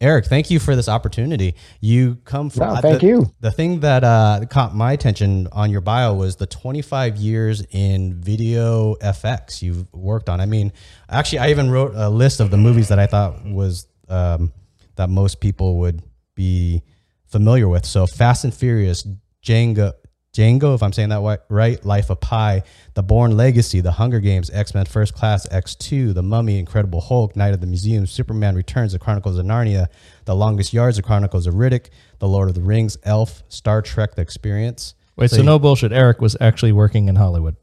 Eric, thank you for this opportunity. You come from. No, thank the, you. The thing that uh, caught my attention on your bio was the 25 years in video FX you've worked on. I mean, actually, I even wrote a list of the movies that I thought was um, that most people would be familiar with. So, Fast and Furious, Django, Django, if I'm saying that right, Life of Pi, The Bourne Legacy, The Hunger Games, X Men First Class, X2, The Mummy, Incredible Hulk, Night of the Museum, Superman Returns, The Chronicles of Narnia, The Longest Yards, The Chronicles of Riddick, The Lord of the Rings, Elf, Star Trek, The Experience. Wait, so, so no bullshit. Eric was actually working in Hollywood.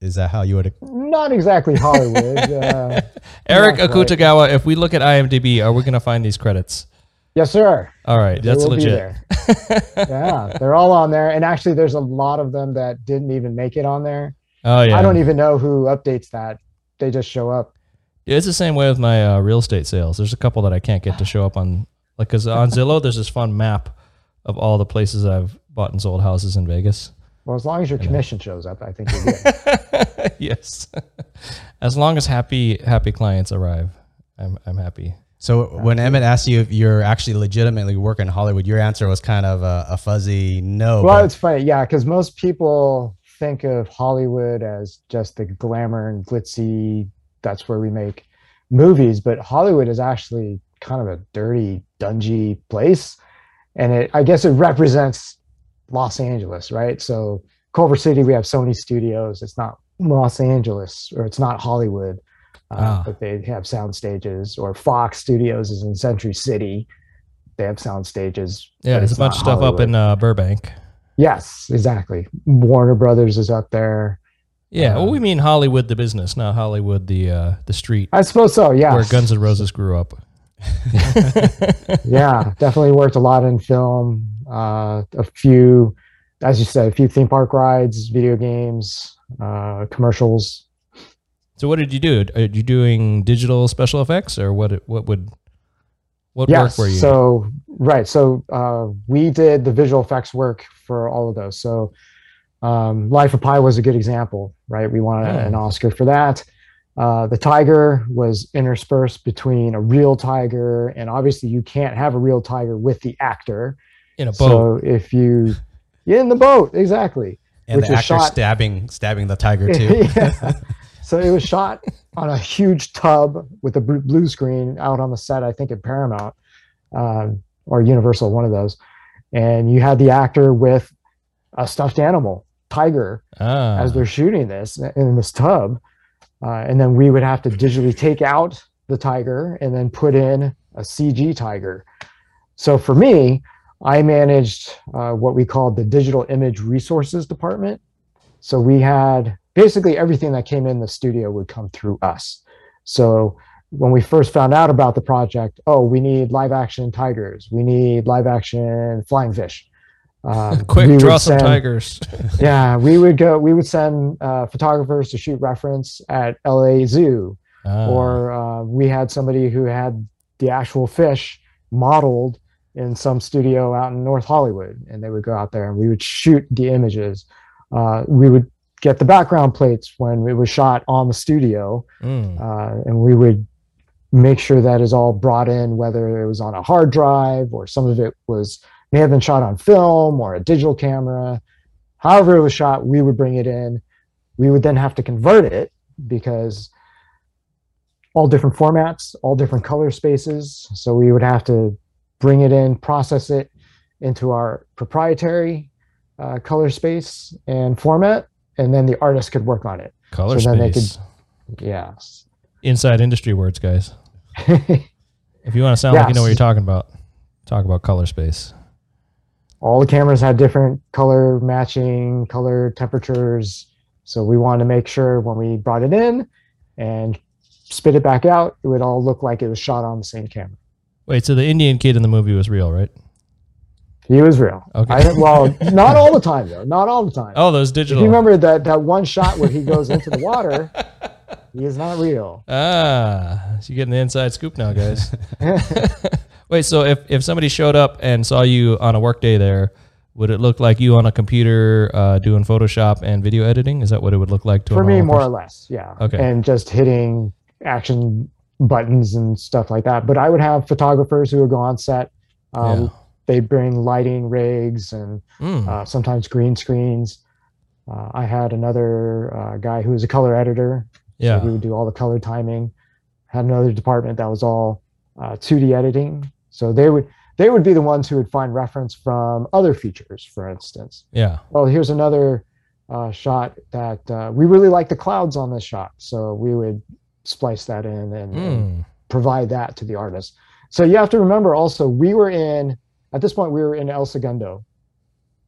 Is that how you would? Not exactly Hollywood. uh, Eric Akutagawa. If we look at IMDb, are we going to find these credits? Yes, sir. All right, that's legit. yeah, they're all on there, and actually, there's a lot of them that didn't even make it on there. Oh yeah. I don't even know who updates that. They just show up. Yeah, it's the same way with my uh, real estate sales. There's a couple that I can't get to show up on, like, because on Zillow, there's this fun map of all the places I've bought and sold houses in Vegas. Well, as long as your commission shows up, I think you're good. yes, as long as happy happy clients arrive, I'm I'm happy. So when Emmett asked you if you're actually legitimately working in Hollywood, your answer was kind of a, a fuzzy no. Well, it's funny, yeah, because most people think of Hollywood as just the glamour and glitzy. That's where we make movies, but Hollywood is actually kind of a dirty, dungy place, and it I guess it represents Los Angeles, right? So Culver City, we have Sony Studios. It's not Los Angeles or it's not Hollywood uh, ah. but they have sound stages. Or Fox Studios is in Century City; they have sound stages. Yeah, there's a bunch of stuff Hollywood. up in uh, Burbank. Yes, exactly. Warner Brothers is up there. Yeah, um, well, we mean Hollywood the business, not Hollywood the uh, the street. I suppose so. Yeah, where Guns N' Roses grew up. yeah, definitely worked a lot in film. Uh, a few, as you said, a few theme park rides, video games, uh, commercials. So what did you do? Are you doing digital special effects or what? What would what yes, work were you? So right, so uh, we did the visual effects work for all of those. So um, Life of Pi was a good example, right? We won oh. an Oscar for that. Uh, the tiger was interspersed between a real tiger, and obviously you can't have a real tiger with the actor in a boat. So if you in the boat, exactly, and the actor shot, stabbing stabbing the tiger too. yeah. So it was shot on a huge tub with a blue screen out on the set, I think at Paramount um, or Universal, one of those. And you had the actor with a stuffed animal, tiger, ah. as they're shooting this in this tub. Uh, and then we would have to digitally take out the tiger and then put in a CG tiger. So for me, I managed uh, what we called the digital image resources department. So we had basically everything that came in the studio would come through us. So when we first found out about the project, oh, we need live action tigers, we need live action flying fish. Um, Quick, draw some tigers. yeah, we would go. We would send uh, photographers to shoot reference at LA Zoo, ah. or uh, we had somebody who had the actual fish modeled in some studio out in North Hollywood, and they would go out there and we would shoot the images. Uh, we would get the background plates when it was shot on the studio, mm. uh, and we would make sure that is all brought in, whether it was on a hard drive or some of it was may have been shot on film or a digital camera. However, it was shot, we would bring it in. We would then have to convert it because all different formats, all different color spaces. So we would have to bring it in, process it into our proprietary uh, color space and format, and then the artist could work on it. Color so space. Could, yes. Inside industry words, guys. if you want to sound yes. like you know what you're talking about, talk about color space. All the cameras had different color matching, color temperatures. So we wanted to make sure when we brought it in and spit it back out, it would all look like it was shot on the same camera. Wait, so the Indian kid in the movie was real, right? He was real. Okay. I, well, not all the time though. Not all the time. Oh, those digital. If you remember that that one shot where he goes into the water, he is not real. Ah, so you're getting the inside scoop now, guys. Wait, so if if somebody showed up and saw you on a workday there, would it look like you on a computer uh, doing Photoshop and video editing? Is that what it would look like to a? for me, more person? or less? Yeah. Okay. And just hitting action buttons and stuff like that. But I would have photographers who would go on set. Um, Yeah. They'd bring lighting rigs and Mm. uh, sometimes green screens. Uh, I had another uh, guy who was a color editor. So yeah. he would do all the color timing. Had another department that was all uh, 2D editing. So they would they would be the ones who would find reference from other features, for instance. Yeah. Well, here's another uh, shot that uh, we really like the clouds on this shot, so we would splice that in and, and Mm. provide that to the artist. So you have to remember also we were in at this point we were in El Segundo.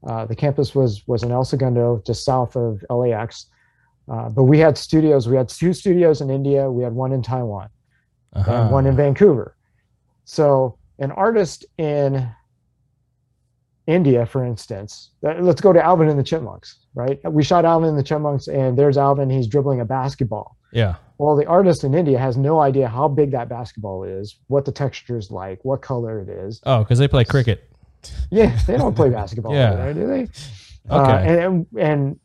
Uh, the campus was was in El Segundo, just south of LAX. Uh, but we had studios. We had two studios in India. We had one in Taiwan Uh-huh. and one in Vancouver. So an artist in India, for instance, uh, let's go to Alvin and the Chipmunks, right? We shot Alvin and the Chipmunks, and there's Alvin. He's dribbling a basketball. Yeah. Well, the artist in India has no idea how big that basketball is, what the texture is like, what color it is. Oh, because they play cricket. Yeah, they don't play basketball Yeah. over there, do they? Uh, Okay. and, and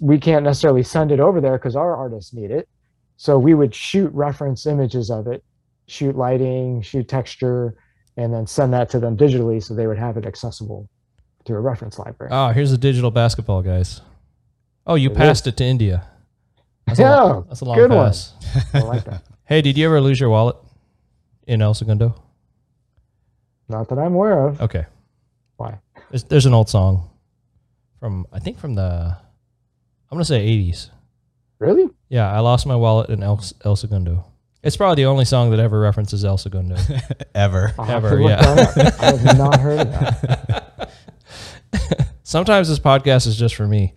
we can't necessarily send it over there because our artists need it. So we would shoot reference images of it, shoot lighting, shoot texture, and then send that to them digitally so they would have it accessible through a reference library. Oh, here's a digital basketball, guys. Oh, you It passed it to India. That's a Yeah, long, that's a long good one. pass. I like that. Hey, did you ever lose your wallet in El Segundo? Not that I'm aware of. Okay. Why? There's, there's an old song from I think from the I'm gonna say 80s. Really? Yeah, I lost my wallet in El, El Segundo. It's probably the only song that ever references El Segundo. Ever. I'll Ever, yeah. I have not heard of that. Sometimes this podcast is just for me.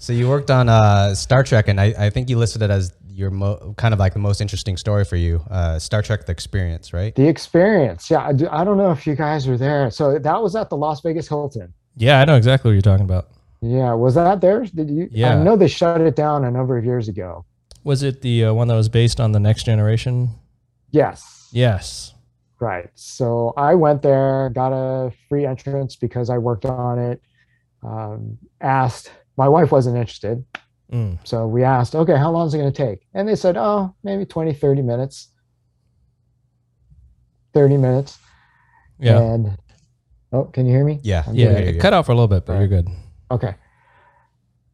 So you worked on uh, Star Trek, and I, I think you listed it as your mo- kind of like the most interesting story for you, uh, Star Trek: The Experience, right? The experience. Yeah, I, do, I don't know if you guys were there. So that was at the Las Vegas Hilton. Yeah, I know exactly what you're talking about. Yeah, was that there? Did you? Yeah. I know they shut it down a number of years ago. Was it the uh, one that was based on the Next Generation? Yes. Yes. Right. So I went there, got a free entrance because I worked on it. Um, asked, my wife wasn't interested. Mm. So we asked, okay, how long is it going to take? And they said, oh, maybe 20, 30 minutes. 30 minutes. Yeah. And, oh, can you hear me? Yeah. I'm yeah. good. there you It cut out for a little bit, but Right. you're good. Okay.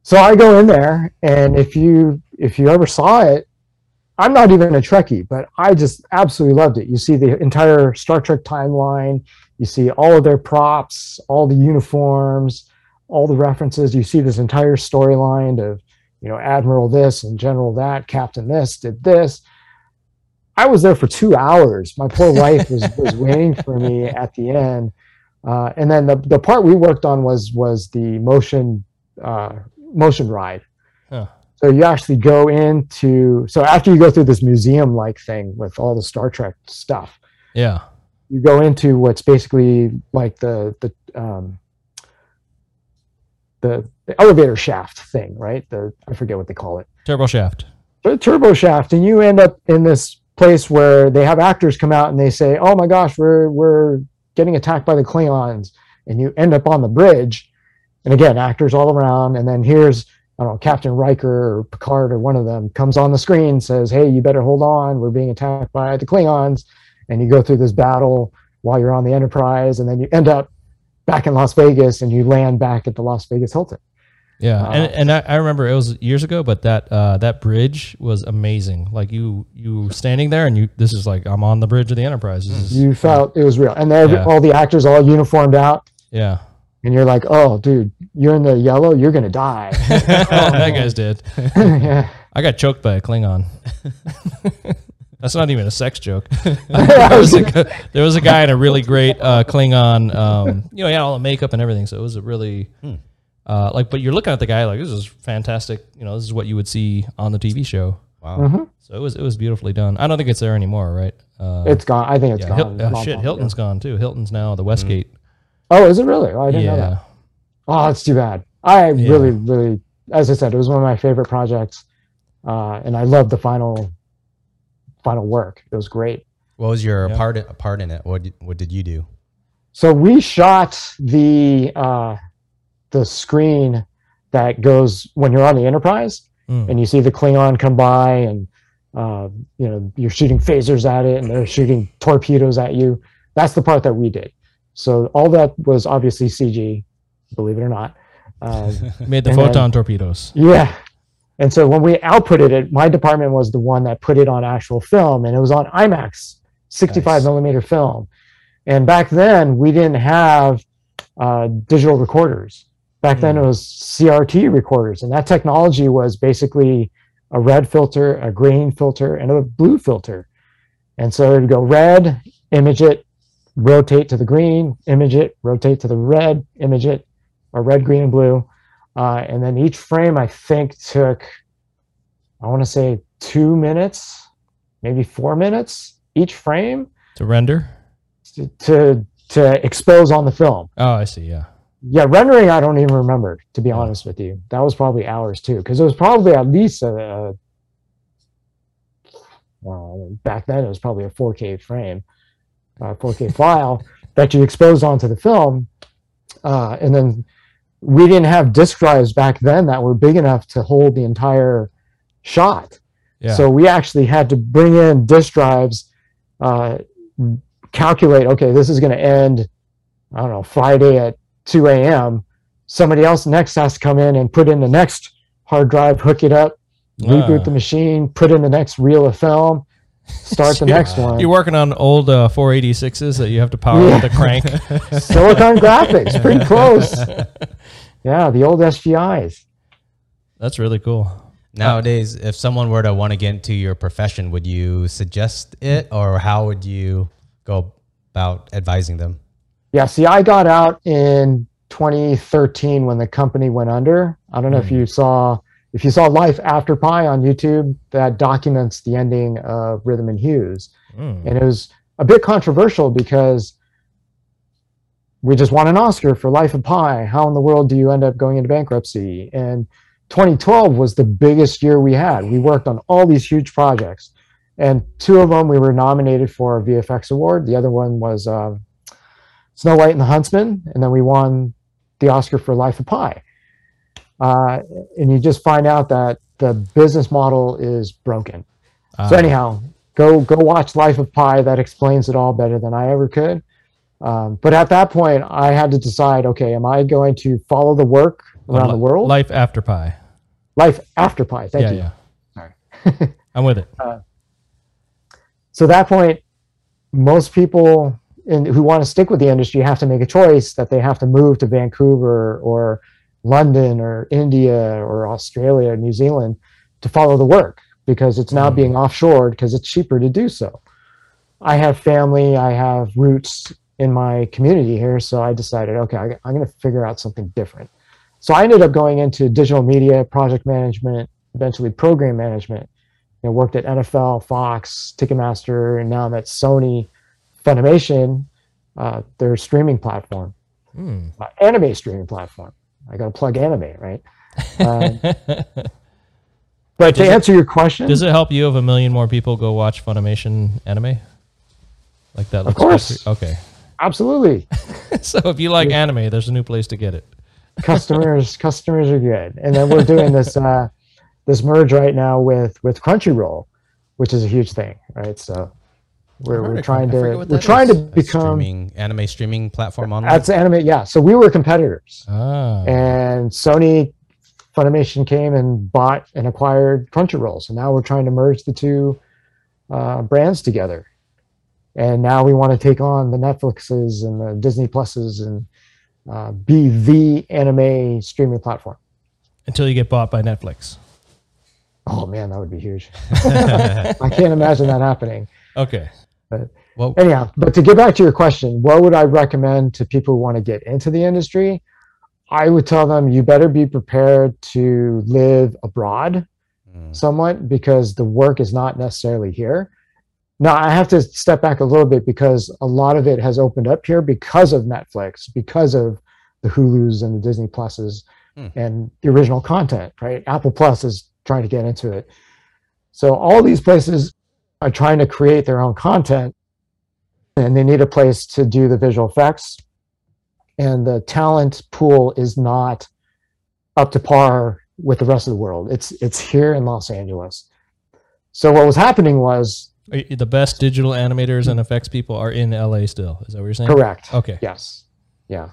So I go in there, and if you if you ever saw it, I'm not even a Trekkie, but I just absolutely loved it. You see the entire Star Trek timeline. You see all of their props, all the uniforms, all the references. You see this entire storyline of, you know, Admiral this and General that, Captain this did this. I was there for two hours. My poor wife was, was waiting for me at the end. Uh, and then the, the part we worked on was was the motion uh, motion ride. Huh. So you actually go into so after you go through this museum like thing with all the Star Trek stuff, Yeah. you go into what's basically like the the um, the, the elevator shaft thing, right? The I forget what they call it Turbo shaft. the turbo shaft and you end up in this place where they have actors come out and they say oh my gosh we're we're getting attacked by the klingons and you end up on the bridge and again actors all around and then here's i don't know captain riker or picard or one of them comes on the screen says hey you better hold on we're being attacked by the klingons and you go through this battle while you're on the enterprise and then you end up back in las vegas and you land back at the las vegas hilton Yeah, Uh, and and I, I remember it was years ago, but that uh, that bridge was amazing. Like you you standing there, and you this is like I'm on the bridge of the Enterprise. Is, you felt it was real and then Yeah. all the actors all uniformed out yeah, and you're like, oh, dude, you're in the yellow, you're gonna die. that guy's dead. yeah. I got choked by a Klingon. That's not even a sex joke. there, was a, there was a guy in a really great uh, Klingon. Um, you know, he had all the makeup and everything, so it was a really uh, like. But you're looking at the guy like this is fantastic. You know, this is what you would see on the TV show. Wow. Mhm. So it was it was beautifully done. I don't think it's there anymore, right? Uh, It's gone. I think it's yeah, gone. Hil- It's uh, shit, gone. Hilton's gone too. Hilton's now the Westgate. Oh, is it really? Oh, I didn't know that. Oh, it's too bad. I Yeah. really, really, as I said, it was one of my favorite projects, uh, and I loved the final, final work. It was great. What was your Yeah. part part in it? What did, what did you do? So we shot the uh, the screen that goes when you're on the Enterprise, Mm. and you see the Klingon come by, and uh, you know, you're shooting phasers at it and they're shooting torpedoes at you. That's the part that we did. So all that was obviously CG, believe it or not. Um, Made the photon then- torpedoes. yeah. And so when we outputted it, my department was the one that put it on actual film, and it was on IMAX, 65 Nice. millimeter film. And back then, we didn't have uh, digital recorders. Back then, it was CRT recorders, and that technology was basically a red filter, a green filter, and a blue filter. And so it would go red, image it, rotate to the green, image it, rotate to the red, image it, or red, green, and blue. Uh, and then each frame, I think, took, I want to say two minutes, maybe four minutes each frame To render? to, to, to expose on the film. Oh, I see. Yeah. Yeah, rendering, I don't even remember, to be honest with you. That was probably hours too, because it was probably at least a, a well, back then it was probably a 4K frame, uh, 4K file that you exposed onto the film. Uh, and then we didn't have disk drives back then that were big enough to hold the entire shot. Yeah. So we actually had to bring in disk drives, uh, calculate, okay, this is going to end, I don't know, Friday at 2 a.m. Somebody else next has to come in and put in the next hard drive, hook it up, reboot Ah. the machine, put in the next reel of film, start the next one. You're working on old uh, 486s that you have to power Yeah. with a crank. Silicon graphics, pretty close. Yeah, the old SGIs. That's really cool. Nowadays, if someone were to want to get into your profession, would you suggest it, or how would you go about advising them? Yeah, see, I got out in 2013 when the company went under. I don't know if you saw if you saw Life After Pi on YouTube, that documents the ending of Rhythm and Hues. Mm. And it was a bit controversial because we just won an Oscar for Life of Pi. How in the world do you end up going into bankruptcy? And 2012 was the biggest year we had. We worked on all these huge projects, and two of them we were nominated for a VFX award. The other one was um, Snow White and the Huntsman, and then we won the Oscar for Life of Pi. Uh, and you just find out that the business model is broken. Ah, So anyhow, go go watch Life of Pi. That explains it all better than I ever could. Um, but at that point, I had to decide: okay, am I going to follow the work around li- the world? Life after Pi. Life after Pi. Thank yeah, you. yeah. Sorry. I'm with it. So at that point, most people in, who want to stick with the industry have to make a choice that they have to move to Vancouver or London or India or Australia or New Zealand to follow the work because it's now Mm. being offshored because it's cheaper to do so. I have family, I have roots in my community here, so I decided, okay, I, I'm going to figure out something different. So I ended up going into digital media, project management, eventually program management. You know, worked at NFL, Fox, Ticketmaster, and now I'm at Sony Funimation, uh, their streaming platform, Mm. uh, anime streaming platform. I got to plug anime, right? Um, but to Does it- answer your question, Does it help you if a million more people go watch Funimation anime? Like that looks good course. for- Okay. absolutely, so if you like anime, there's a new place to get it. customers customers are good, and then we're doing this uh, this merge right now with with Crunchyroll, which is a huge thing, right? So we're, we're trying to we're trying to become streaming anime streaming platform online. that's anime, yeah. So we were competitors. Ah. and Sony Funimation came and bought and acquired Crunchyroll. So now we're trying to merge the two uh, brands together. And now we want to take on the Netflixes and the Disney Pluses and uh, be the anime streaming platform. Until you get bought by Netflix. Oh man, that would be huge. I can't imagine that happening. Okay. Well, Anyhow, but to get back to your question, what would I recommend to people who want to get into the industry? I would tell them you better be prepared to live abroad mm, somewhat because the work is not necessarily here. Now, I have to step back a little bit because a lot of it has opened up here because of Netflix, because of the Hulus and the Disney Pluses Hmm. and the original content, right? Apple Plus is trying to get into it. So all these places are trying to create their own content and they need a place to do the visual effects. And the talent pool is not up to par with the rest of the world. It's it's here in Los Angeles. So what was happening was The best digital animators and effects people are in LA still. Is that what you're saying? correct. Okay. Yes. Yeah.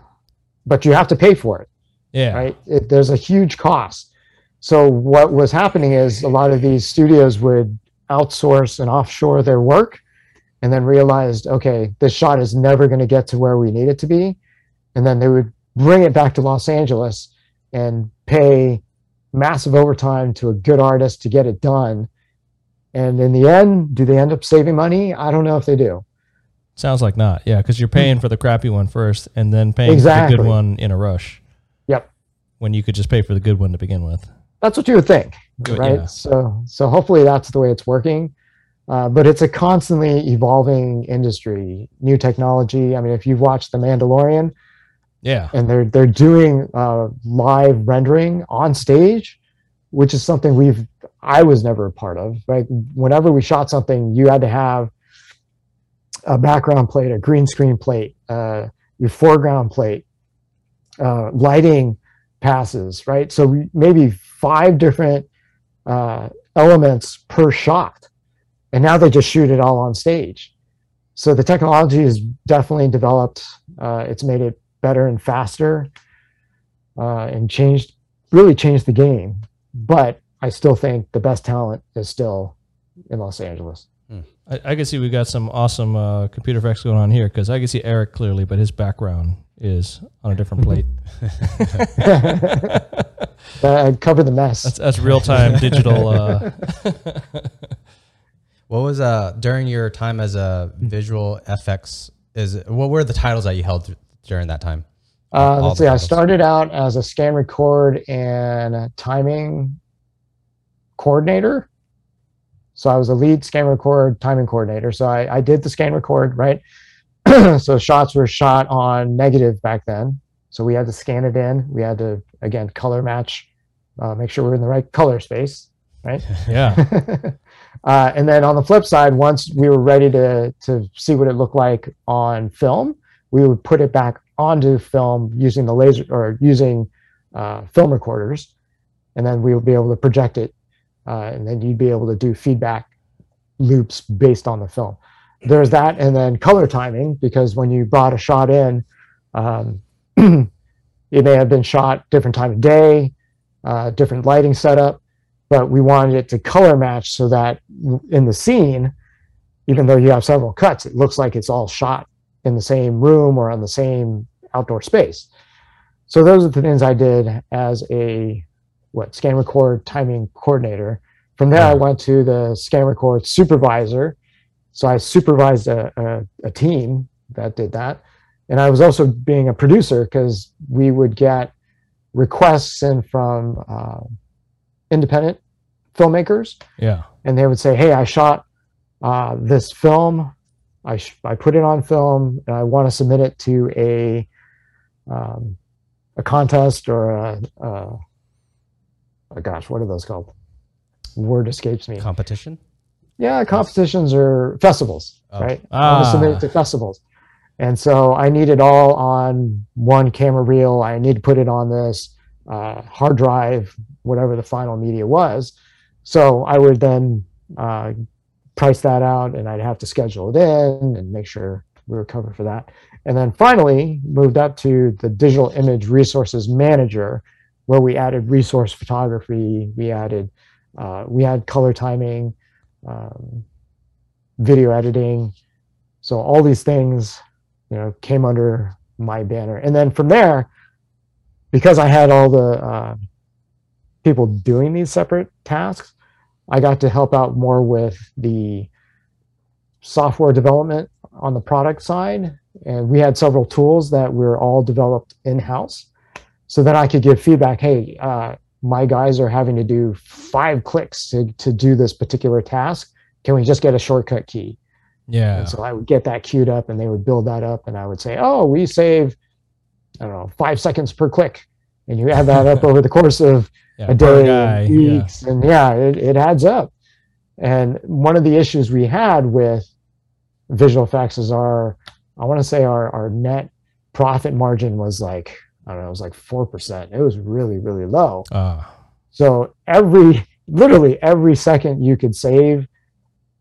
But you have to pay for it. Yeah. right? It, there's a huge cost. So what was happening is a lot of these studios would outsource and offshore their work, and then realized, okay, this shot is never going to get to where we need it to be, and then they would bring it back to Los Angeles and pay massive overtime to a good artist to get it done. And in the end, do they end up saving money? I don't know if they do. Sounds like not. Yeah, because you're paying for the crappy one first, and then paying for the good one in a rush. Yep. When you could just pay for the good one to begin with. that's what you would think Good, right? yeah. so so hopefully that's the way it's working. Uh, but it's a constantly evolving industry new technology. I mean if you've watched the mandalorian Yeah. and they're they're doing uh, live rendering on stage which is something we've i was never a part of right? Whenever we shot something you had to have a background plate a green screen plate uh, your foreground plate uh, lighting passes right? So maybe five different uh, elements per shot. And now they just shoot it all on stage. So the technology is definitely developed. Uh, it's made it better and faster uh, and changed really changed the game. But i still think the best talent is still in los angeles. I, I can see we got some awesome uh, computer effects going on here because I can see Eric clearly, but his background is on a different plate. uh, cover the mess That's that's real time digital. Uh, What was uh during your time as a visual FX? Is what were the titles that you held th- during that time? Uh, let's the see. I started out as a scan record and timing coordinator. So I was a lead scan record timing coordinator. So I, I did the scan record, right? so shots were shot on negative back then. So we had to scan it in. We had to again color match, uh, make sure we're in the right color space, right? yeah. uh, and then on the flip side, once we were ready to to see what it looked like on film, we would put it back onto film using the laser or using uh, film recorders, and then we would be able to project it, uh, and then you'd be able to do feedback loops based on the film. There's that, and then color timing because when you brought a shot in, um, it may have been shot different time of day, uh, different lighting setup but we wanted it to color match so that in the scene, even though you have several cuts, it looks like it's all shot in the same room or on the same outdoor space. So those are the things I did as a what scan record timing coordinator. From there, I went to the scan record supervisor. So I supervised a, a, a team that did that. And I was also being a producer because we would get requests in from uh, independent filmmakers Yeah. and they would say hey i shot uh, this film I, sh- I put it on film and i want to submit it to a um, a contest or a, a oh gosh what are those called word escapes me Competition. Yeah competitions or festivals Oh. right? I want to submit Ah. it to festivals. And so i need it all on one camera reel. I need to put it on this uh, hard drive whatever the final media was. So i would then uh, price that out and i'd have to schedule it in and make sure we were covered for that. And then finally moved up to the digital image resources manager where we added resource photography. We added uh, we had color timing um, video editing. So all these things, you know, came under my banner. And then from there, because I had all the uh, people doing these separate tasks, I got to help out more with the software development on the product side. And we had several tools that were all developed in house. So then I could give feedback. Hey, uh, my guys are having to do five clicks to, to do this particular task. Can we just get a shortcut key? Yeah. And so I would get that queued up and they would build that up and I would say, oh, we save, I don't know, five seconds per click. And you add that up over the course of yeah. a day, guy. and Yeah. weeks, and yeah, it, it adds up. And one of the issues we had with visual effects is our, I want to say our, our net profit margin was like, I don't know, it was like 4%. It was really, really low. Ah. So every, literally every second you could save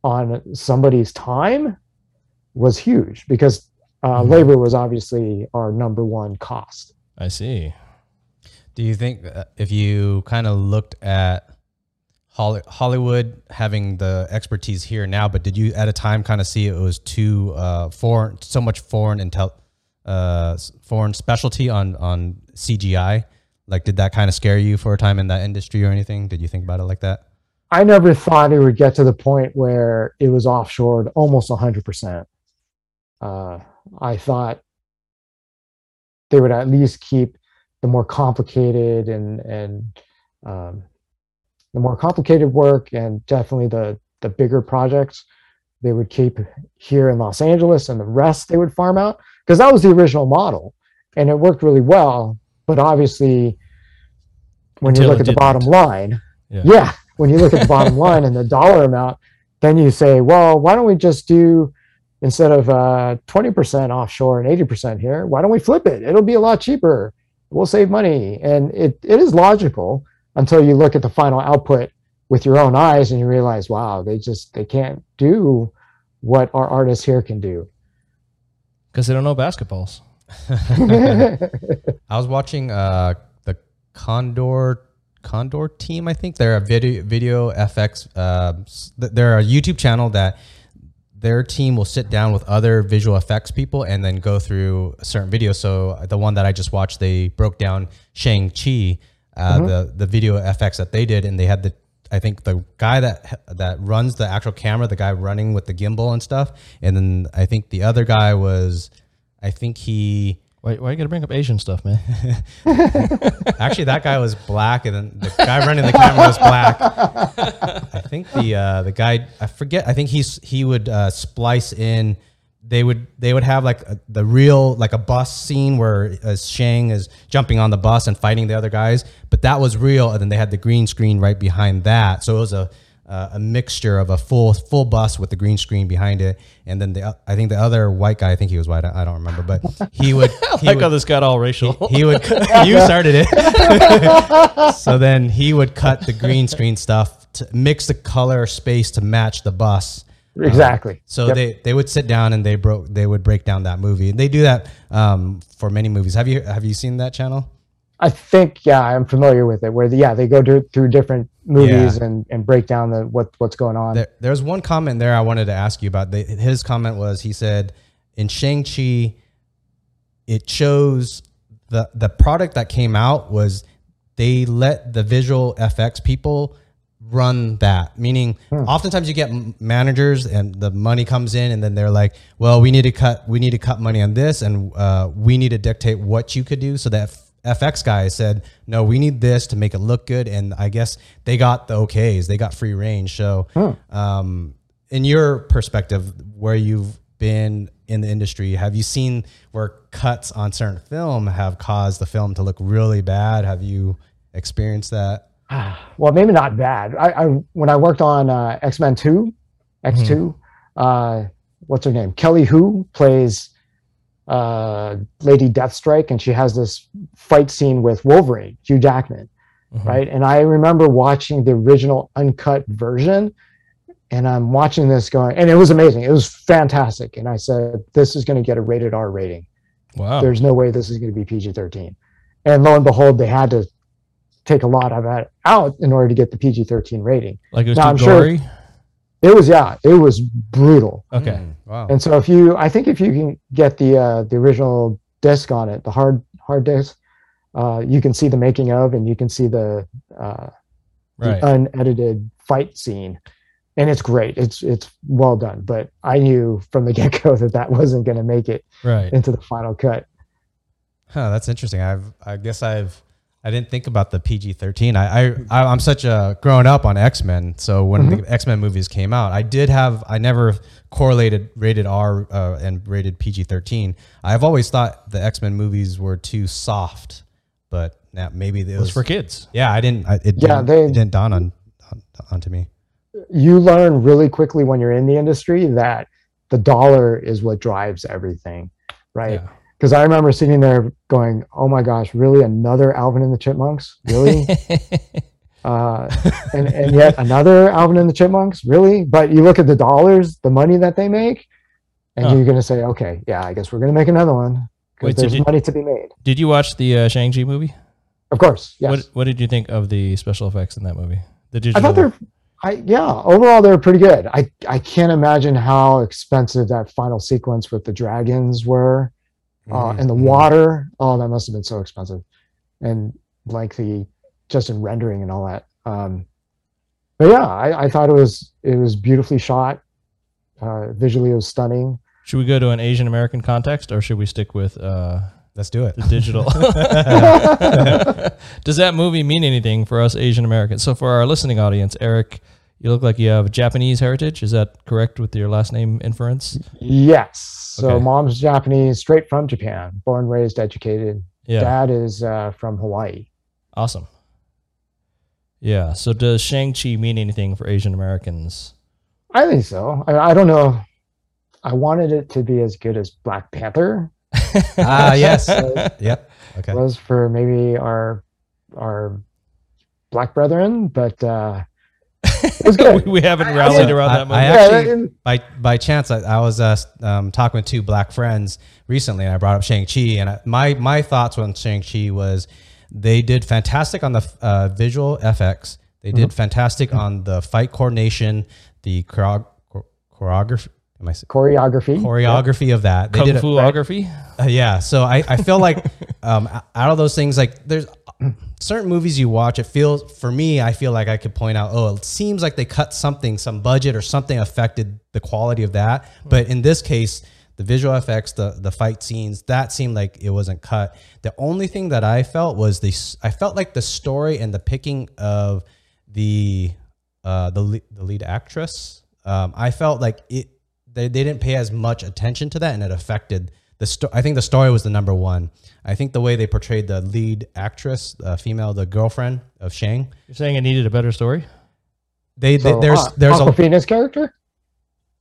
on somebody's time was huge because uh, Mhm. labor was obviously our number one cost. I see. Do you think uh, if you kind of looked at Hollywood having the expertise here now, but did you at a time kind of see it was too uh, foreign, so much foreign intel, uh, foreign specialty on on CGI? Like, did that kind of scare you for a time in that industry or anything? Did you think about it like that? I never thought it would get to the point where it was offshored almost 100%. Uh, I thought they would at least keep the more complicated and and um, the more complicated work and definitely the the bigger projects they would keep here in Los Angeles and the rest they would farm out because that was the original model and it worked really well. But obviously, when Until you look at the bottom line, Yeah. yeah, when you look at the bottom line and the dollar amount, then you say, well, why don't we just do instead of uh, 20% offshore and 80% here, why don't we flip it? It'll be a lot cheaper. We'll save money. And it, it is logical until you look at the final output with your own eyes and you realize, wow, they just they can't do what our artists here can do. Because they don't know basketballs. I was watching uh, the Corridor Corridor team. I think they're a video video FX. Uh, they're a YouTube channel that their team will sit down with other visual effects people and then go through a certain videos. So the one that I just watched, they broke down Shang Chi, uh, the the video FX that they did, and they had the I think the guy that that runs the actual camera, the guy running with the gimbal and stuff, and then I think the other guy was, I think he. Why, why you got to bring up Asian stuff, man? Actually, that guy was black, and then the guy running the camera was black. I think the uh, the guy I forget. I think he's he would uh, splice in. They would they would have like a, the real like a bus scene where uh, Shang is jumping on the bus and fighting the other guys, but that was real. And then they had the green screen right behind that, so it was a uh, a mixture of a full full bus with the green screen behind it. And then the I think the other white guy, I think he was white. I, I don't remember, but he would he like would, how this got all racial. he would you started it so then he would cut the green screen stuff to mix the color space to match the bus exactly. so Yep. they they would sit down and they broke they would break down that movie and they do that um, for many movies have you have you seen that channel I think yeah, I'm familiar with it. Where the, yeah, they go to, through different movies and, and break down the what what's going on. there, there was one comment there i wanted to ask you about the, his comment was he said in shang-chi it shows the the product that came out was they let the visual fx people run that. Meaning oftentimes you get managers and the money comes in and then they're like well we need to cut we need to cut money on this and uh, we need to dictate what you could do. So that fx guy said no we need this to make it look good. And i guess they got the okays. They got free range. So um, in your perspective where you've been in the industry have you seen where cuts on certain film have caused the film to look really bad? Have you experienced that well, maybe not bad. I, I when I worked on uh, X Men Two, X 2 uh, what's her name? Kelly Hu plays uh, Lady Deathstrike, and she has this fight scene with Wolverine, Hugh Jackman, Mhm. right? And I remember watching the original uncut version, and I'm watching this going, and it was amazing. It was fantastic, and I said, "This is going to get a rated R rating." Wow. there's no way this is going to be PG-13. And lo and behold, they had to take a lot of that out in order to get the PG-13 rating. like it was Now, too I'm sure- It was yeah, it was brutal. Okay. Mm, wow And so if you, I think if you can get the uh, the original disc on it, the hard hard disc, uh, you can see the making of, and you can see the, uh, Right. the unedited fight scene, and it's great. It's it's well done. But I knew from the get go that that wasn't going to make it right. into the final cut. Huh, that's interesting. I've I guess I've I didn't think about the PG thirteen. I, I I I'm such a growing up on X Men. So when the X Men movies came out, I did have I never correlated rated R uh, and rated PG thirteen. I've always thought the X Men movies were too soft, but now maybe it It was was for kids. yeah. I didn't. I, it Yeah, didn't, they- it didn't dawn on, on onto me. you learn really quickly when you're in the industry that the dollar is what drives everything, right? Yeah. Because I remember sitting there going, "Oh my gosh, really another Alvin and the Chipmunks? Really?" Uh, and, and yet another Alvin and the Chipmunks, really? But you look at the dollars, the money that they make, and Huh. you're going to say, okay, yeah, I guess we're going to make another one because so there's did- money to be made. Did you watch the uh, Shang Chi movie? Of course, yes. What What did you think of the special effects in that movie? The digital. I thought they're, I yeah, overall they're pretty good. I I can't imagine how expensive that final sequence with the dragons were, uh, Mhm, and the mhm. water. Oh, that must have been so expensive, and like the just in rendering and all that. Um, but yeah, I, I thought it was it was beautifully shot. Uh, visually, it was stunning. Should we go to an Asian American context, or should we stick with uh, Let's do it. the digital? Does that movie mean anything for us Asian Americans? So, for our listening audience, Eric, you look like you have Japanese heritage. Is that correct with your last name inference? Yes. So Okay. mom's Japanese, straight from Japan, born, raised, educated. Yeah. Dad is uh, from Hawaii. Awesome. Yeah. So, does Shang Chi mean anything for Asian Americans? I think so. I, I don't know. I wanted it to be as good as Black Panther Ah, yes. Yep. Okay. was for maybe our our black brethren, but uh, it was good. we haven't I- rallied I- around I- that much. I Yeah, actually- and- by by chance, I, I was uh, um, talking with two black friends recently, and I brought up Shang Chi, and I, my my thoughts on Shang Chi was they did fantastic on the uh, visual FX. They Mm-hmm. did fantastic on the fight coordination, the choreo- chor- choreography. Am I saying? choreography. Choreography of that. They Kung did a- Fu-ography? uh, yeah. So I, I feel like um, out of those things, like there's certain movies you watch, it feels, for me, I feel like I could point out, oh, it seems like they cut something, some budget or something affected the quality of that. But in this case, the visual effects, the, the fight scenes, that seemed like it wasn't cut. The only thing that I felt was the, I felt like the story and the picking of the, uh, the, the lead actress, um, I felt like it, they, they didn't pay as much attention to that and it affected the story. I think the story was the number one. I think the way they portrayed the lead actress, uh, female, the girlfriend of Shang, You're saying it needed a better story? they, they So, there's uh, there's a Awkwafina's character.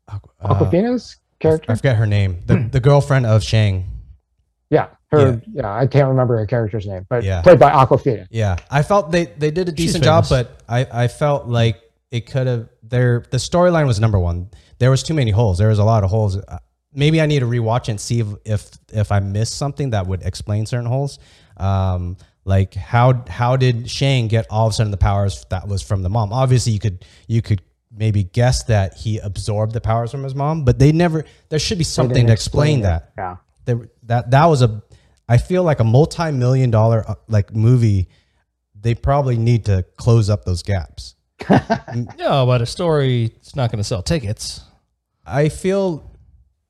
uh, Awkwafina's character. I forget her name, the the girlfriend of Shang. yeah, her. Yeah. I can't remember her character's name, but Yeah. played by Awkwafina. Yeah, I felt they they did a decent job, but I I felt like it could have their the storyline was number one. There was too many holes. There was a lot of holes. Uh, Maybe I need to rewatch and see if if, if I missed something that would explain certain holes. Um, like how how did Shang get all of a sudden the powers that was from the mom? Obviously, you could you could maybe guess that he absorbed the powers from his mom, but they never. There should be something to explain, it. that Yeah. there, that that was a I feel like a multi-million dollar uh, like movie they probably need to close up those gaps. No, but a story it's not going to sell tickets. I feel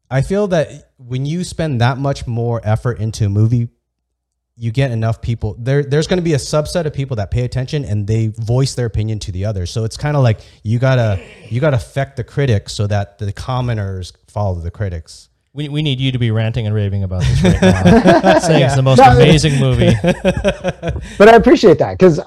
I feel that when you spend that much more effort into a movie you get enough people there there's going to be a subset of people that pay attention and they voice their opinion to the others. So it's kind of like you got to you got to affect the critics so that the commoners follow the critics. We, we need you to be ranting and raving about this right now. Saying it's the most No, amazing movie. but I appreciate that because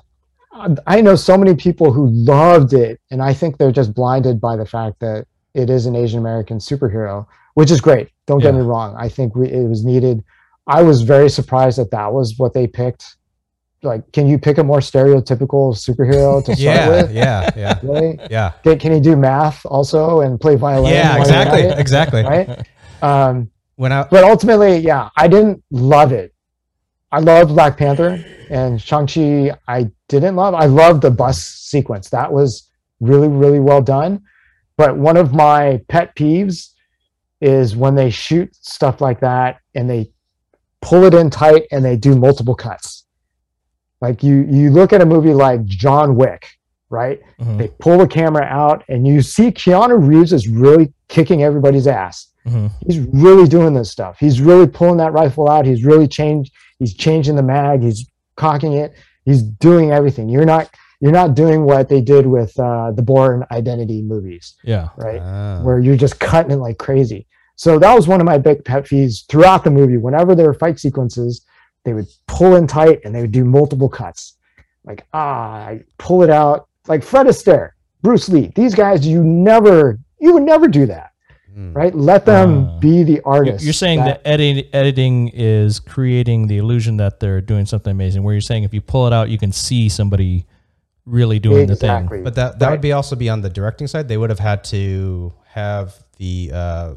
I know so many people who loved it, and I think they're just blinded by the fact that it is an Asian American superhero, which is great. Don't get me wrong. I think we, it was needed. I was very surprised that that was what they picked. Like, can you pick a more stereotypical superhero to start Yeah, with? yeah, yeah. Really? Yeah. Can, can he do math also and play violin? Yeah, while you're at exactly. it? Exactly. Right. Um, When I but ultimately, yeah, I didn't love it. I loved Black Panther and Shang-Chi. I didn't love. I loved the bus sequence. That was really, really well done. But one of my pet peeves is when they shoot stuff like that and they pull it in tight and they do multiple cuts. Like you, you look at a movie like John Wick, right? Mhm, They pull the camera out and you see Keanu Reeves is really kicking everybody's ass mhm. he's really doing this stuff. He's really pulling that rifle out. He's really changed. He's changing the mag. He's cocking it. He's doing everything. You're not. You're not doing what they did with uh, the Bourne Identity movies, Yeah. right? Ah. Where you're just cutting it like crazy. So that was one of my big pet peeves throughout the movie. Whenever there were fight sequences, they would pull in tight and they would do multiple cuts. Like ah, I pull it out. Like Fred Astaire, Bruce Lee. These guys, you never, you would never do that Mm. right? Let them Ah. be the You're, you're saying that, edit, editing is creating the illusion that they're doing something amazing. Where you're saying if you pull it out, you can see somebody really doing the thing. But that that Right. would be also be on the directing side. They would have had to have the uh,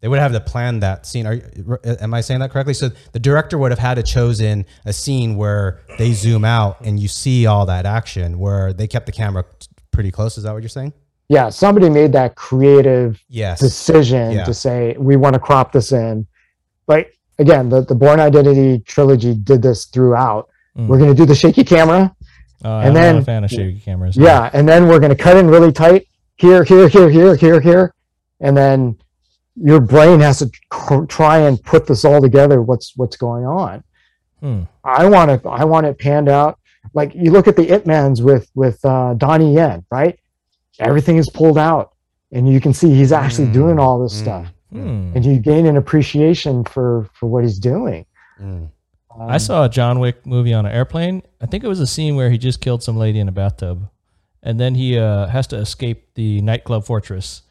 they would have to plan that scene. Are you, am I saying that correctly? So the director would have had to chosen a scene where they zoom out and you see all that action, where they kept the camera pretty close. Is that what you're saying? Yeah, somebody made that creative Yes. decision Yeah. to say we want to crop this in. But again, the the Bourne Identity trilogy did this throughout. Mm. We're going to do the shaky camera, Uh, And I'm not then- a fan of shaky cameras. yeah, and then we're going to cut in really tight here, here, here, here, here, here, and then your brain has to tr- try and put this all together. What's what's going on? Hmm. I want it. I want it panned out. Like you look at the Ip Mans with with uh, Donnie Yen, right? Everything is pulled out, and you can see he's actually Mm, doing all this mm, stuff, Hmm. and you gain an appreciation for for what he's doing. Mm. I Um, saw a John Wick movie on an airplane. I think it was a scene where he just killed some lady in a bathtub, and then he uh, has to escape the nightclub fortress,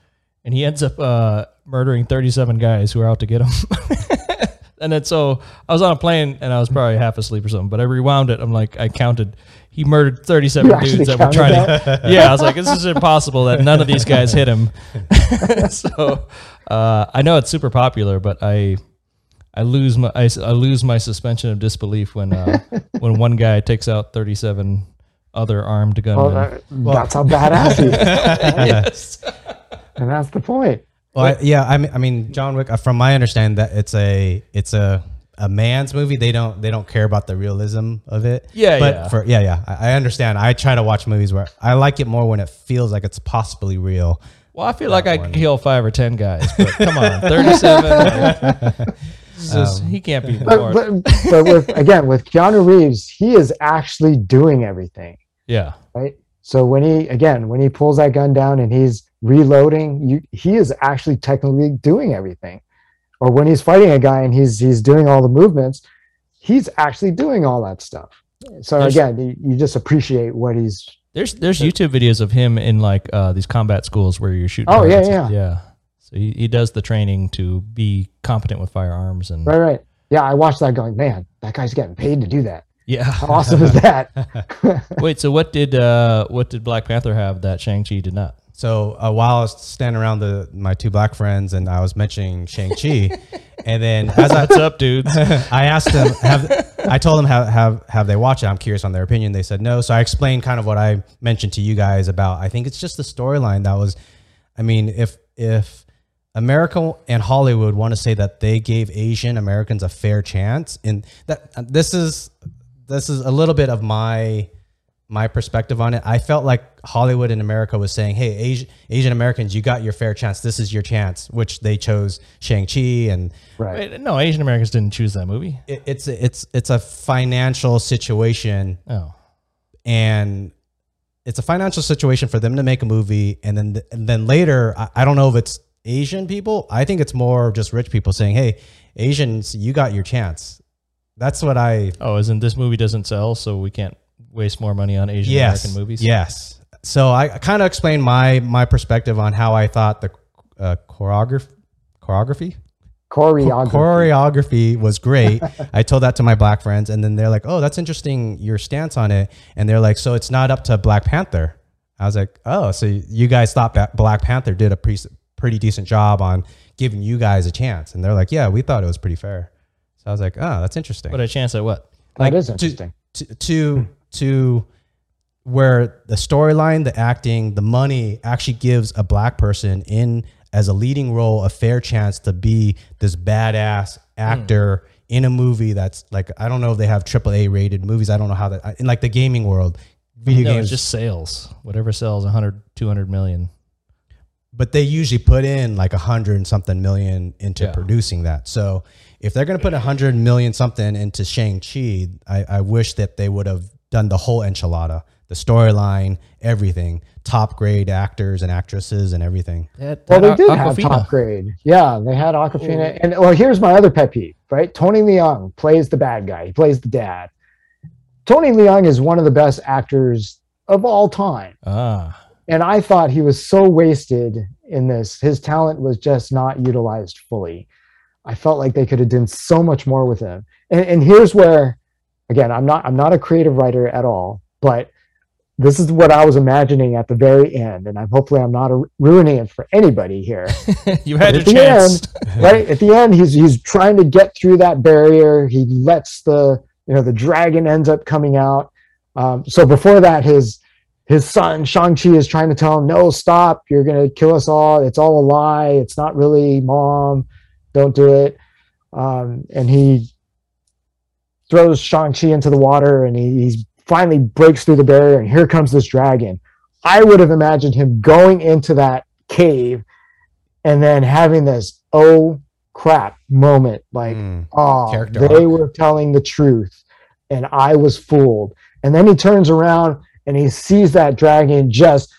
and he ends up uh, murdering thirty-seven guys who are out to get him. and then so I was on a plane and I was probably half asleep or something, but I rewound it. I'm like, I counted. He murdered thirty-seven You dudes that were trying to. Yeah, I was like, this is impossible that none of these guys hit him. so uh, I know it's super popular, but I I lose my I, s- I lose my suspension of disbelief when uh, when one guy takes out 37 other armed well, gunmen. uh, that's how badass he is, yes. and that's the point. Well, I, yeah, I mean, I mean, John Wick. uh, From my understanding, that it's a it's a a man's movie. They don't they don't care about the realism of it. Yeah, but yeah. for yeah, yeah, I, I understand. I try to watch movies where I like it more when it feels like it's possibly real. Well, I feel like I one. could kill five or ten guys, but come on, 37. like, it's just- he can't be But, but, but with again with Keanu Reeves, he is actually doing everything. yeah, right? So when he again when he pulls that gun down and he's reloading, you he is actually technically doing everything. Or when he's fighting a guy and he's he's doing all the movements, he's actually doing all that stuff. So There's- again, you, you just appreciate what he's. there's there's YouTube videos of him in like uh, these combat schools where you're shooting. Oh, yeah, targets. yeah. yeah. So he, he does the training to be competent with firearms and Right, right. Yeah, I watched that going, man, that guy's getting paid to do that. yeah. How awesome is that? Wait, so what did uh, what did Black Panther have that Shang Chi did not? So uh, while I was standing around the my two black friends and I was mentioning Shang Chi, and then as I What's up, dudes? I asked them, have I told them have have have they watched it? I'm curious on their opinion. They said no. So I explained kind of what I mentioned to you guys about. I think it's just the storyline that was. I mean, if if America and Hollywood want to say that they gave Asian Americans a fair chance, and that this is this is a little bit of my my perspective on it. I felt like Hollywood in America was saying, "Hey, Asian Asian Americans, you got your fair chance. This is your chance," which they chose Shang Chi and right. Wait, no, Asian Americans didn't choose that movie. it, it's it's it's a financial situation Oh, and it's a financial situation for them to make a movie and then and then later I, I don't know if it's asian people i think it's more just rich people saying hey asians you got your chance that's what i oh, isn't this movie doesn't sell, so we can't waste more money on Asian yes American movies? yes so i kind of explained my my perspective on how i thought the uh, choreography choreography Choreography. choreography was great. I told that to my black friends, and then they're like, "Oh, that's interesting, your stance on it." And they're like, "So it's not up to Black Panther." I was like, "Oh, so you guys thought that Black Panther did a pre- pretty decent job on giving you guys a chance?" And they're like, "Yeah, we thought it was pretty fair." So I was like, "Oh, that's interesting." But a chance at what? that like, is to- interesting. to to to where the storyline, the acting, the money actually gives a black person in as a leading role a fair chance to be this badass actor hmm. in a movie that's like I don't know if they have AAA rated movies. I don't know how that in like the gaming world, video No, games it's just sales. Whatever sells 100, 200 million. But they usually put in like a hundred and something million into Yeah. producing that. So if they're going to put a hundred million something into Shang Chi, I, I wish that they would have done the whole enchilada, the storyline, everything, top grade actors and actresses and everything. Well, they did have top grade. Yeah, they had Awkwafina. And well, here's my other pet peeve, right? Tony Leung plays the bad guy. He plays the dad. Tony Leung is one of the best actors of all time. Ah, And I thought he was so wasted in this. His talent was just not utilized fully. I felt like they could have done so much more with him. And, and here's where, again, I'm not I'm not a creative writer at all, but this is what I was imagining at the very end, and I'm hopefully I'm not a, ruining it for anybody here. you had But your chance. end, right at the end, he's he's trying to get through that barrier. He lets the you know the dragon ends up coming out. Um, so before that, his his son Shang Chi is trying to tell him, "No, stop! You're gonna kill us all. It's all a lie. It's not really mom. Don't do it." Um, and he throws Shang Chi into the water, and he he's finally breaks through the barrier, and here comes this dragon. I would have imagined him going into that cave and then having this oh crap moment like Mm. oh Character they were telling the truth and i was fooled and then he turns around and he sees that dragon just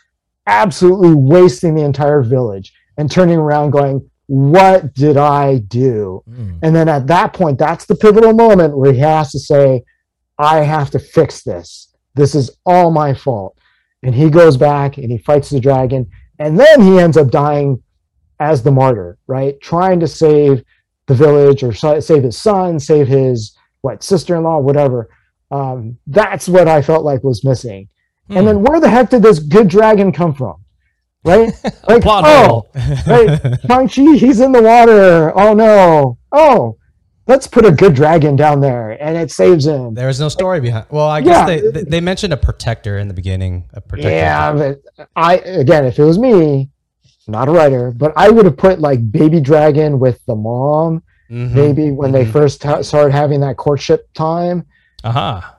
absolutely wasting the entire village and turning around going what did i do? Mm. and then at that point that's the pivotal moment where he has to say i have to fix this. This is all my fault. And he goes back and he fights the dragon. And then he ends up dying as the martyr right? Trying to save the village or save his son save his what sister-in-law whatever. Um, that's what i felt like was missing Hmm. and then where the heck did this good dragon come from right like oh right shang-chi he's in the water oh no oh let's put a good dragon down there and it saves him There is no story behind. Well, I guess Yeah. they, they they mentioned a protector in the beginning. A protector. Yeah, but I again, if it was me, not a writer, but I would have put like baby dragon with the mom. Mhm. Maybe when they Mhm. first ta- started having that courtship time, Aha.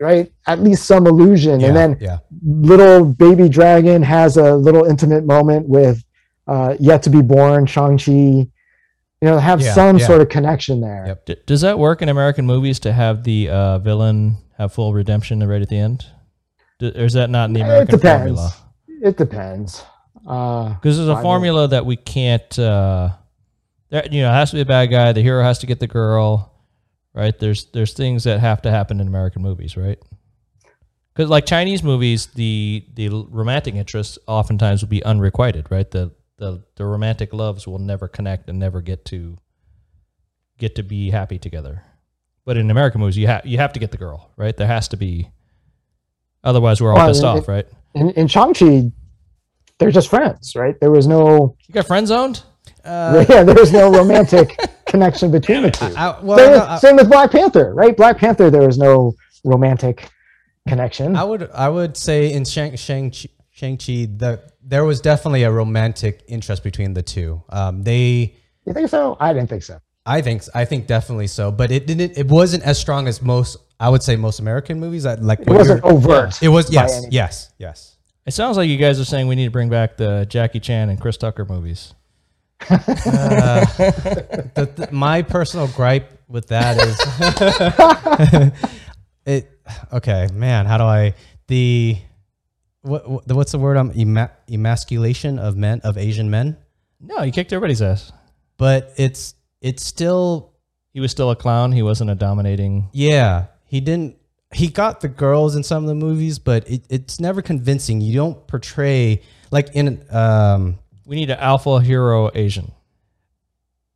Right? At least some illusion, Yeah, and then yeah. little baby dragon has a little intimate moment with uh, yet to be born Shang Chi. You know, have Yeah, some sort of connection there. Yep. D- does that work in American movies to have the uh, villain have full redemption right at the end? D- or is that not in the It American depends. formula? It depends. Uh, Because there's a formula that we can't. Uh, you know, it has to be a bad guy. The hero has to get the girl, right? There's there's things that have to happen in American movies, right? Because like Chinese movies, the the romantic interests oftentimes will be unrequited, right? The the the romantic loves will never connect and never get to get to be happy together. But in American movies, you have you have to get the girl, right? There has to be. Otherwise, we're all Well, pissed it- off, right? in, in Shang Chi, they're just friends, right? There was no You got friend zoned. Uh, yeah, there was no romantic connection between the two. I, well, same, no, I- same with Black Panther, right? Black Panther, there was no romantic connection. I would I would say in Shang Shang Shang Chi the there was definitely a romantic interest between the two. Um, they you think so? I didn't think so. I think I think definitely so, but it didn't. It wasn't as strong as most. I would say most American movies. That like It wasn't overt. It was yes, yes, yes. It sounds like you guys are saying we need to bring back the Jackie Chan and Chris Tucker movies. Uh, the, the- my personal gripe with that is it. Okay, man, how do I the what, what what's the word? Um, ema, emasculation of men of Asian men, No, he kicked everybody's ass. but it's it's still He was still a clown. He wasn't a dominating. Yeah, he didn't. He got the girls in some of the movies, but it, it's never convincing. You don't portray like in um We need an alpha hero Asian.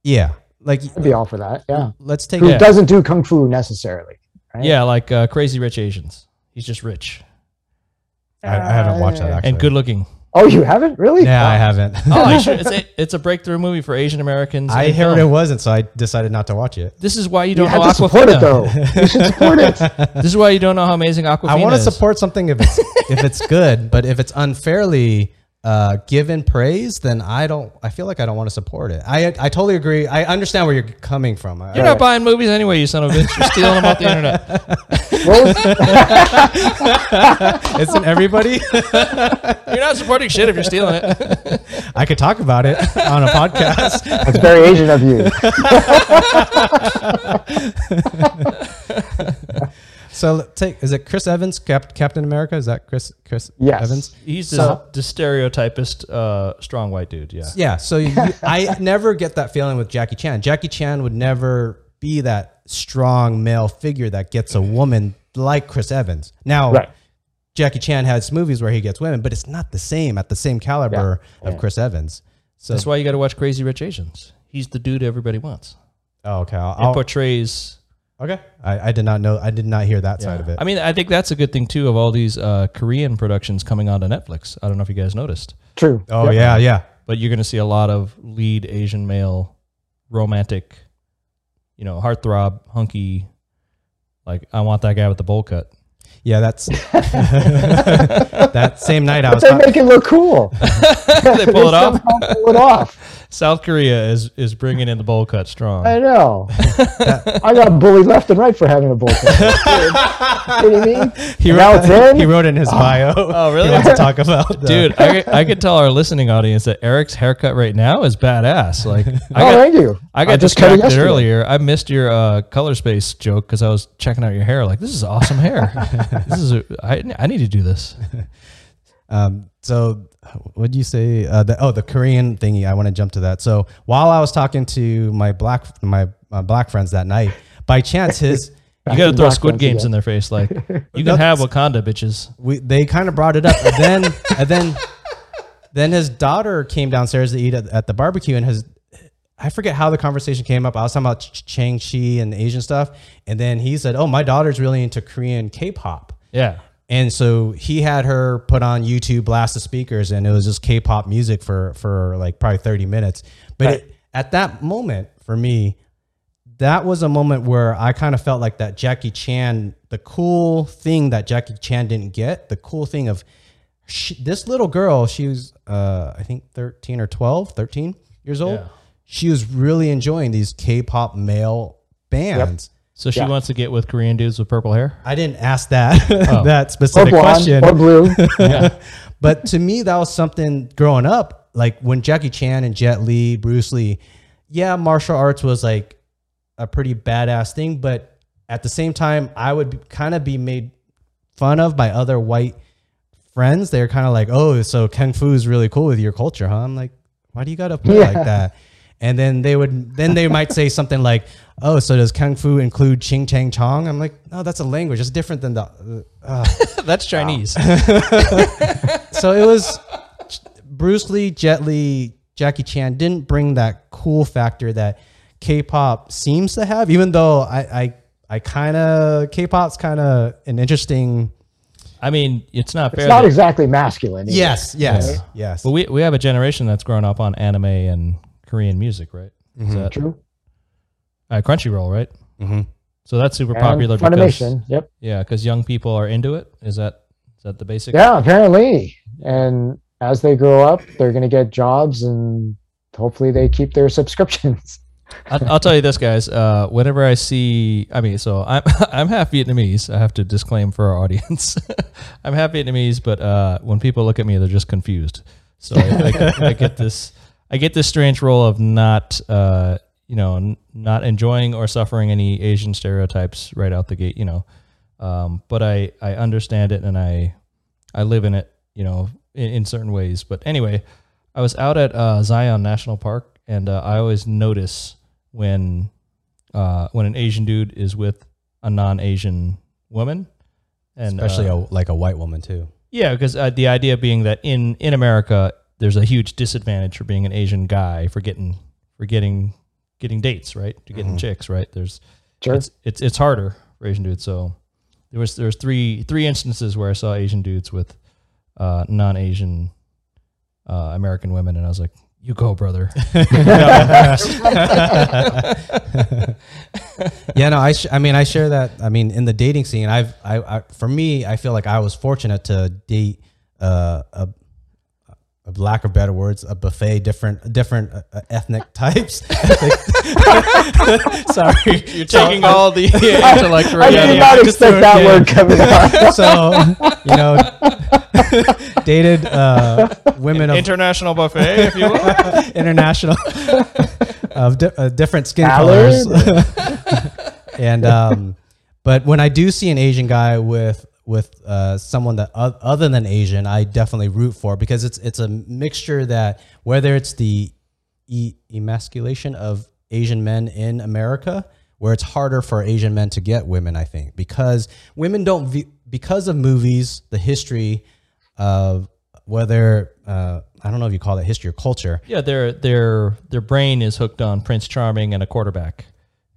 yeah like I'd be all for that. Yeah. let's take Who Yeah. doesn't do kung fu necessarily? Right? Yeah, like uh, crazy rich Asians. He's just rich I, I haven't watched that actually. and good looking. Oh, you haven't really? Yeah, I haven't. Oh, should, it's, a, it's a breakthrough movie for Asian Americans. I in heard it wasn't, so I decided not to watch it. This is why you You don't have know to support it Awkwafina. though. You should support it. This is why you don't know how amazing Awkwafina I want to support something if it's if it's good, but if it's unfairly uh, given praise, then I don't. I feel like I don't want to support it. I I totally agree. I understand where you're coming from. You're not buying movies anyway, you son of a bitch. You're stealing them off the internet. What was- Isn't everybody? You're not supporting shit if you're stealing it. I could talk about it on a podcast. That's very Asian of you. So take is it Chris Evans, Cap, Captain America? Is that Chris Chris Yes. Evans? He's the, So- the stereotypist uh, strong white dude. Yeah. Yeah. So you, I never get that feeling with Jackie Chan. Jackie Chan would never be that strong male figure that gets a woman like Chris Evans. Now, Right. Jackie Chan has movies where he gets women, but it's not the same at the same caliber Yeah. of Chris Evans. So That's why you got to watch Crazy Rich Asians. He's the dude everybody wants. oh, okay, I'll, It I'll, portrays Okay, I, I did not know. I did not hear that side of it. I mean, I think that's a good thing too of all these uh, Korean productions coming onto Netflix. I don't know if you guys noticed, True. oh Yep. yeah, yeah. but you're going to see a lot of lead Asian male, romantic, you know, heartthrob, hunky. Like I want that guy with the bowl cut. Yeah, that's that same night I But was. they talk- make it look cool. they pull it off. pull it off. South Korea is is bringing in the bowl cut strong. I know. I got bullied left and right for having a bullpen. kidding me? he, now wrote, it's in? he wrote in his bio. Oh, really? He wants to talk about Dude, I, I could tell our listening audience that Eric's haircut right now is badass. Like I oh, got, thank you. I got just cut it distracted earlier. I missed your uh, color space joke because I was checking out your hair. Like this is awesome hair. this is a, I, I need to do this. Um, so what do you say? Uh, the, oh, the Korean thingy. I want to jump to that. So while I was talking to my black my uh, black friends that night, by chance his You got to to throw Squid Games again. in their face. Like you can have Wakanda, bitches. we they kind of brought it up, and then and then then his daughter came downstairs to eat at, at the barbecue, and his I forget how the conversation came up. I was talking about Ch- Shang Chi and Asian stuff, and then he said, "Oh, my daughter's really into Korean K-pop." Yeah. And so he had her put on YouTube, blast the speakers, and it was just K-pop music for for like probably thirty minutes. But Right. it, at that moment, for me, that was a moment where I kind of felt like that Jackie Chan, the cool thing that Jackie Chan didn't get, the cool thing of she, this little girl, she was uh, I think 13 or 12, 13 years old. Yeah. She was really enjoying these K-pop male bands. So she Yeah. wants to get with Korean dudes with purple hair. I didn't ask that Oh. that Or specific blonde question. or blue. but to me, that was something growing up. Like when Jackie Chan and Jet Li, Bruce Lee, yeah, martial arts was like a pretty badass thing. But at the same time, I would kind of be made fun of by other white friends. They're kind of like, oh, so Kung Fu is really cool with your culture, huh? I'm like, why do you got to put it like that? And then they would, then they might say something like, "Oh, so does kung fu include ching chang chong?" I'm like, "No, that's a language. It's different than the." Uh, That's Chinese. so it was Bruce Lee, Jet Li, Jackie Chan didn't bring that cool factor that K-pop seems to have. Even though I, I, I kind of K-pop's kind of an interesting. I mean, it's not fair. It's not that- exactly masculine. either. Yes, yes, yes. but we we have a generation that's grown up on anime and Korean music, right? Is that True. uh, Crunchyroll, right? hmm So that's super And popular because Yep. yeah, because young people are into it. Is that is that the basic? Yeah, apparently. And as they grow up, they're going to get jobs and hopefully they keep their subscriptions. I'll, I'll tell you this, guys. Uh, whenever I see, I mean, so I'm I'm half Vietnamese. I have to disclaim for our audience. I'm half Vietnamese, but uh, when people look at me, they're just confused. So I, I, get- I get this I get this strange role of not uh, you know n- not enjoying or suffering any Asian stereotypes right out the gate. You know, um, but I I understand it and I I live in it. You know, in, in certain ways. But anyway, I was out at uh, Zion National Park, and uh, I always notice when uh, when an Asian dude is with a non-Asian woman, and Especially uh, a, like a white woman too. yeah, because uh, the idea being that in in America there's a huge disadvantage for being an Asian guy for getting for getting getting dates right to getting chicks right. There's Sure. it's it's it's harder for Asian dudes. So there was there was three three instances where I saw Asian dudes with uh, non-Asian uh, American women, and I was like, "You go, brother." yeah, no, I, sh- I mean, I share that. I mean, in the dating scene, I've, I, I for me, I feel like I was fortunate to date uh, a, a lack of better words, a buffet, different, different uh, uh, ethnic types. Sorry, You're taking all the intellect I right did not just expect that in. word coming out. so you know, dated uh, women of International buffet, if you will. international of di- uh, different skin Ballard? colors. and um, but when I do see an Asian guy with with uh, someone that other than Asian, I definitely root for because it's it's a mixture that whether it's the e- emasculation of Asian men in America, where it's harder for Asian men to get women, I think, because women don't because of movies, the history of whether uh, I don't know if you call it history or culture. Yeah, their their their brain is hooked on Prince Charming and a quarterback,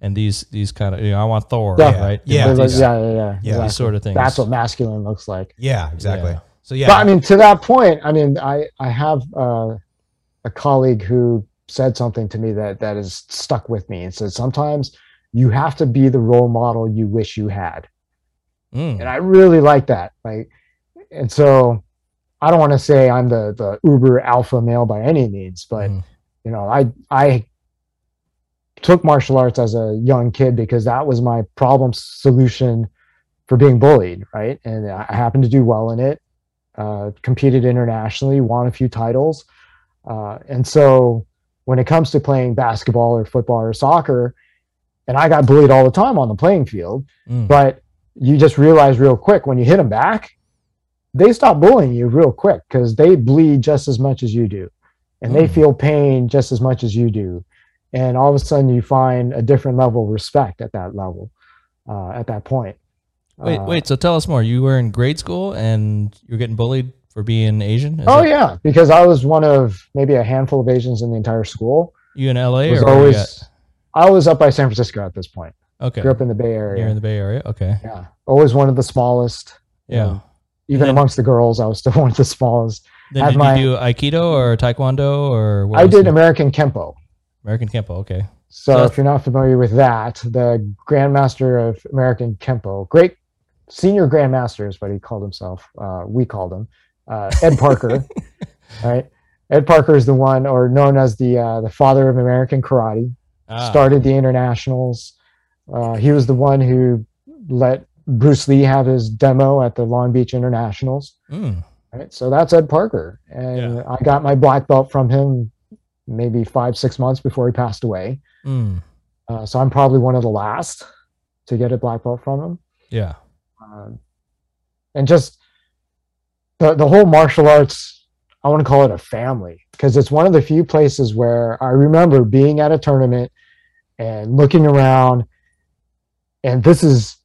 and these these kind of you know I want Thor, Yeah. right? Yeah. They're like- these, yeah, yeah, yeah, Yeah. exactly. these sort of things. That's what masculine looks like. Yeah, exactly. Yeah. So yeah, But I mean, to that point, I mean, I I have uh, a colleague who said something to me that that has stuck with me. and said sometimes you have to be the role model you wish you had, Mm. and I really like that. Like, and so I don't want to say I'm the the uber alpha male by any means, but Mhm. you know, I I took martial arts as a young kid because that was my problem solution for being bullied, right? And I happened to do well in it. Uh, competed internationally, won a few titles, uh, and so when it comes to playing basketball or football or soccer, and I got bullied all the time on the playing field, Mm. but you just realize real quick when you hit them back, they stop bullying you real quick because they bleed just as much as you do, and they Mm. feel pain just as much as you do, and all of a sudden you find a different level of respect at that level, uh, at that point. Wait, Uh, wait. So tell us more. You were in grade school and you're getting bullied for being Asian. Is Oh it yeah, because I was one of maybe a handful of Asians in the entire school. You in LA was or always I was up by San Francisco at this point. okay? Grew up in the Bay Area. You're in the Bay Area. Okay. yeah, always one of the smallest. Yeah. Um, even then- amongst the girls, I was still one of the smallest. Then had did my- you do Aikido or Taekwondo or what I did it? American Kempo. American Kempo? Okay. So So- if you're not familiar with that, the Grandmaster of American Kempo, great senior Grandmaster is what he called himself. Uh, we called him uh, Ed Parker, right? Ed Parker is the one, or known as the uh, the father of American Karate. Ah, Started the internationals. Uh, he was the one who let Bruce Lee have his demo at the Long Beach Internationals. mm, Right. So that's Ed Parker, and Yeah. I got my black belt from him maybe five six months before he passed away. mm, Uh, so I'm probably one of the last to get a black belt from him. yeah. Um, and just the, the whole martial arts, I want to call it a family because it's one of the few places where I remember being at a tournament and looking around. And this is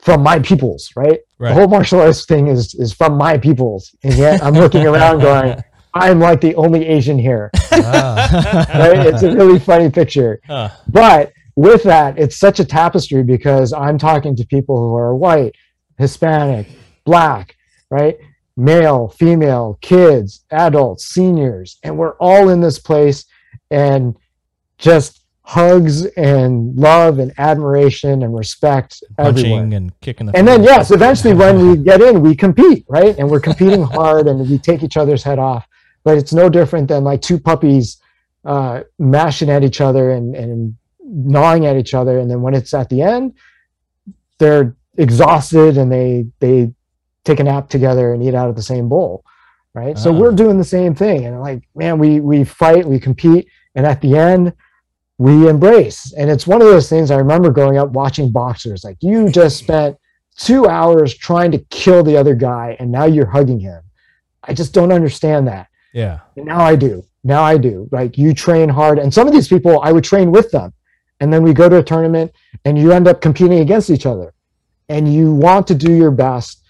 from my peoples, right? Right. The whole martial arts thing is, is from my peoples. And yet I'm looking around going, I'm like the only Asian here. Ah. Right? It's a really funny picture Huh. but with that it's such a tapestry because i'm talking to people who are white hispanic black right male female kids adults seniors and we're all in this place and just hugs and love and admiration and respect everywhere Punching and kicking the. and then yes eventually when we get in we compete right and we're competing hard and we take each other's head off but it's no different than like two puppies uh, mashing at each other and, and gnawing at each other. And then when it's at the end they're exhausted and they they take a nap together and eat out of the same bowl right? So Ah. we're doing the same thing. And like man we we fight we compete. And at the end we embrace. And it's one of those things i remember growing up watching boxers. Like you just spent two hours trying to kill the other guy and now you're hugging him. I just don't understand that Yeah. and now I do. Now I do. Like you train hard, and some of these people I would train with them, and then we go to a tournament, and you end up competing against each other, and you want to do your best.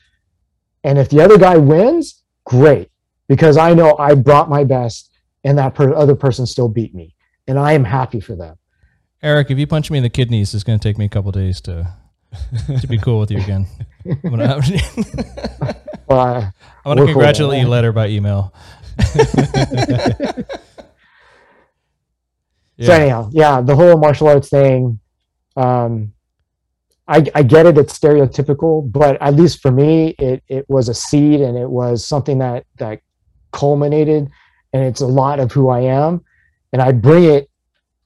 And if the other guy wins, great, because I know I brought my best, and that per- other person still beat me, and I am happy for them. Eric, if you punch me in the kidneys, it's going to take me a couple days to to be cool with you again. I'm gonna, I'm Well, uh, gonna We're cool, congratulate man. you later by email. So anyhow, yeah, the whole martial arts thing, um, I, I get it. It's stereotypical, but at least for me, it it was a seed, and it was something that that culminated, and it's a lot of who I am, and I bring it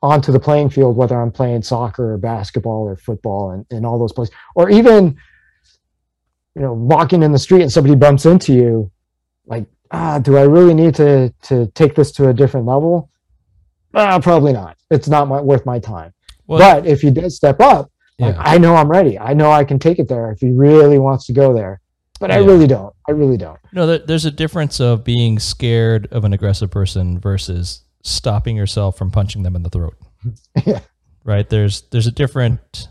onto the playing field, whether I'm playing soccer or basketball or football, and, and all those places, or even, you know, walking in the street and somebody bumps into you, like, ah, do I really need to to take this to a different level? Uh, probably not. It's not my, worth my time. Well, but if he does step up, like. I know I'm ready. I know I can take it there if he really wants to go there. But I really don't. I really don't. No, there's a difference of being scared of an aggressive person versus stopping yourself from punching them in the throat. Yeah. Right? There's there's a different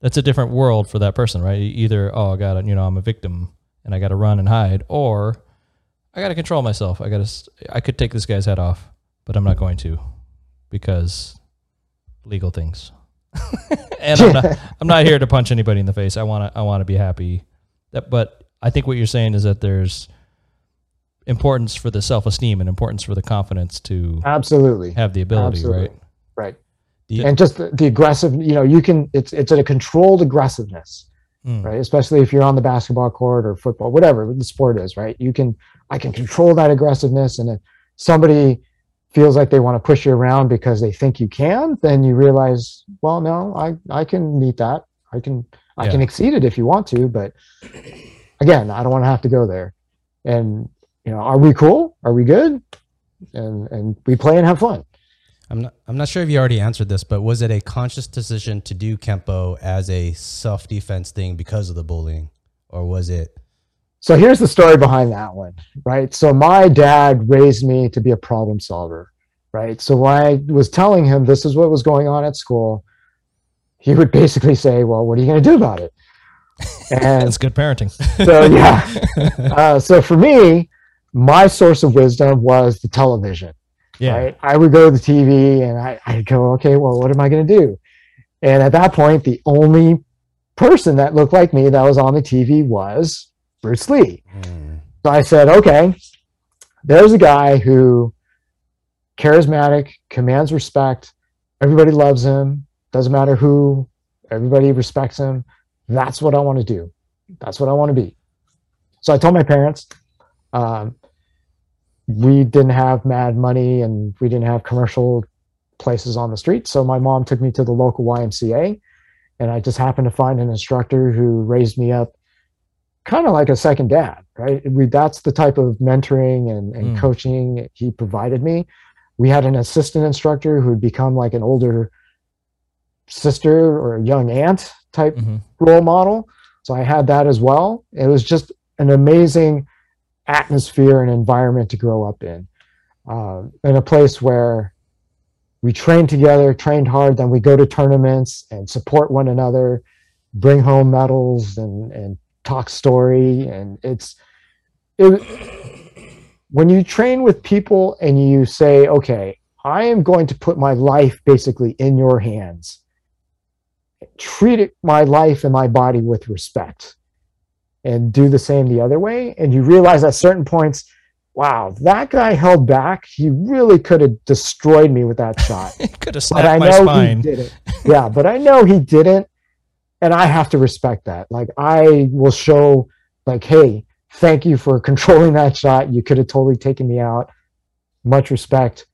that's a different world for that person, right? Either oh, I got to you know I'm a victim and I got to run and hide, or I got to control myself. I got to I could take this guy's head off, but I'm not going to because legal things. and I'm not, I'm not here to punch anybody in the face. I want to I want to be happy. That, but I think what you're saying is that there's importance for the self esteem and importance for the confidence to absolutely have the ability, Absolutely. right? right The- and just the, the aggressive you know you can it's it's a controlled aggressiveness Mm. right especially if you're on the basketball court or football whatever the sport is right you can i can control that aggressiveness. And if somebody feels like they want to push you around because they think you can then you realize well no i i can meet that. I can i can exceed it if you want to but again i don't want to have to go there. And you know are we cool? Are we good? And and we play and have fun. I'm not. I'm not sure if you already answered this, but was it a conscious decision to do kempo as a self defense thing because of the bullying, or was it? So here's the story behind that one, right? So my dad raised me to be a problem solver, right? So when I was telling him this is what was going on at school, he would basically say, "Well, what are you going to do about it?" And That's good parenting. so yeah, uh, so for me, my source of wisdom was the television Yeah. right? I would go to the TV and I, I'd go, okay, well, what am I going to do? And at that point, the only person that looked like me that was on the TV was Bruce Lee. Hmm. So I said, okay, there's a guy who charismatic, commands respect. Everybody loves him. Doesn't matter who, everybody respects him. That's what I want to do. That's what I want to be. So I told my parents, um, we didn't have mad money and we didn't have commercial places on the street. So my mom took me to the local YMCA and I just happened to find an instructor who raised me up kind of like a second dad, right? We, that's the type of mentoring and, and Mm. coaching he provided me. We had an assistant instructor who had become like an older sister or a young aunt type Mhm. role model. So I had that as well. It was just an amazing atmosphere and environment to grow up in, um, in a place where we trained together, trained hard, then we go to tournaments and support one another, bring home medals and, and talk story. And it's, it, when you train with people and you say, okay, I am going to put my life basically in your hands, treat it, my life and my body with respect and do the same the other way. And you realize at certain points, wow, that guy held back. He really could have destroyed me with that shot. Could have but I my know spine. he didn't. Yeah, but I know he didn't. And I have to respect that. Like I will show like, hey, thank you for controlling that shot. You could have totally taken me out. Much respect.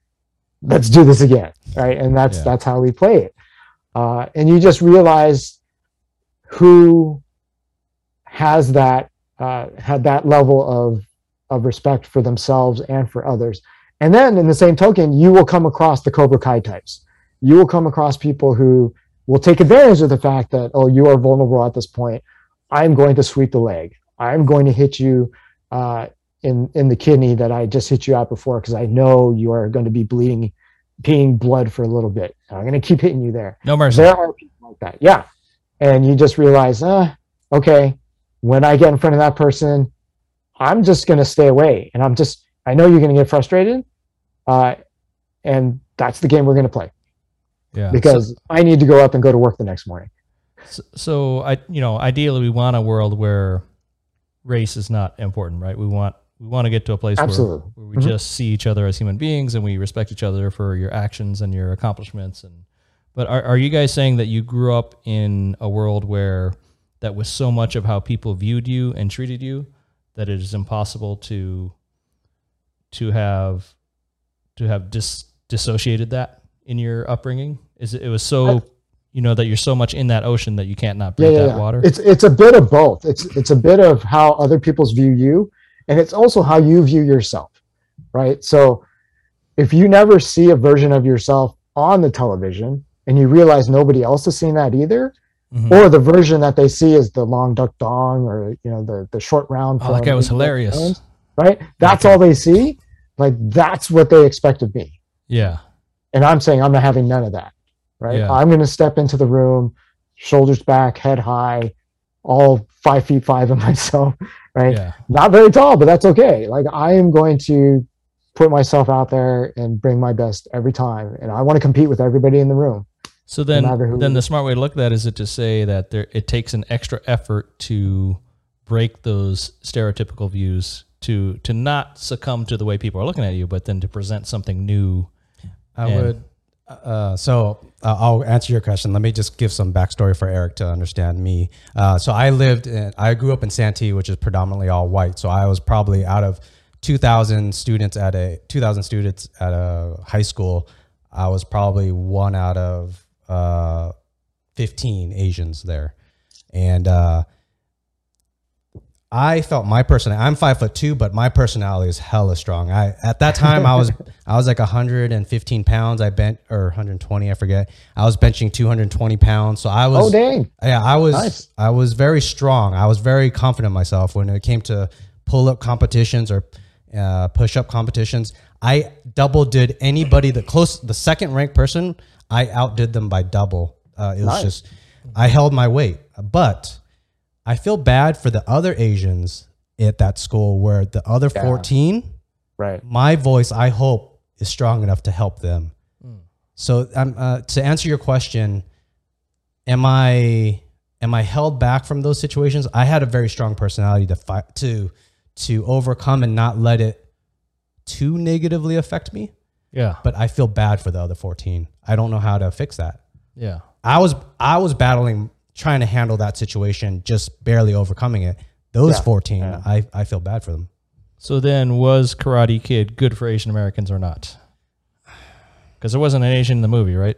Let's do this again. Right. And that's Yeah. that's how we play it. Uh, and you just realize who has that uh, had that level of of respect for themselves and for others. And then in the same token, you will come across the Cobra Kai types. You will come across people who will take advantage of the fact that, oh, you are vulnerable at this point. I'm going to sweep the leg. I'm going to hit you uh, in in the kidney that I just hit you out before because I know you are going to be bleeding, peeing blood for a little bit. I'm going to keep hitting you there. No mercy. There are people like that. Yeah. And you just realize, uh, okay, when I get in front of that person, I'm just going to stay away. And I'm just, I know you're going to get frustrated. Uh, and that's the game we're going to play yeah. because I need to go up and go to work the next morning. So, so I, you know, ideally we want a world where race is not important, right? We want we want to get to a place where, Absolutely. where we Mhm. just see each other as human beings and we respect each other for your actions and your accomplishments. And but are are you guys saying that you grew up in a world where that was so much of how people viewed you and treated you that it is impossible to to have to have dis, dissociated that in your upbringing? Is it, it was so you know that you're so much in that ocean that you can't not breathe yeah, that yeah. water. It's it's a bit of both. It's it's a bit of how other people's view you, and it's also how you view yourself, right? So, if you never see a version of yourself on the television, and you realize nobody else has seen that either, Mhm. or the version that they see is the Long Duk Dong, or you know the the short round. Oh, that guy was hilarious. Right? That's Okay. all they see. Like that's what they expect of me. Yeah. And I'm saying I'm not having none of that. Right. Yeah. I'm going to step into the room, shoulders back, head high, all five feet five of myself. Right. Yeah. Not very tall, but that's okay. Like I am going to put myself out there and bring my best every time. And I want to compete with everybody in the room. So then, matter who- then the smart way to look at that is it to say that there it takes an extra effort to break those stereotypical views to to not succumb to the way people are looking at you, but then to present something new. I And- would. Uh, so uh, I'll answer your question. Let me just give some backstory for Eric to understand me. Uh, so I lived in, I grew up in Santee, which is predominantly all white. So I was probably out of 2,000 students at a 2,000 students at a high school. I was probably one out of uh, 15 Asians there, and uh, I felt my personality. I'm five foot two, but my personality is hella strong. I at that time I was I was like 115 pounds. I bent or 120, I forget. I was benching 220 pounds. So I was Oh dang! yeah, I was Nice. I was very strong. I was very confident in myself when it came to pull up competitions or uh, push up competitions. I double did anybody the close the second ranked person. I outdid them by double. Uh, it was just I held my weight, but I feel bad for the other Asians at that school where the other 14 Right. my voice i hope is strong enough to help them. So um, uh, to answer your question am i am i held back from those situations? I had a very strong personality to fight to to overcome and not let it too negatively affect me. Yeah, but i feel bad for the other 14 i don't know how to fix that. Yeah. i was i was battling trying to handle that situation just barely overcoming it those Yeah. 14 Yeah. i i feel bad for them So then, was Karate Kid good for Asian Americans or not? Because there wasn't an Asian in the movie, right?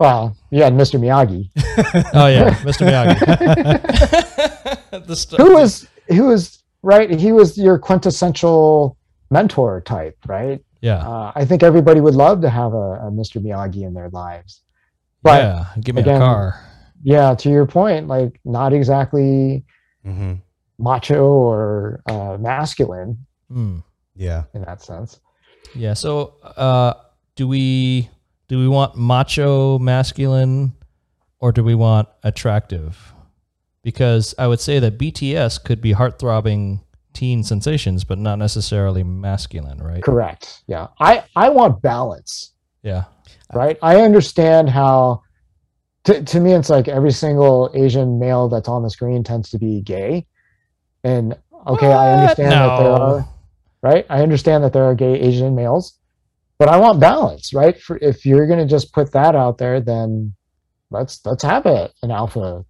Well, yeah, Mr. Miyagi, Oh yeah, Mr. Miyagi. the st- who was who was right. He was your quintessential mentor type, right? yeah, Uh, I think everybody would love to have a, a Mr. Miyagi in their lives. But yeah. Give me again- a car. Yeah, to your point, like not exactly mm-hmm. macho or uh, masculine Hmm. yeah in that sense. Yeah. So, uh, do we do we want macho, masculine, or do we want attractive? Because I would say that BTS could be heart-throbbing teen sensations, but not necessarily masculine, right? Correct. Yeah. I, I want balance, Yeah. right? I understand how, to, to me, it's like every single Asian male that's on the screen tends to be gay. And okay, I What? understand that there are, right? I understand that there are gay Asian males, but I want balance, right? For, if you're going to just put that out there, then let's, let's have a, an alpha.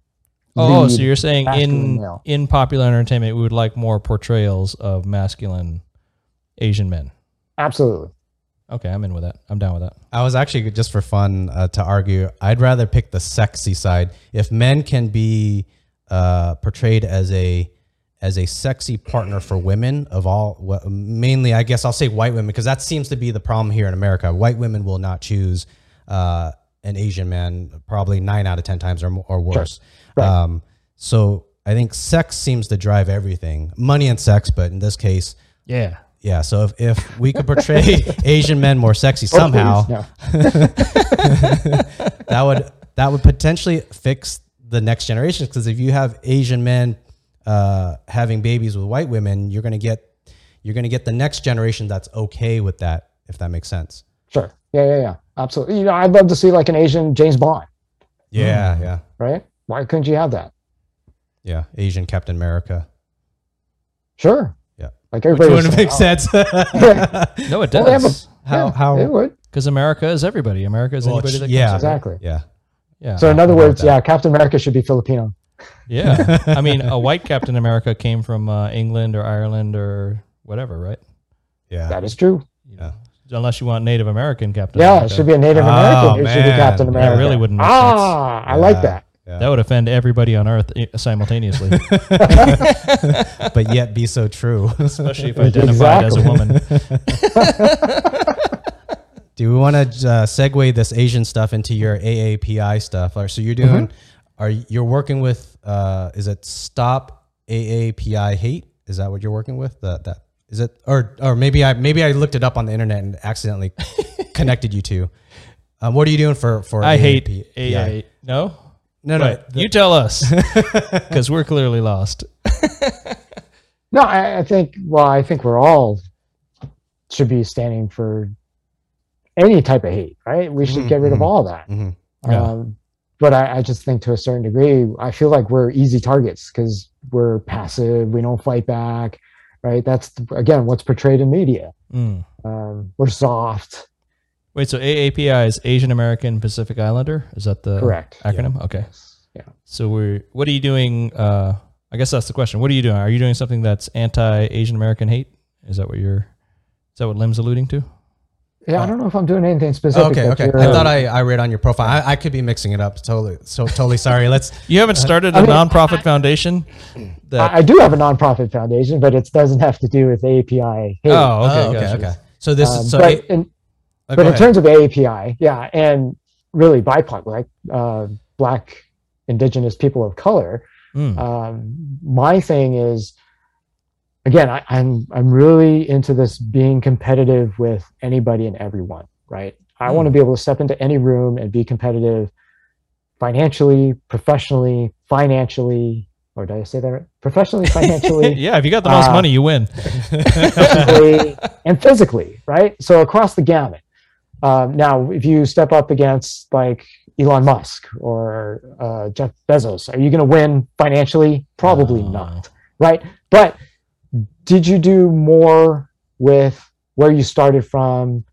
Oh, so you're saying in male. in popular entertainment, we would like more portrayals of masculine Asian men. Absolutely. Okay, I'm in with that. I'm down with that. I was actually just for fun uh, to argue. I'd rather pick the sexy side. If men can be uh, portrayed as a as a sexy partner for women of all, mainly I guess I'll say white women because that seems to be the problem here in America. White women will not choose uh, an Asian man probably nine out of ten times or or worse. Right. Um, so I think sex seems to drive everything, money and sex, but in this case. Yeah. Yeah, so if, if we could portray Asian men more sexy Oh, somehow, no. that would that would potentially fix the next generation. Because if you have Asian men uh, having babies with white women, you're gonna get you're gonna get the next generation that's okay with that. If that makes sense. Sure. Yeah, yeah, yeah. Absolutely. You know, I'd love to see like an Asian James Bond, Yeah, yeah, right? Why couldn't you have that? yeah. Asian Captain America. Sure. Yeah. Like Which everybody. wouldn't make sense. No, it Well, a- does. how yeah, how it would. Because America is everybody. America is Well, anybody that yeah. comes in. Exactly. yeah. Yeah. So in other words, yeah, Captain America should be Filipino. Yeah. I mean, a white Captain America came from uh, England or Ireland or whatever, right? Yeah. That is true. Yeah. Unless you want Native American Captain Yeah, America. it should be a Native Oh, American. It should be man. Captain That America. really wouldn't make ah, I like that. Yeah. That would offend everybody on Earth simultaneously, but yet be so true. especially if identified as a woman. Do we want to uh, segue this Asian stuff into your AAPI stuff? So you're doing? Are you're working with? Uh, is it Stop AAPI Hate? Is that what you're working with? That that is it? Or or maybe I maybe I looked it up on the internet and accidentally connected you to. Um, what are you doing for for? I hate AAPI? AA. No? No, no. Right. you tell us. Because we're clearly lost. No, I, I think. Well, I think we're all should be standing for any type of hate, right? We should Mhm, get rid of mhm. all that. Mhm. Yeah. Um, but I, I just think to a certain degree, I feel like we're easy targets because we're passive. We don't fight back, right? That's again what's portrayed in media. Mm. Um, we're soft. Wait, so AAPI is Asian American Pacific Islander? Is that the Correct. acronym? Okay. Yeah. So we're what are you doing? Uh, I guess that's the question. What are you doing? Are you doing something that's anti Asian American hate? Is that what you're? Is that what Lim's alluding to? Yeah, I don't know if I'm doing anything specific. Okay, okay. I thought I, I read on your profile. I, I could be mixing it up. Totally, so totally sorry. Let's. You haven't started a I mean, nonprofit foundation. That I, I do have a nonprofit foundation, but it doesn't have to do with API. hate. oh okay oh, okay, gotcha. okay. So this Um, is so. but A- in, oh, but in ahead. terms of AAPI, yeah, and really BIPOC, like uh, Black, Indigenous people of color, Mm. um, my thing is, again, I, I'm I'm really into this being competitive with anybody and everyone, right? I want to be able to step into any room and be competitive, financially, professionally, financially, or did I say that right? Professionally, financially, yeah, if you got the most Uh, money, you win. and physically, right? So across the gamut. Um, now, if you step up against like Elon Musk or uh, Jeff Bezos, are you going to win financially? Probably No. not, right? But did you do more with where you started from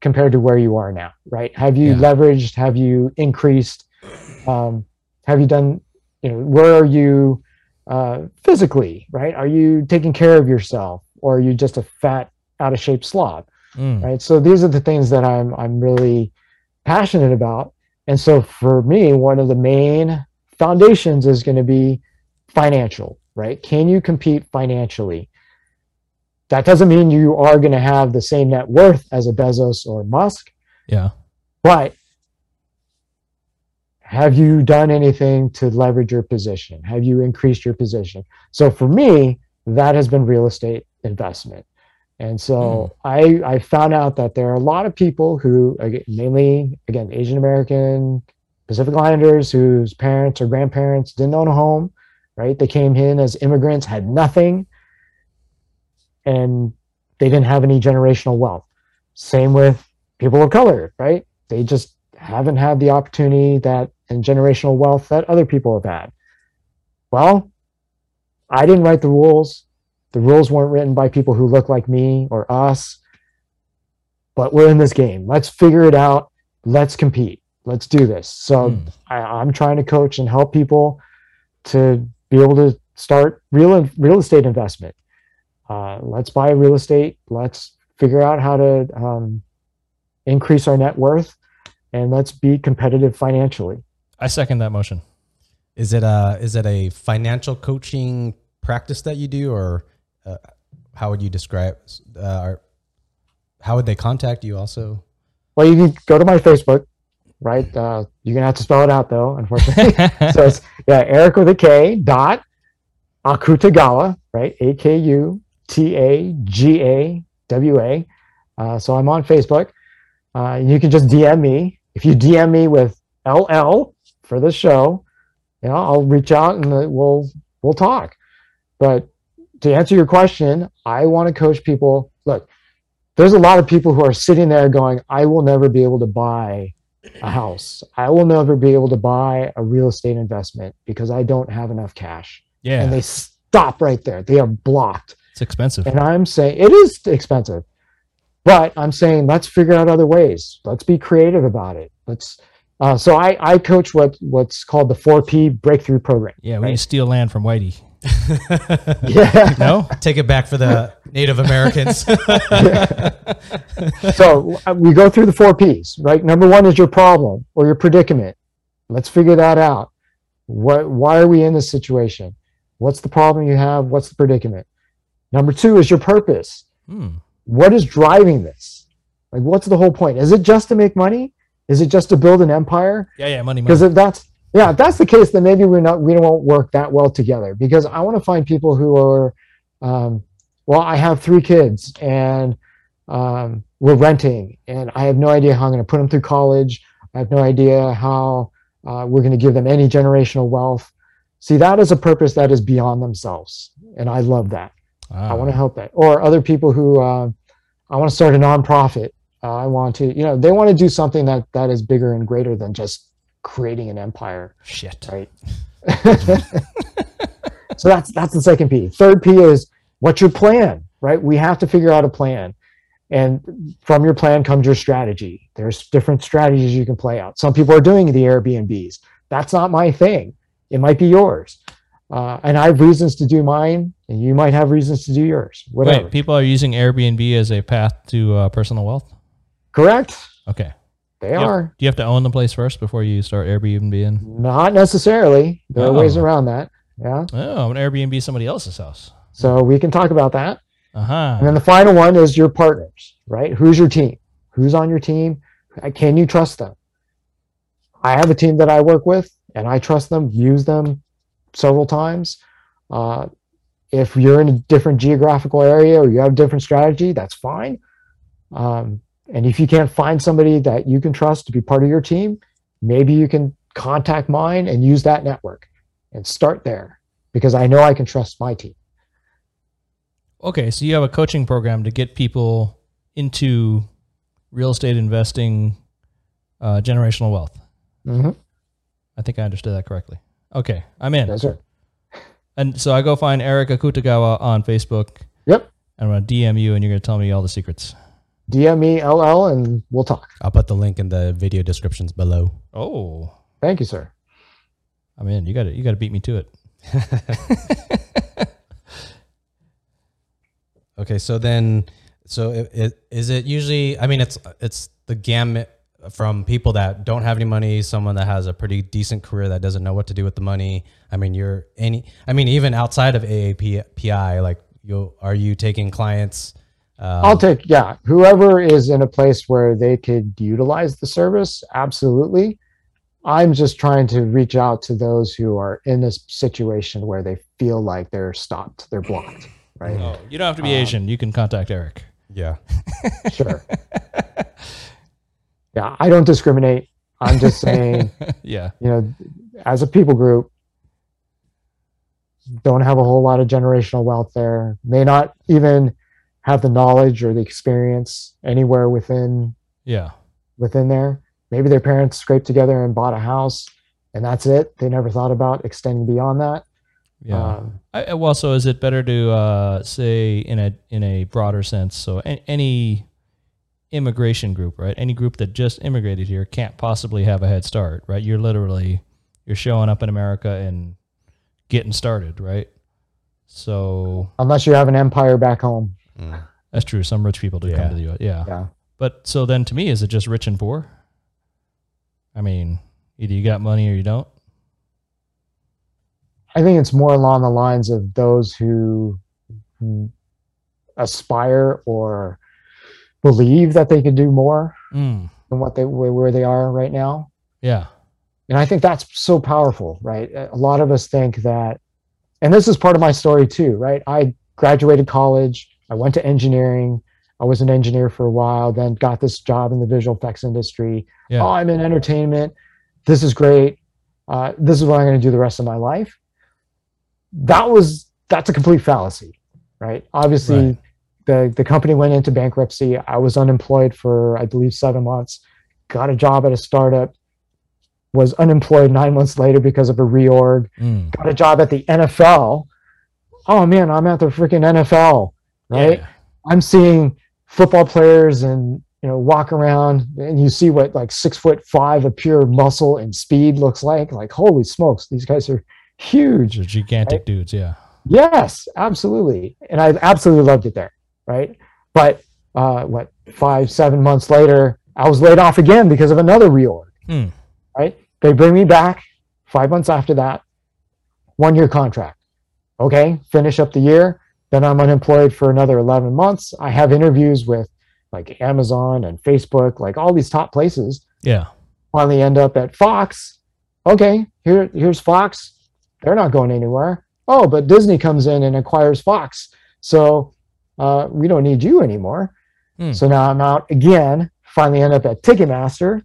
compared to where you are now, right? Have you Yeah. leveraged? Have you increased? Um, have you done? You know, where are you uh, physically, right? Are you taking care of yourself, or are you just a fat, out of shape slob? Mm. right? So these are the things that i'm i'm really passionate about. And so for me one of the main foundations is going to be financial right? Can you compete financially? That doesn't mean you are going to have the same net worth as a bezos or musk. Yeah. but have you done anything to leverage your position? Have you increased your position? So for me that has been real estate investment and so hmm. I, I found out that there are a lot of people who, again, mainly, again, Asian American, Pacific Islanders, whose parents or grandparents didn't own a home, right? They came in as immigrants, had nothing, and they didn't have any generational wealth. Same with people of color, right? They just haven't had the opportunity that and generational wealth that other people have had. Well, I didn't write the rules. The rules weren't written by people who look like me or us. But we're in this game. Let's figure it out. Let's compete. Let's do this. So Mm. I, I'm trying to coach and help people to be able to start real real estate investment. Uh, let's buy real estate. Let's figure out how to um, increase our net worth, and let's be competitive financially. I second that motion. Is it a is it a financial coaching practice that you do, or uh, how would you describe? Uh, or how would they contact you? Also, Well, you can go to my Facebook, right? Uh, you're gonna have to spell it out though, unfortunately. so it's yeah, Eric with a K dot Akutagawa, right? A K U T A G A W A. Uh, so I'm on Facebook. Uh, you can just DM me. If you DM me with LL for the show, you know, I'll reach out and uh, we'll we'll talk. But to answer your question, I want to coach people. Look, there's a lot of people who are sitting there going, I will never be able to buy a house. I will never be able to buy a real estate investment because I don't have enough cash. Yeah. And they stop right there. They are blocked. it's expensive. And I'm saying it is expensive, but I'm saying let's figure out other ways. Let's be creative about it. Let's. Uh, so I, I coach what what's called the 4P breakthrough program. Yeah, we right? steal land from Whitey. Yeah. No? take it back for the Native Americans. so uh, we go through the four P's, right? Number one is your problem or your predicament. Let's figure that out. What, why are we in this situation? What's the problem you have? What's the predicament? Number two is your purpose. Hmm. What is driving this? Like, what's the whole point? Is it just to make money? Is it just to build an empire? Yeah, yeah, money, money. Because if that's yeah, if that's the case, then maybe we're not we won't work that well together. Because I want to find people who are, um, well, I have three kids and um, we're renting, and I have no idea how I'm going to put them through college. I have no idea how uh, we're going to give them any generational wealth. See, that is a purpose that is beyond themselves, and I love that. I Ah. want to help that. Or other people who uh, I want to start a nonprofit. Uh, I want to, you know, they want to do something that that is bigger and greater than just creating an empire, Shit. right? so that's that's the second P. Third P is what's your plan, right? We have to figure out a plan. And from your plan comes your strategy. There's different strategies you can play out. Some people are doing the Airbnbs. That's not my thing. It might be yours. Uh, and I have reasons to do mine, and you might have reasons to do yours. Whatever. Wait, people are using Airbnb as a path to uh, personal wealth. Correct. Okay. They Yep. are. Do you have to own the place first before you start Airbnb? Not necessarily. There are ways Oh. around that. Yeah. Oh, I'm an Airbnb somebody else's house. So we can talk about that. Uh huh. And then the final one is your partners, right? Who's your team? Who's on your team? Uh, Can you trust them? I have a team that I work with and I trust them, use them several times. Uh, if you're in a different geographical area or you have a different strategy, that's fine. Um, and if you can't find somebody that you can trust to be part of your team, maybe you can contact mine and use that network and start there because I know I can trust my team. Okay, so you have a coaching program to get people into real estate investing, uh, generational wealth. Mm-hmm. I think I understood that correctly. Okay, I'm in. Yes, sir. And so I go find Eric Akutagawa on Facebook. Yep. And I'm going to DM you and you're going to tell me all the secrets. DM me LL and we'll talk. I'll put the link in the video descriptions below. Oh, Thank you, sir. Oh, I'm in. You got to you got to beat me to it. Okay, so then, so it, it, is it usually? I mean, it's it's the gamut from people that don't have any money, someone that has a pretty decent career that doesn't know what to do with the money. I mean, you're any. I mean, even outside of AAPI, like you, are you taking clients? Um, I'll take, yeah, whoever is in a place where they could utilize the service, absolutely. I'm just trying to reach out to those who are in this situation where they feel like they're stopped, they're blocked, right? Oh, you don't have to be Um, Asian. You can contact Eric. yeah. Sure. Yeah, I don't discriminate. I'm just saying, yeah. you know, as a people group, don't have a whole lot of generational wealth there, may not even have the knowledge or the experience anywhere within Yeah. within there. Maybe their parents scraped together and bought a house and that's it. They never thought about extending beyond that. Yeah. Um, I, well, so is it better to uh, say in a in a broader sense? So any immigration group, right? Any group that just immigrated here can't possibly have a head start, right? You're literally you're showing up in America and getting started, right? So unless you have an empire back home. Mm. that's true. Some rich people do Yeah. come to the U.S. Yeah. Yeah. But so then to me, is it just rich and poor? I mean, either you got money or you don't. I think it's more along the lines of those who, aspire or believe that they can do more Mm. than what they where they are right now. Yeah. And I think that's so powerful, right? A lot of us think that, and this is part of my story too, right? I graduated college, I went to engineering, I was an engineer for a while, then got this job in the visual effects industry. Yeah. Oh, I'm in entertainment. This is great. Uh, this is what I'm going to do the rest of my life. That was that's a complete fallacy, right? Obviously, Right. the the company went into bankruptcy. I was unemployed for I believe seven months. Got a job at a startup. Was unemployed nine months later because of a reorg. Mm. Got a job at the NFL. Oh man, I'm at the freaking NFL, right? Yeah. I'm seeing football players and you know walk around and you see what like six foot five of pure muscle and speed looks like. Like holy smokes, these guys are huge. These are gigantic dudes. Yeah. Yes, absolutely. And I absolutely loved it there, right? But uh, what five, seven months later, I was laid off again because of another reorg, Hmm. right? They bring me back five months after that, one year contract. Okay, finish up the year. Then I'm unemployed for another 11 months. I have interviews with like Amazon and Facebook, like all these top places. Yeah. Finally end up at Fox. Okay, here, here's Fox. They're not going anywhere. Oh, but Disney comes in and acquires Fox. So uh, we don't need you anymore. Hmm. So now I'm out again. Finally end up at Ticketmaster.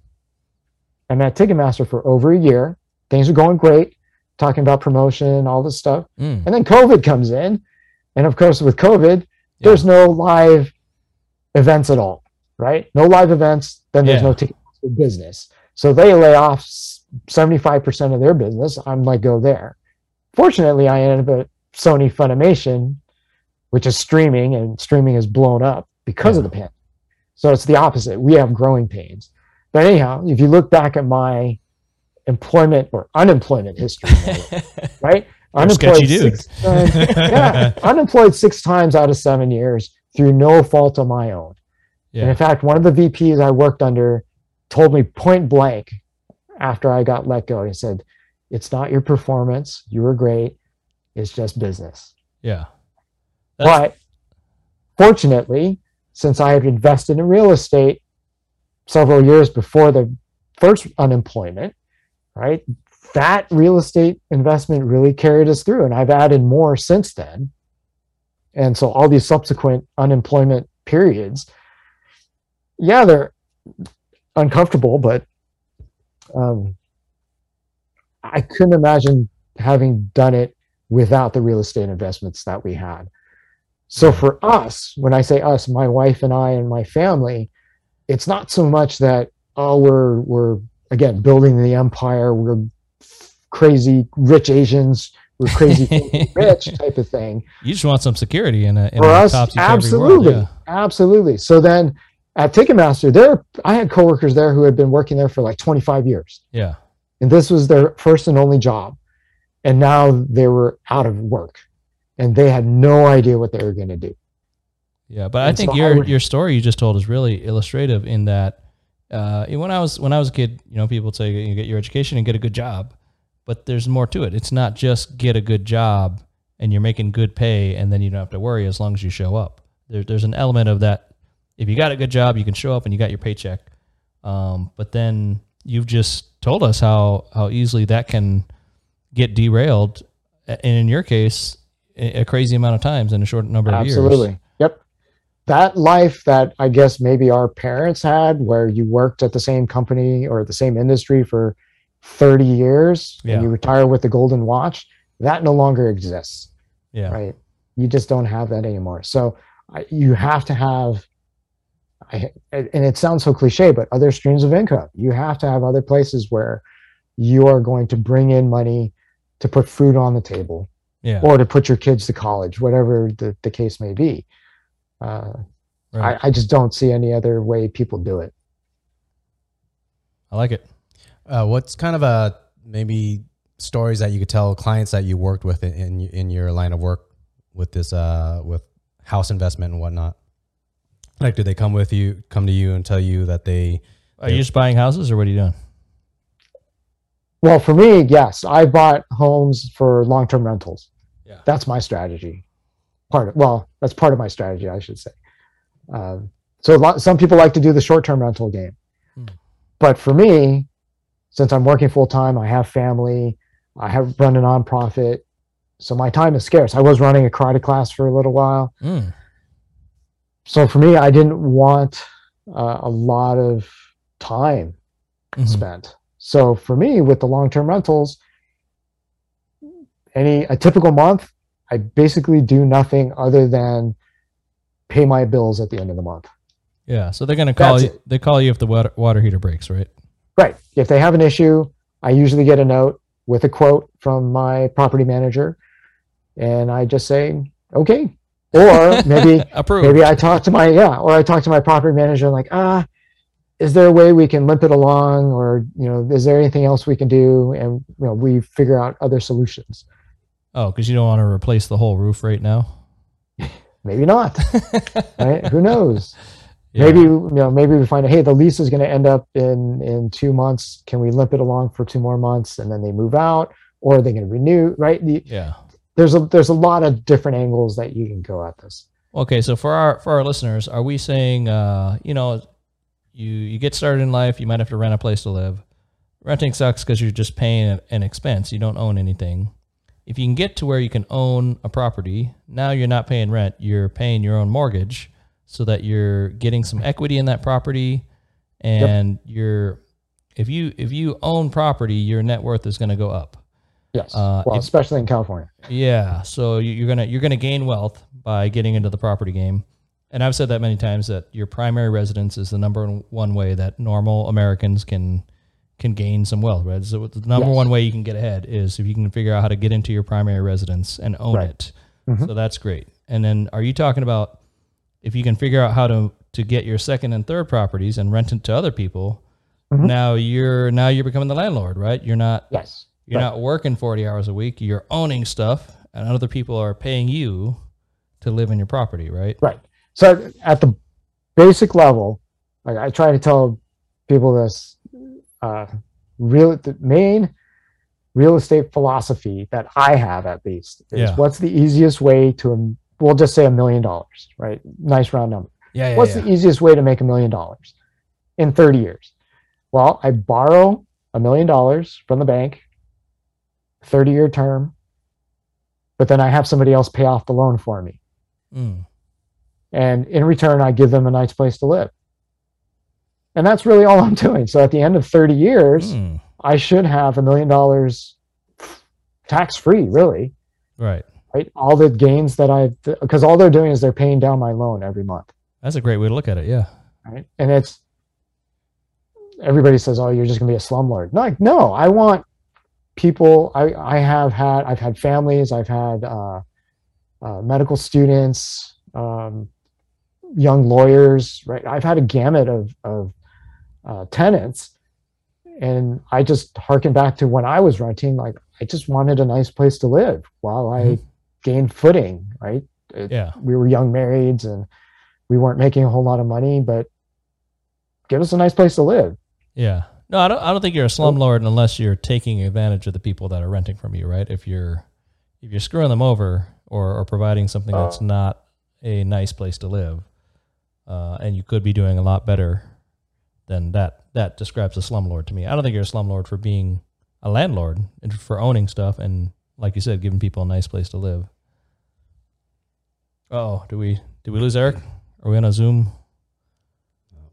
I'm at Ticketmaster for over a year. Things are going great. Talking about promotion, and all this stuff. Mm. And then COVID comes in. And of course, with COVID, there's no live events at all. right? No live events, then there's Yeah. no Ticketmaster business. So they lay off 75% of their business. I'm like, go there. Fortunately, I ended up at Sony Funimation, which is streaming, and streaming has blown up because of the pandemic. So it's the opposite. We have growing pains. But anyhow, if you look back at my employment or unemployment history, right? You're a sketchy dude. six times, yeah, unemployed six times out of seven years through no fault of my own. And in fact, one of the VPs I worked under told me point blank after I got let go, he said, It's not your performance. You were great. It's just business. Yeah. That's- But fortunately, since I had invested in real estate several years before the first unemployment, right? That real estate investment really carried us through. And I've added more since then. And so all these subsequent unemployment periods, yeah, they're uncomfortable, but um, I couldn't imagine having done it without the real estate investments that we had. So for us, when I say us, my wife and I and my family, it's not so much that oh we're we're again building the empire, we're crazy rich Asians, we're crazy rich type of thing. You just want some security in a, in For a us, absolutely, world. absolutely. So then at Ticketmaster, there I had coworkers there who had been working there for like 25 years, Yeah. and this was their first and only job, and now they were out of work, and they had no idea what they were going to do. Yeah, but I think so I your would- your story you just told is really illustrative in that uh, when I was when I was a kid, you know, people say you get your education and get a good job, but there's more to it. It's not just get a good job and you're making good pay and then you don't have to worry as long as you show up. There, there's an element of that. If you got a good job, you can show up and you got your paycheck. Um, but then you've just told us how how easily that can get derailed, and in your case, a a crazy amount of times in a short number of years. Absolutely. That life that I guess maybe our parents had, where you worked at the same company or the same industry for 30 years Yeah. and you retire with the golden watch, that no longer exists, Yeah. right? You just don't have that anymore. So I, you have to have, I, and it sounds so cliche, but other streams of income. You have to have other places where you are going to bring in money to put food on the table Yeah. or to put your kids to college, whatever the, the case may be. Uh, Right. I, I just don't see any other way people do it. I like it. Uh, what's kind of a maybe stories that you could tell clients that you worked with in in, in your line of work with this uh, with house investment and whatnot? Like, do they come with you, come to you, and tell you that they? Are you just buying houses or what are you doing? Well, for me, yes, I bought homes for long term rentals. Yeah. That's my strategy. Part of, well, that's part of my strategy, I should say. Um, so a lot, some people like to do the short term rental game. Hmm. But for me, since I'm working full time, I have family, I have run a nonprofit. So my time is scarce. I was running a karate class for a little while. Mm. so for me i didn't want uh, a lot of time Mhm. spent so for me with the long-term rentals any a typical month i basically do nothing other than pay my bills at the end of the month Yeah. So they're gonna call That's you. They call you if the water, water heater breaks, right? right if they have an issue i usually get a note with a quote from my property manager and i just say okay or maybe maybe I talk to my yeah, or I talk to my property manager like ah, is there a way we can limp it along, or you know, is there anything else we can do, and you know, we figure out other solutions. Oh, because you don't want to replace the whole roof right now. Maybe not, right? Who knows? Yeah. Maybe you know, maybe we find out, hey, the lease is going to end up in in two months. Can we limp it along for two more months, and then they move out, or are they going to renew? Right? The, Yeah. there's a there's a lot of different angles that you can go at this. Okay, so for our for our listeners, are we saying, uh, you know, you you get started in life, you might have to rent a place to live. Renting sucks because you're just paying an- an expense. You don't own anything. If you can get to where you can own a property, now you're not paying rent. You're paying your own mortgage, so that you're getting some equity in that property, and you're if you if you own property, your net worth is going to go up. Yes. Uh, well, if- especially in California. Yeah, so you- you're gonna you're gonna gain wealth by getting into the property game. and I've said that many times that your primary residence is the number one way that normal Americans can can gain some wealth, right? So the number Yes. one way you can get ahead is if you can figure out how to get into your primary residence and own Right. it. Mhm. So that's great. And then are you talking about if you can figure out how to to get your second and third properties and rent it to other people, Mhm. now you're now you're becoming the landlord, right? You're not Yes. you're Right. not working 40 hours a week, you're owning stuff and other people are paying you to live in your property, right? Right. So at the basic level, like I try to tell people this, uh, real the main real estate philosophy that I have at least is Yeah. what's the easiest way to um, we'll just say a million dollars, right? Nice round number. Yeah, yeah. What's the easiest way to make a million dollars in 30 years? Well, I borrow a million dollars from the bank, 30 year term, but then I have somebody else pay off the loan for me Mm. and in return i give them a nice place to live and that's really all i'm doing so at the end of 30 years Mm. i should have a million dollars tax free really Right. right all the gains that i because all they're doing is they're paying down my loan every month That's a great way to look at it. Yeah. right and it's everybody says oh you're just going to be a slumlord no like no i want people i i have had i've had families i've had uh, uh, medical students um, young lawyers right i've had a gamut of of uh, tenants and i just harken back to when i was renting like i just wanted a nice place to live while i Mhm. gained footing right It- Yeah. we were young marrieds and we weren't making a whole lot of money but give us a nice place to live Yeah. No, I don't. I don't think you're a slumlord unless you're taking advantage of the people that are renting from you, right? If you're if you're screwing them over or, or providing something that's not a nice place to live, uh, and you could be doing a lot better, then that that describes a slumlord to me. I don't think you're a slumlord for being a landlord and for owning stuff and, like you said, giving people a nice place to live. Oh, do we did we lose Eric? Are we on a Zoom?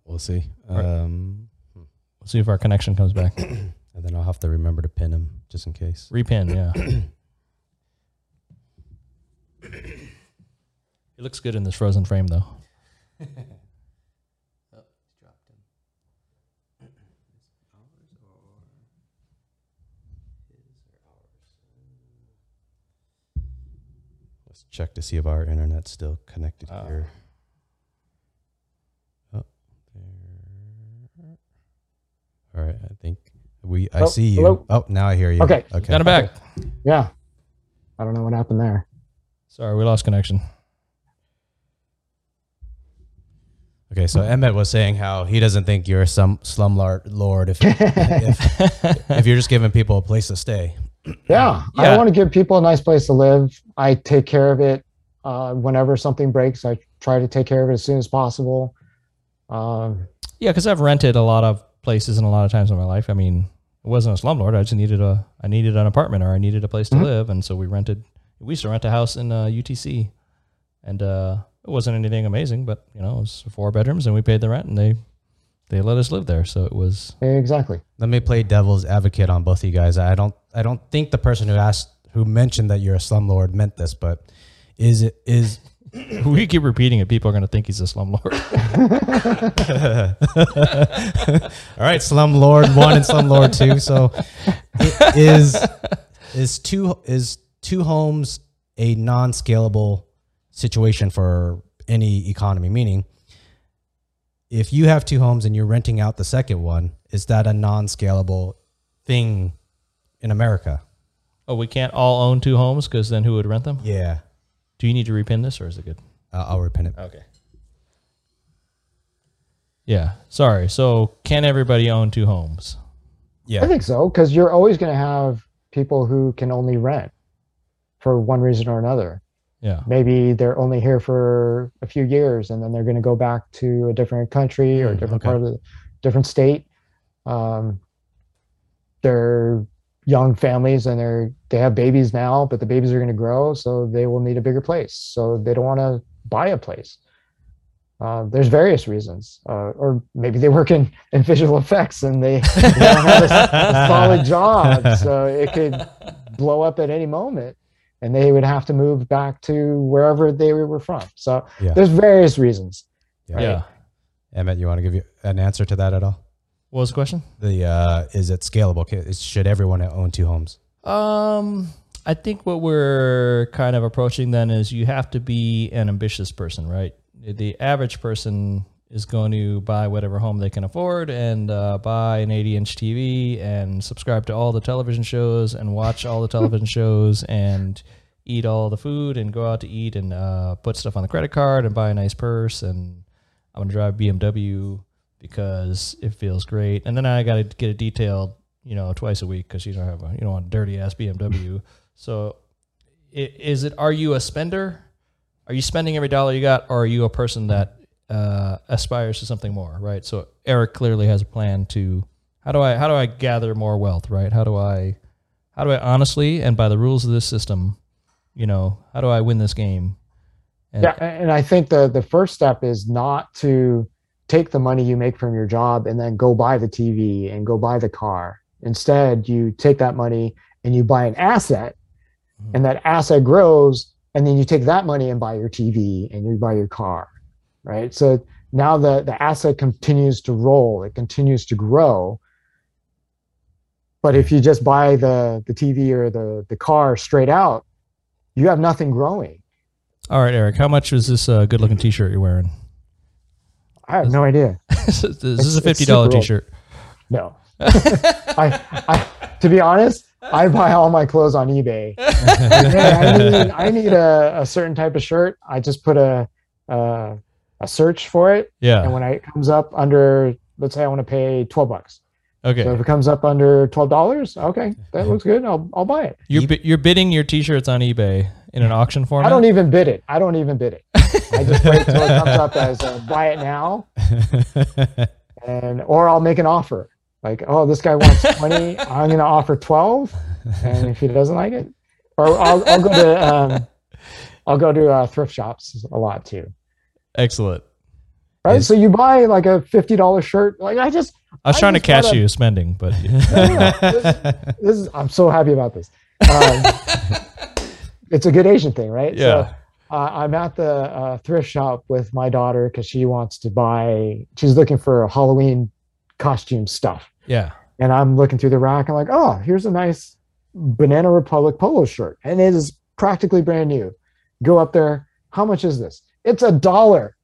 We'll see. Um, We'll see if our connection comes back. and then I'll have to remember to pin him just in case. Repin, yeah. It looks good in this frozen frame, though. check to see if our internet's still connected Uh, here. Oh, there. All right, I think we. I Oh, see you. hello? Oh, now I hear you. Okay. Okay. Got it back. yeah i don't know what happened there Sorry, we lost connection. Okay, so Emmett was saying how he doesn't think you're some slumlord lord if, if if you're just giving people a place to stay. Yeah, Yeah. I want to give people a nice place to live. I take care of it uh, whenever something breaks. I try to take care of it as soon as possible. Um, Yeah, because I've rented a lot of places and a lot of times in my life. I mean, it wasn't a slumlord. I just needed a, I needed an apartment or I needed a place to Mhm. live, and so we rented. We used to rent a house in uh, UTC, and uh, it wasn't anything amazing, but you know, it was four bedrooms, and we paid the rent, and they they let us live there. So it was exactly. Let me play devil's advocate on both of you guys. I don't I don't think the person who asked who mentioned that you're a slumlord meant this, but is it is we keep repeating it. People are going to think he's a slumlord. all right, slumlord one and slumlord two. So it is is two is two homes a non-scalable situation for any economy? Meaning, if you have two homes and you're renting out the second one, is that a non-scalable thing in America? oh, we can't all own two homes because then who would rent them? Yeah, Do you need to repin this or is it good? I'll, I'll repin it. Okay. Yeah. Sorry. So can everybody own two homes? Yeah. I think so because you're always going to have people who can only rent for one reason or another. Yeah. Maybe they're only here for a few years and then they're going to go back to a different country or a Mm, different okay. part of the different state. Um, they're young families and they're they have babies now, but the babies are going to grow, so they will need a bigger place. So they don't want to buy a place. Uh, there's various reasons, uh, or maybe they work in, in visual effects and they, they don't have a, a solid job, so it could blow up at any moment. And they would have to move back to wherever they were from. So Yeah. there's various reasons. Yeah. Yeah. Emmett, you want to give you an answer to that at all? What was the question? The uh, is it scalable? Should everyone own two homes? Um, I think what we're kind of approaching then is you have to be an ambitious person, right? The average person is going to buy whatever home they can afford and uh, buy an 80 inch TV and subscribe to all the television shows and watch all the television shows and eat all the food and go out to eat and uh, put stuff on the credit card and buy a nice purse and I'm gonna drive BMW because it feels great. And then I got to get it detailed, you know, twice a week because you don't have a you don't want a dirty ass BMW. so, is it? Are you a spender? Are you spending every dollar you got, or are you a person that uh, aspires to something more? Right. So Eric clearly has a plan to how do I how do I gather more wealth? Right. How do I how do I honestly and by the rules of this system, you know, how do I win this game? And- Yeah, and I think the the first step is not to take the money you make from your job and then go buy the TV and go buy the car. Instead, you take that money and you buy an asset, Mhm. and that asset grows, and then you take that money and buy your TV and you buy your car, right? So now the the asset continues to roll, it continues to grow. But if you just buy the the TV or the the car straight out, you have nothing growing. All right, Eric, how much is this uh, good looking t shirt you're wearing? I have no idea. this is a fifty dollar t shirt. No. I, I, to be honest, I buy all my clothes on eBay. Like, hey, I need, I need a, a certain type of shirt. I just put a, a, a search for it. Yeah. And when I, it comes up under, let's say I want to pay 12 bucks. Okay. So if it comes up under $12, okay, that looks good. I'll, I'll buy it. You're bi- you're bidding your t-shirts on eBay in an auction format. I don't even bid it. I don't even bid it. I just wait until it comes up as a buy it now and, or I'll make an offer. Like, oh, this guy wants 20. I'm going to offer 12. and if he doesn't like it, or I'll, I'll go to um, I'll go to uh, thrift shops a lot too. Excellent. Right, so you buy like a fifty dollar shirt. Like I just I was I trying to catch gotta- you spending, but no, this, this is I'm so happy about this. Um, it's a good Asian thing, right? yeah. So, uh, I'm at the uh, thrift shop with my daughter because she wants to buy. She's looking for Halloween costume stuff. yeah. and I'm looking through the rack. I'm like, oh, here's a nice Banana Republic polo shirt, and it is practically brand new. Go up there. How much is this? It's a dollar.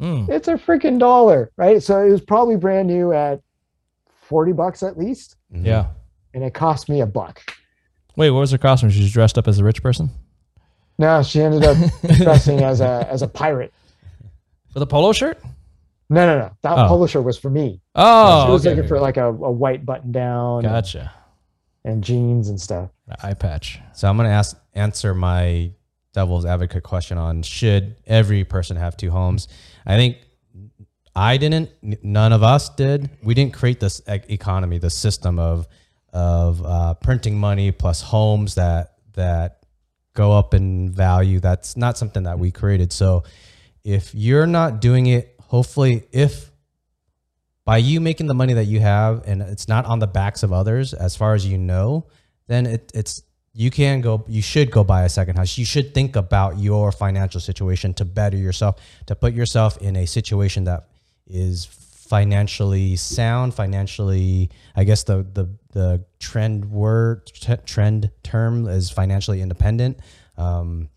Mm. It's a freaking dollar, right? So it was probably brand new at forty bucks at least, Yeah. and it cost me a buck. Wait, what was her costume? She was dressed up as a rich person No, she ended up dressing as a as a pirate. with a polo shirt. No, no, no. That Oh. polo shirt was for me. Oh, she was okay. looking for like a, a white button down Gotcha. and jeans and stuff. An eye patch. So I'm going to ask answer my devil's advocate question on should every person have two homes. I think I didn't. None of us did. We didn't create this economy, the system of of uh, printing money plus homes that that go up in value. That's not something that we created. So if you're not doing it, hopefully, if by you making the money that you have and it's not on the backs of others, as far as you know, then it, it's you can go you should go buy a second house. You should think about your financial situation to better yourself to put yourself in a situation that is financially sound financially i guess the the the trend word t- trend term is financially independent. Um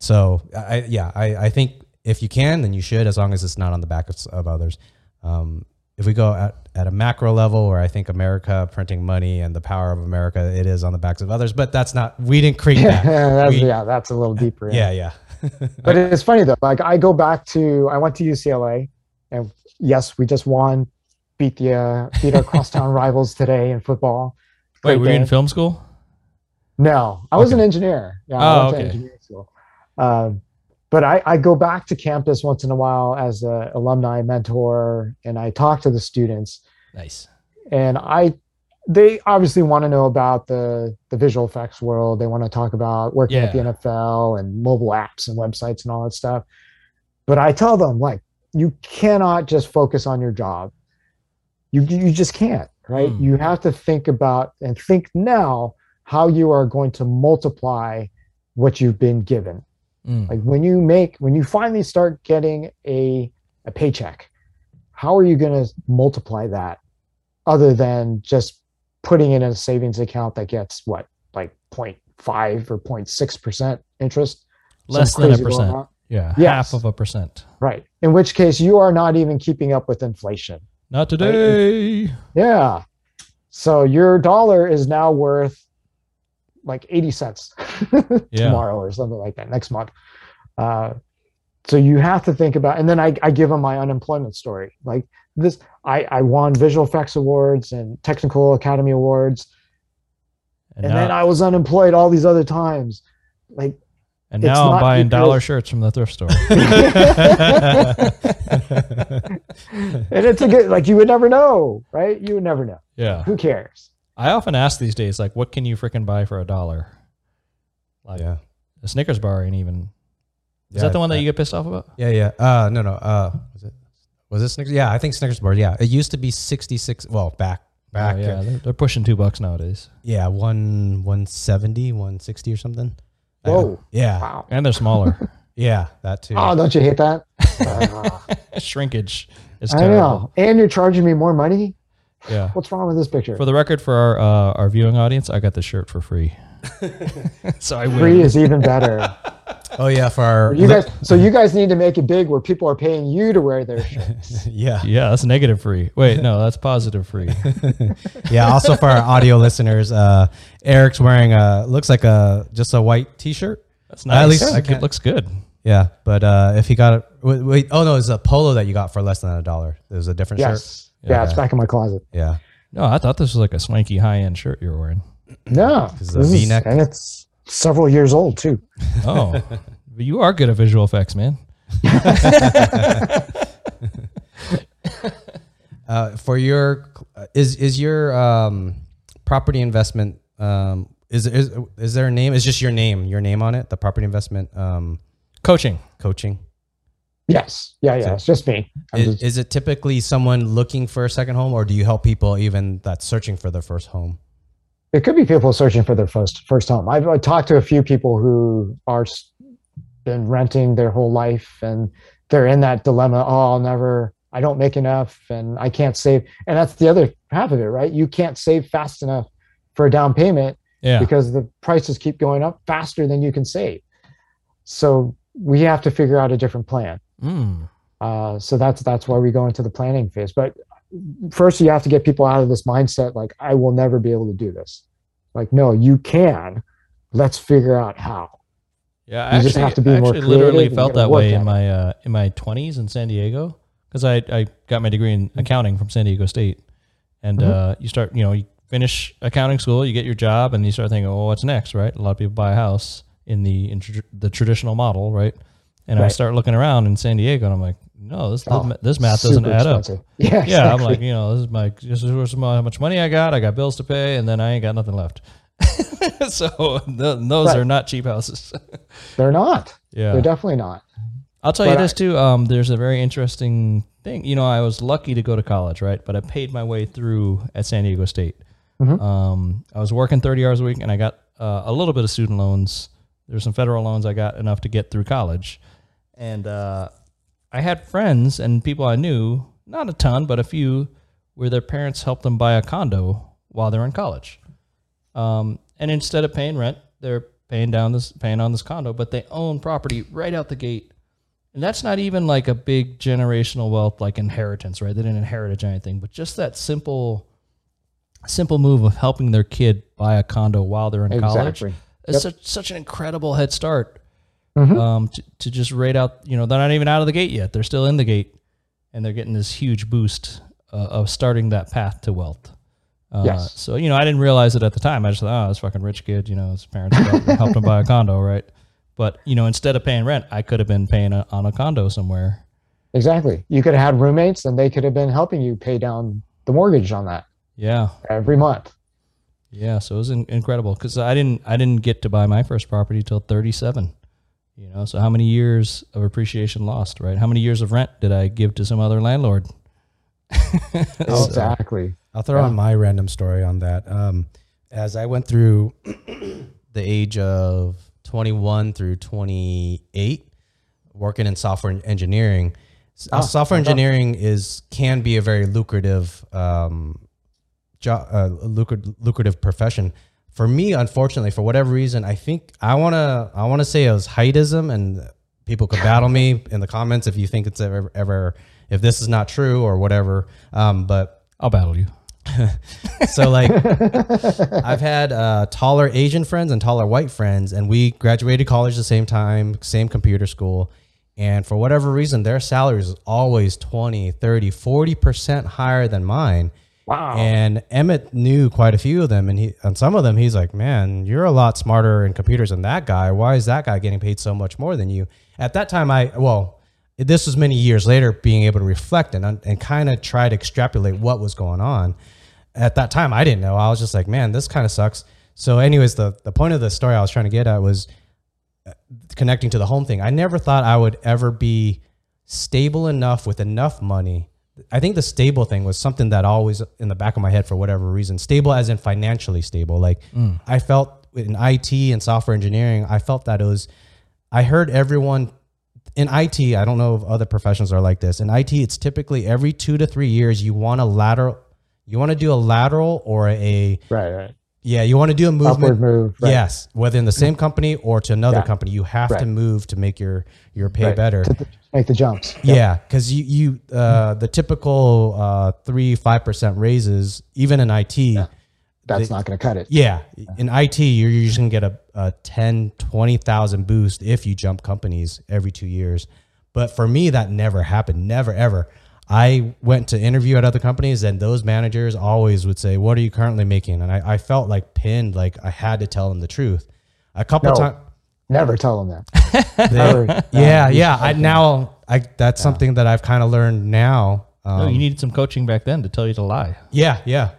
so i yeah i i think if you can then you should as long as it's not on the back of, of others. Um if we go at, at a macro level where I think America printing money and the power of America, it is on the backs of others, but that's not, we didn't create that. that's, We- yeah, that's a little deeper. in. yeah, yeah. But it's funny though. Like I go back to I went to UCLA, and yes, we just won, beat the uh, beat our crosstown rivals today in football. Wait, Great were you in film school? No, I was an engineer. Yeah, Oh, I went to okay. engineering school. Um, but I, I go back to campus once in a while as an alumni mentor, and I talk to the students. Nice. and I they obviously want to know about the the visual effects world. They want to talk about working at the NFL and mobile apps and websites and all that stuff. But I tell them like you cannot just focus on your job. You you just can't, right? Hmm. You have to think about and think now how you are going to multiply what you've been given. Mm. Like when you make, when you finally start getting a, a paycheck, how are you going to multiply that other than just putting it in a savings account that gets what, like 0.5 or 0.6% interest? Less than a percent. Yeah, Yes. half of a percent. Right. In which case you are not even keeping up with inflation. Not today. Yeah. So your dollar is now worth like 80 cents Yeah. tomorrow or something like that next month. Uh, so you have to think about, and then I, I give them my unemployment story. Like this, I, I won visual effects awards and technical academy awards. And, And, now, then I was unemployed all these other times. Like, and now I'm buying because- dollar shirts from the thrift store. and it's a good, like you would never know, right? You would never know. yeah. Who cares? I often ask these days, like, what can you freaking buy for a dollar? Like yeah. a Snickers bar ain't even. Is Yeah, that the one that uh, you get pissed off about? Yeah, yeah. Uh, no, no. Uh, was it? Was it Snickers? Yeah, I think Snickers bar. Yeah, it used to be sixty six. Well, back back. Oh, yeah, they're, they're pushing two bucks nowadays, yeah, one one seventy, one sixty or something. I- Whoa. yeah, Wow. and they're smaller. yeah, that too. Oh, don't you hate that? Uh, Shrinkage is I terrible. know. And you're charging me more money? Yeah. What's wrong with this picture? For the record, for our uh, our viewing audience, I got the shirt for free. so I win. Free is even better. oh yeah, for our You guys, so you guys need to make it big where people are paying you to wear their shirts. yeah, yeah, that's negative free. Wait, no, that's positive free. yeah. Also for our audio listeners, uh, Eric's wearing a looks like a just a white t shirt. That's nice. At least I it can't- looks good. Yeah, but uh, if he got it, wait, wait, oh no, it's a polo that you got for less than a dollar. It was a different shirt. Yes. Yeah, it's back in my closet. Yeah, No, I thought this was like a swanky high end shirt you were wearing. No. It's this is- V-neck. and it's several years old too. Oh, but you are good at visual effects, man. uh, for your is is your um, property investment um, is is is there a name? Is just your name, your name on it? The property investment um, Coaching. coaching. Yes. Yeah, yeah. So- it's just me. Is, just- is it typically someone looking for a second home, or do you help people even that's searching for their first home? it could be people searching for their first first home. I've, i talked to a few people who are been renting their whole life and they're in that dilemma. Oh, I'll never. I don't make enough, and I can't save. And that's the other half of it, right? You can't save fast enough for a down payment Yeah. because the prices keep going up faster than you can save. So we have to figure out a different plan. Mm. Uh, so that's that's why we go into the planning phase. But first, you have to get people out of this mindset like I will never be able to do this. Like, no, you can. Let's figure out how. Yeah, I You just have to be I more actually literally felt that way in my uh, in my twenties in San Diego because I, I got my degree in accounting from San Diego State, and Mhm. uh, you start you know you finish accounting school, you get your job, and you start thinking, oh, what's next, right? A lot of people buy a house in the in tr- the traditional model, right? And I start looking around in San Diego, and I'm like, no, this Oh, this math doesn't add up. expensive. Yeah, Yeah, I'm like, you know, this is my this is how much money I got. I got bills to pay, and then I ain't got nothing left. so th- those Right. are not cheap houses. they're not. yeah, They're definitely not. I'll tell you this I- too. Um, there's a very interesting thing. You know, I was lucky to go to college, right? But I paid my way through at San Diego State. Mhm. Um, I was working 30 hours a week, and I got uh, a little bit of student loans. There's some federal loans I got enough to get through college, and uh, I had friends and people I knew, not a ton, but a few, where their parents helped them buy a condo while they're in college. Um, and instead of paying rent, they're paying down this, paying on this condo, but they own property right out the gate. And that's not even like a big generational wealth like inheritance, right? They didn't inherit anything, but just that simple, simple move of helping their kid buy a condo while they're in college. Exactly. It's such, such an incredible head start Mhm. um, to, to just rate out. You know, they're not even out of the gate yet; they're still in the gate, and they're getting this huge boost uh, of starting that path to wealth. Uh, Yes. So you know, I didn't realize it at the time. I just thought, oh, this fucking rich kid. You know, his parents helped, him buy a condo, right? But you know, instead of paying rent, I could have been paying a, on a condo somewhere. Exactly. You could have had roommates, and they could have been helping you pay down the mortgage on that Yeah, every month. yeah. So it was in, incredible because I didn't I didn't get to buy my first property till thirty seven. You know, so how many years of appreciation lost, right? How many years of rent did I give to some other landlord? So- Exactly. I'll throw Yeah. on my random story on that. Um, as I went through the age of 21 through 28 working in software engineering. Oh, software engineering is can be a very lucrative um, job, uh, lucrative, lucrative profession. For me, unfortunately, for whatever reason, I think I wanna I wanna say it was heightism, and people could battle me in the comments if you think it's ever ever if this is not true or whatever. Um, but I'll battle you. so like I've had uh, taller Asian friends and taller white friends, and we graduated college the same time, same computer school. And for whatever reason, their salaries is always 20, 30, 40% higher than mine. Wow. And Emmett knew quite a few of them. And he, on some of them, he's like, man, you're a lot smarter in computers than that guy. Why is that guy getting paid so much more than you? At that time, I, well, this was many years later, being able to reflect and, and kind of try to extrapolate what was going on at that time I didn't know. I was just like, man, this kind of sucks. So, anyways, the the point of the story I was trying to get at was uh, connecting to the home thing. I never thought I would ever be stable enough with enough money. I think the stable thing was something that always in the back of my head for whatever reason. Stable as in financially stable. Like mm. I felt in IT and software engineering, I felt that it was I heard everyone in IT, I don't know if other professions are like this. In IT, it's typically every 2 to 3 years you want a lateral you want to do a lateral or a right, right. Yeah, you want to do a movement. Upward move. Right. Yes, whether in the same company or to another yeah. company, you have right. to move to make your your pay right. better. To make the jumps. Yeah, because you you uh, the typical uh, three five percent raises, even in IT. Yeah. That's they, not going to cut it. Yeah. yeah. In IT, you're usually going to get a, a 10, 20,000 boost if you jump companies every two years. But for me, that never happened. Never, ever. I went to interview at other companies, and those managers always would say, "What are you currently making?" And I, I felt like pinned, like I had to tell them the truth. A couple no, times, never tell them that. never, yeah, yeah. I now I that's yeah. something that I've kind of learned now. Um, no, you needed some coaching back then to tell you to lie. Yeah, yeah.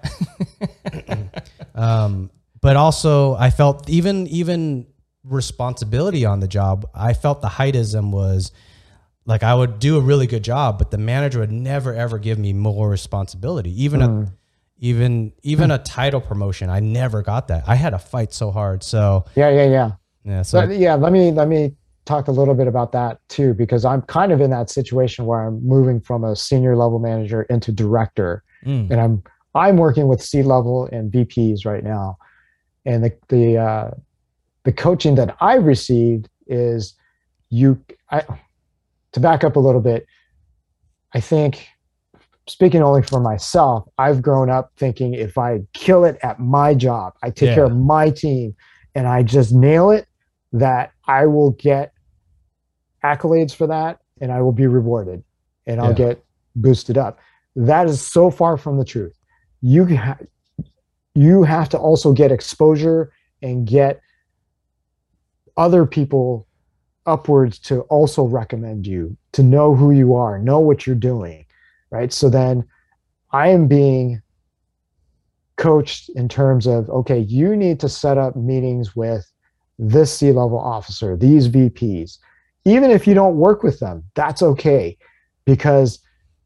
um, but also, I felt even even responsibility on the job. I felt the heightism was like I would do a really good job, but the manager would never ever give me more responsibility. Even mm. a even even a title promotion, I never got that. I had to fight so hard. So yeah, yeah, yeah, yeah. So but, yeah, let me let me talk a little bit about that too, because I'm kind of in that situation where I'm moving from a senior level manager into director, mm. and I'm I'm working with C level and VPs right now, and the the uh, the coaching that I received is you. I, to back up a little bit, I think speaking only for myself, I've grown up thinking if I kill it at my job, I take yeah. care of my team, and I just nail it, that I will get accolades for that and I will be rewarded and I'll yeah. get boosted up. That is so far from the truth. You ha- you have to also get exposure and get other people upwards to also recommend you to know who you are know what you're doing right so then i am being coached in terms of okay you need to set up meetings with this c level officer these vps even if you don't work with them that's okay because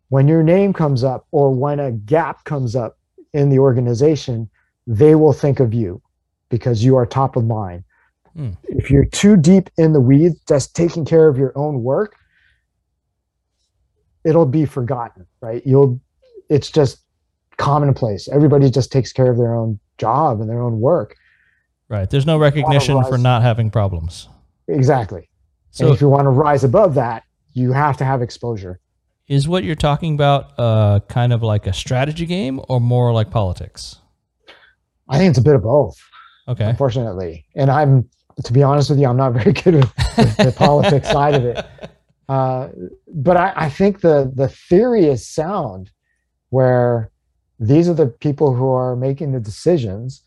when your name comes up or when a gap comes up in the organization they will think of you because you are top of mind Mm. If you're too deep in the weeds, just taking care of your own work, it'll be forgotten, right? You'll, it's just commonplace. Everybody just takes care of their own job and their own work. Right. There's no recognition for not having problems. Exactly. So and if you want to rise above that, you have to have exposure. Is what you're talking about uh, kind of like a strategy game or more like politics? I think it's a bit of both. Okay. Unfortunately. And I'm to be honest with you, I'm not very good with, with the politics side of it. Uh, but I, I, think the the theory is sound, where these are the people who are making the decisions,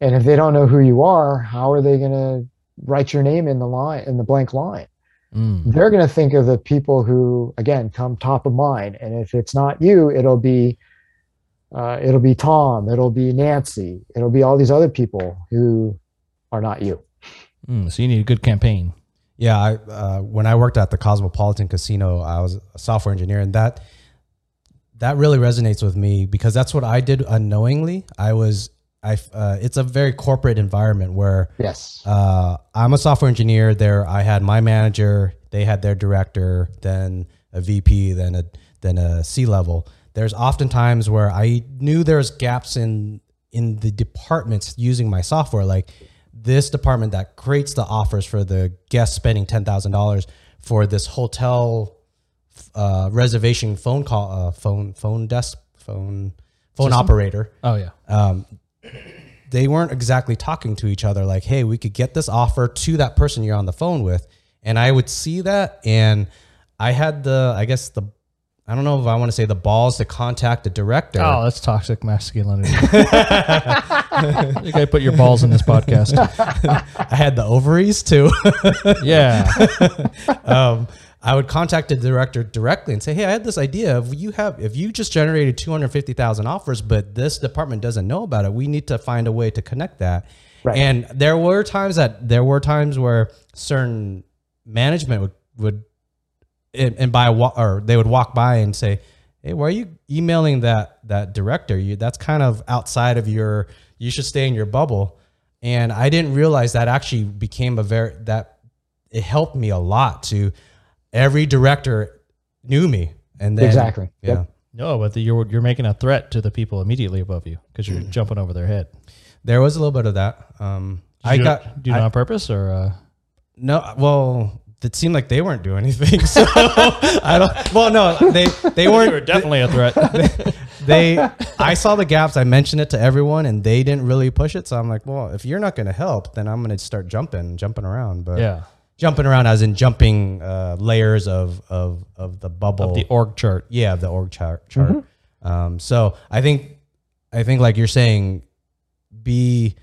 and if they don't know who you are, how are they going to write your name in the line in the blank line? Mm. They're going to think of the people who, again, come top of mind, and if it's not you, it'll be uh, it'll be Tom, it'll be Nancy, it'll be all these other people who are not you. Mm, so you need a good campaign. Yeah, I, uh, when I worked at the Cosmopolitan Casino, I was a software engineer, and that that really resonates with me because that's what I did unknowingly. I was I uh, it's a very corporate environment where Yes. uh, I'm a software engineer. There, I had my manager. They had their director, then a VP, then a then a C level. There's often times where I knew there's gaps in in the departments using my software. Like this department that creates the offers for the guest spending ten thousand dollars for this hotel uh, reservation phone call, uh, phone phone desk, phone phone operator Oh yeah. um, they weren't exactly talking to each other like, hey, we could get this offer to that person you're on the phone with. And I would see that. And I had the, I guess, the, I don't know if I want to say the balls to contact the director. Oh, that's toxic masculinity. I think I put your balls in this podcast. I had the ovaries too. Yeah. um, I would contact the director directly and say, "Hey, I had this idea. If you have, if you just generated two hundred fifty thousand offers, but this department doesn't know about it, we need to find a way to connect that." Right. And there were times that there were times where certain management would would and, and by or they would walk by and say, "Hey, why are you emailing that that director? You that's kind of outside of your. You should stay in your bubble." And I didn't realize that actually became a very that it helped me a lot to every director knew me and then Exactly. yeah Yep. No, but the, you're you're making a threat to the people immediately above you because you're jumping over their head. there was a little bit of that um Did i you do got it- do you I- it on purpose or uh, no well it seemed like they weren't doing anything so i don't well no they they weren't. you were weren't definitely a threat? they i saw the gaps i mentioned it to everyone and they didn't really push it so i'm like well if you're not going to help then i'm going to start jumping jumping around but yeah, jumping around as in jumping uh, layers of of of the bubble of the org chart. yeah of the org chart chart um, so i think i think like you're saying be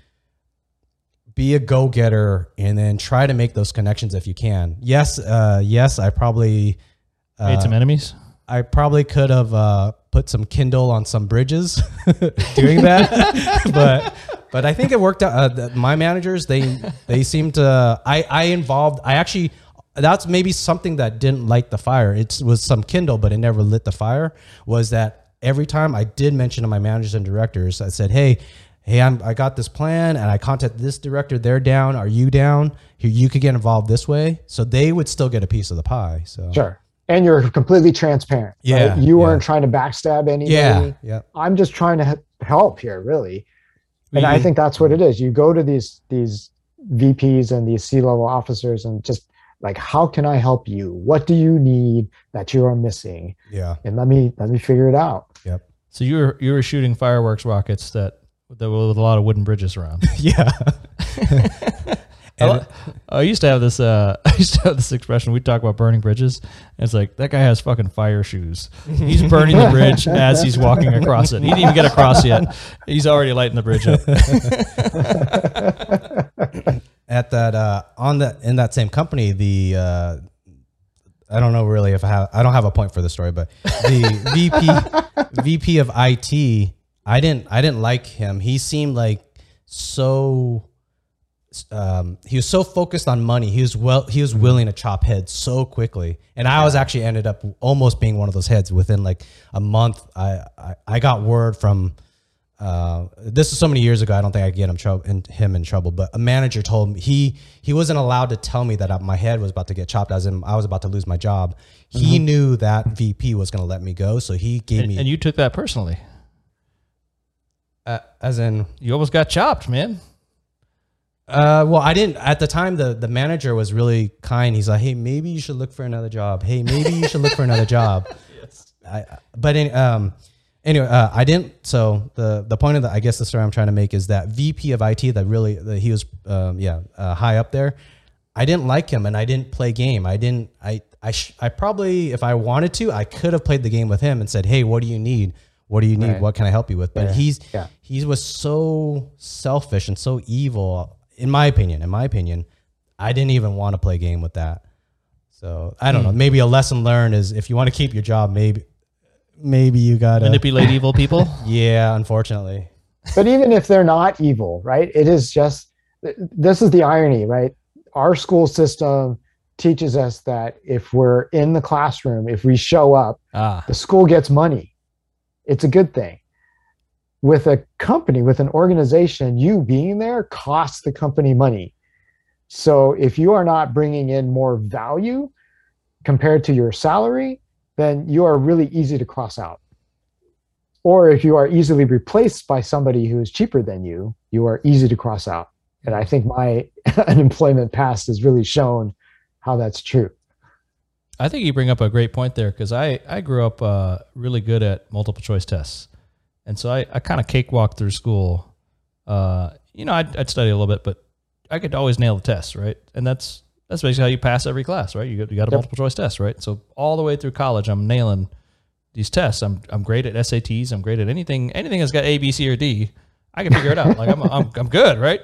be a go-getter and then try to make those connections if you can yes uh, yes i probably Made uh, some enemies. i probably could have uh, put some kindle on some bridges doing that but but i think it worked out uh, my managers they they seem to i i involved i actually that's maybe something that didn't light the fire it was some kindle but it never lit the fire was that every time i did mention to my managers and directors i said hey hey I'm, i got this plan and i contacted this director they're down are you down here you could get involved this way so they would still get a piece of the pie so Sure. And you're completely transparent. Yeah, right? You yeah. weren't trying to backstab anybody. yeah yeah I'm just trying to help here, really. And I think that's what it is. You go to these these VPs and these C level officers and just like, how can I help you? What do you need that you are missing? yeah And let me let me figure it out. Yep. So you were you were shooting fireworks rockets that that were with a lot of wooden bridges around. yeah I, I used to have this. Uh, I used to have this expression. We talk about burning bridges. It's like that guy has fucking fire shoes. He's burning the bridge as he's walking across it. He didn't even get across yet. He's already lighting the bridge up. at that uh on that in that same company the uh I don't know really if I have I don't have a point for the story but the VP VP of IT I didn't I didn't like him he seemed like so um, he was so focused on money. He was well. He was willing to chop heads so quickly, and I was actually ended up almost being one of those heads within like a month. I I, I got word from uh, this is so many years ago. I don't think I could get him trouble in, him in trouble. But a manager told me he he wasn't allowed to tell me that my head was about to get chopped, as in I was about to lose my job. He knew that VP was going to let me go, so he gave And, me and you took that personally. uh, as in You almost got chopped, man. Uh, well, I didn't at the time. The the manager was really kind. He's like, "Hey, maybe you should look for another job. Hey, maybe you should look for another job." yes. I, but in, um, anyway, uh, I didn't. So the the point of the I guess the story I'm trying to make is that VP of IT that really that he was um, yeah uh, high up there. I didn't like him, and I didn't play game. I didn't. I I sh- I probably if I wanted to, I could have played the game with him and said, "Hey, what do you need? What do you need? Right. What can I help you with?" But Yeah. he's Yeah. he was so selfish and so evil in my opinion in my opinion i didn't even want to play a game with that so i don't know maybe a lesson learned is if you want to keep your job maybe maybe you gotta Manipulate evil people. yeah unfortunately but even if they're not evil, right? It is just this is the irony, right? Our school system teaches us that if we're in the classroom, if we show up, Ah, the school gets money. It's a good thing. With a company, with an organization, you being there costs the company money. So if you are not bringing in more value compared to your salary, then you are really easy to cross out. Or if you are easily replaced by somebody who is cheaper than you, you are easy to cross out. And I think my unemployment past has really shown how that's true. I think you bring up a great point there because I, I grew up uh, really good at multiple choice tests. And so I, I kind of cakewalked through school. Uh, you know, I'd, I'd study a little bit, but I could always nail the tests, right? And that's that's basically how you pass every class, right? You got, you got a yep. multiple choice test, right? So all the way through college, I'm nailing these tests. I'm I'm great at SATs. I'm great at anything anything that's got A, B, C, or D. I can figure it out. Like I'm I'm I'm good, right?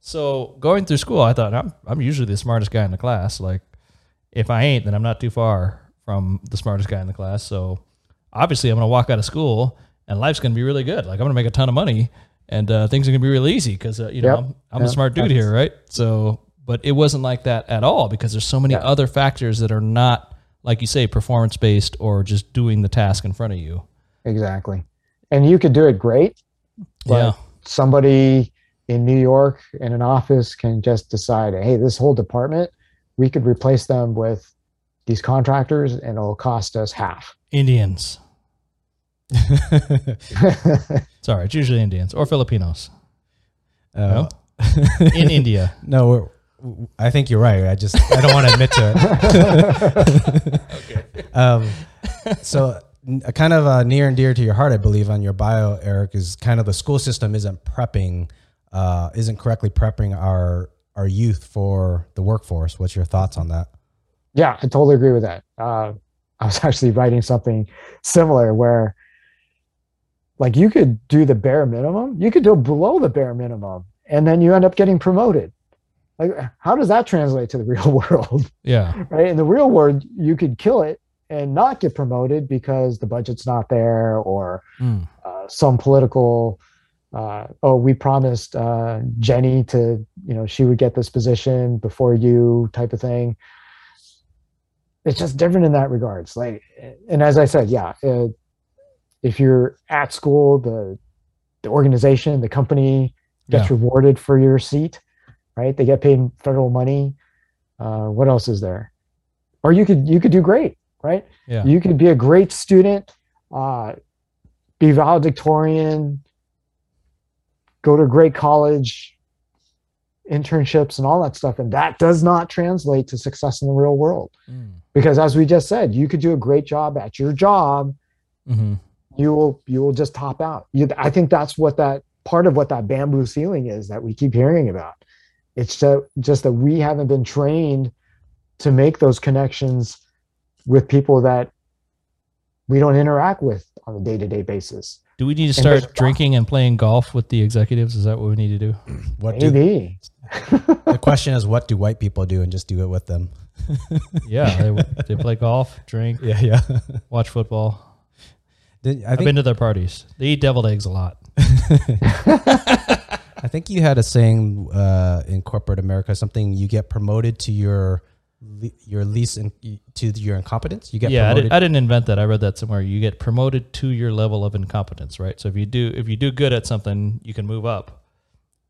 So going through school, I thought I'm I'm usually the smartest guy in the class. Like if I ain't, then I'm not too far from the smartest guy in the class. So obviously, I'm gonna walk out of school and life's gonna be really good. Like I'm gonna make a ton of money and uh, things are gonna be really easy because uh, you know yep. I'm, I'm yep. a smart dude here, right? So, but it wasn't like that at all because there's so many other factors that are not like you say performance based or just doing the task in front of you. Exactly, and you could do it great. yeah. Somebody in New York in an office can just decide, hey, this whole department, we could replace them with these contractors, and it'll cost us half. Indians. Sorry, it's usually Indians or Filipinos. Uh, no? in India. No, I think you're right. I just I don't want to admit to it. okay. Um, so, kind of uh, near and dear to your heart, I believe, on your bio, Eric, is kind of the school system isn't prepping, uh, isn't correctly prepping our our youth for the workforce. What's your thoughts on that? Yeah, I totally agree with that. Uh, I was actually writing something similar where like you could do the bare minimum, you could do below the bare minimum, and then you end up getting promoted. Like, how does that translate to the real world? Yeah. right. In the real world, you could kill it and not get promoted because the budget's not there or mm. uh, some political uh, oh we promised uh, jenny to you know she would get this position before you type of thing it's just different in that regards like and as i said yeah it, if you're at school, the the organization, the company gets yeah. rewarded for your seat, right? They get paid federal money. Uh, what else is there? Or you could you could do great, right? Yeah. You could be a great student, uh, be valedictorian, go to a great college, internships and all that stuff, and that does not translate to success in the real world. Mm. Because as we just said, you could do a great job at your job. Mm-hmm you will you will just top out. You, I think that's what that part of what that bamboo ceiling is that we keep hearing about. It's just, just that we haven't been trained to make those connections with people that we don't interact with on a day to day basis. Do we need to start drinking and playing golf with the executives? Is that what we need to do? What Maybe. Do, the question is, what do white people do, and just do it with them? yeah, they, they play golf, drink, yeah, yeah, watch football. Did, I have been to their parties. They eat deviled eggs a lot. I think you had a saying uh, in corporate America, something you get promoted to your your least in, to your incompetence. You get yeah. I, did, I didn't invent that. I read that somewhere. You get promoted to your level of incompetence, right? So if you do if you do good at something, you can move up.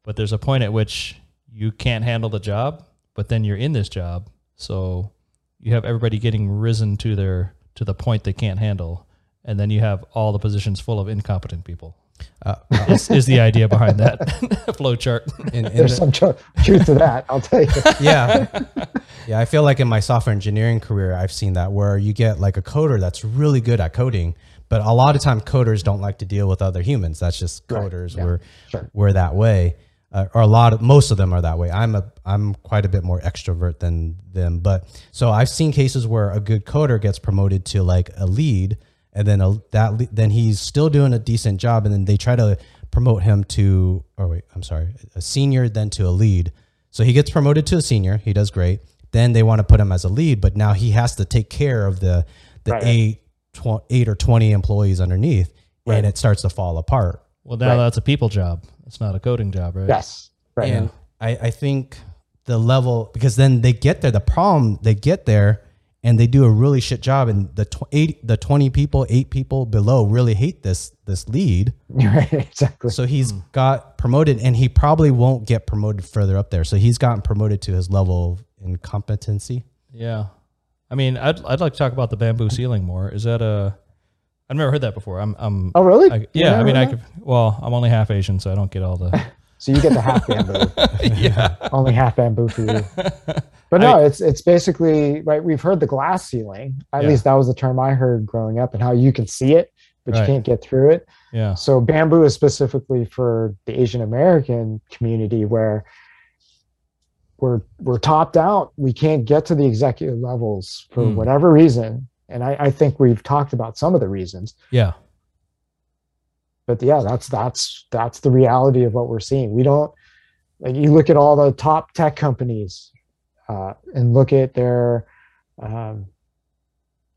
But there's a point at which you can't handle the job, but then you're in this job, so you have everybody getting risen to their to the point they can't handle and then you have all the positions full of incompetent people. Uh, is, is, the idea behind that flow chart? In, in There's the, some tr- truth to that, I'll tell you. Yeah, yeah. I feel like in my software engineering career, I've seen that where you get like a coder that's really good at coding, but a lot of time coders don't like to deal with other humans. That's just coders. Right. Yeah. We're sure. we're that way, uh, or a lot of most of them are that way. I'm a I'm quite a bit more extrovert than them, but so I've seen cases where a good coder gets promoted to like a lead and then a, that then he's still doing a decent job, and then they try to promote him to or wait, I'm sorry, a senior, then to a lead. So he gets promoted to a senior. He does great. Then they want to put him as a lead, but now he has to take care of the the right. eight, tw- eight or twenty employees underneath, right. and it starts to fall apart. Well, now right. that's a people job. It's not a coding job, right? Yes. Right. And I, I think the level because then they get there. The problem they get there and they do a really shit job. And the tw- eight, the twenty people, eight people below really hate this this lead. right, exactly. So he's hmm. got promoted, and he probably won't get promoted further up there. So he's gotten promoted to his level of incompetency. Yeah. I mean, I'd, I'd like to talk about the bamboo ceiling more. Is that a, I've never heard that before. I'm, I'm, oh, really? I, yeah, I mean, I could, well, I'm only half Asian, so I don't get all the, So you get the half bamboo, yeah. only half bamboo for you. But no, it's it's basically right. We've heard the glass ceiling. At Yeah. least that was the term I heard growing up, and how you can see it, but Right. you can't get through it. Yeah. So bamboo is specifically for the Asian American community where we're we're topped out. We can't get to the executive levels for Hmm. whatever reason. And I, I think we've talked about some of the reasons. Yeah. But yeah, that's that's that's the reality of what we're seeing. We don't like you look at all the top tech companies uh, and look at their um,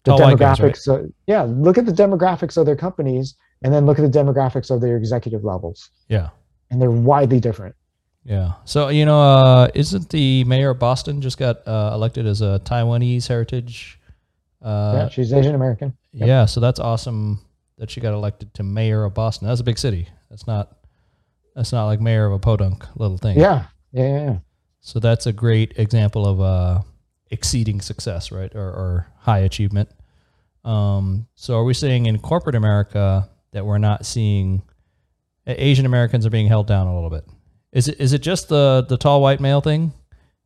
the Tall white guys, right? demographics. of- yeah, look at the demographics of their companies, and then look at the demographics of their executive levels, Yeah. and they're widely different. Yeah. So, you know, uh, isn't the mayor of Boston just got uh, elected as a Taiwanese heritage? Uh, yeah, she's Asian American. yeah. So that's awesome that she got elected to mayor of Boston. That's a big city. That's not, that's not like mayor of a podunk little thing. Yeah, yeah, yeah. So that's a great example of uh, exceeding success, right, or, or high achievement. Um, so are we saying in corporate America that we're not seeing Asian Americans are being held down a little bit? Is it is it just the the tall white male thing?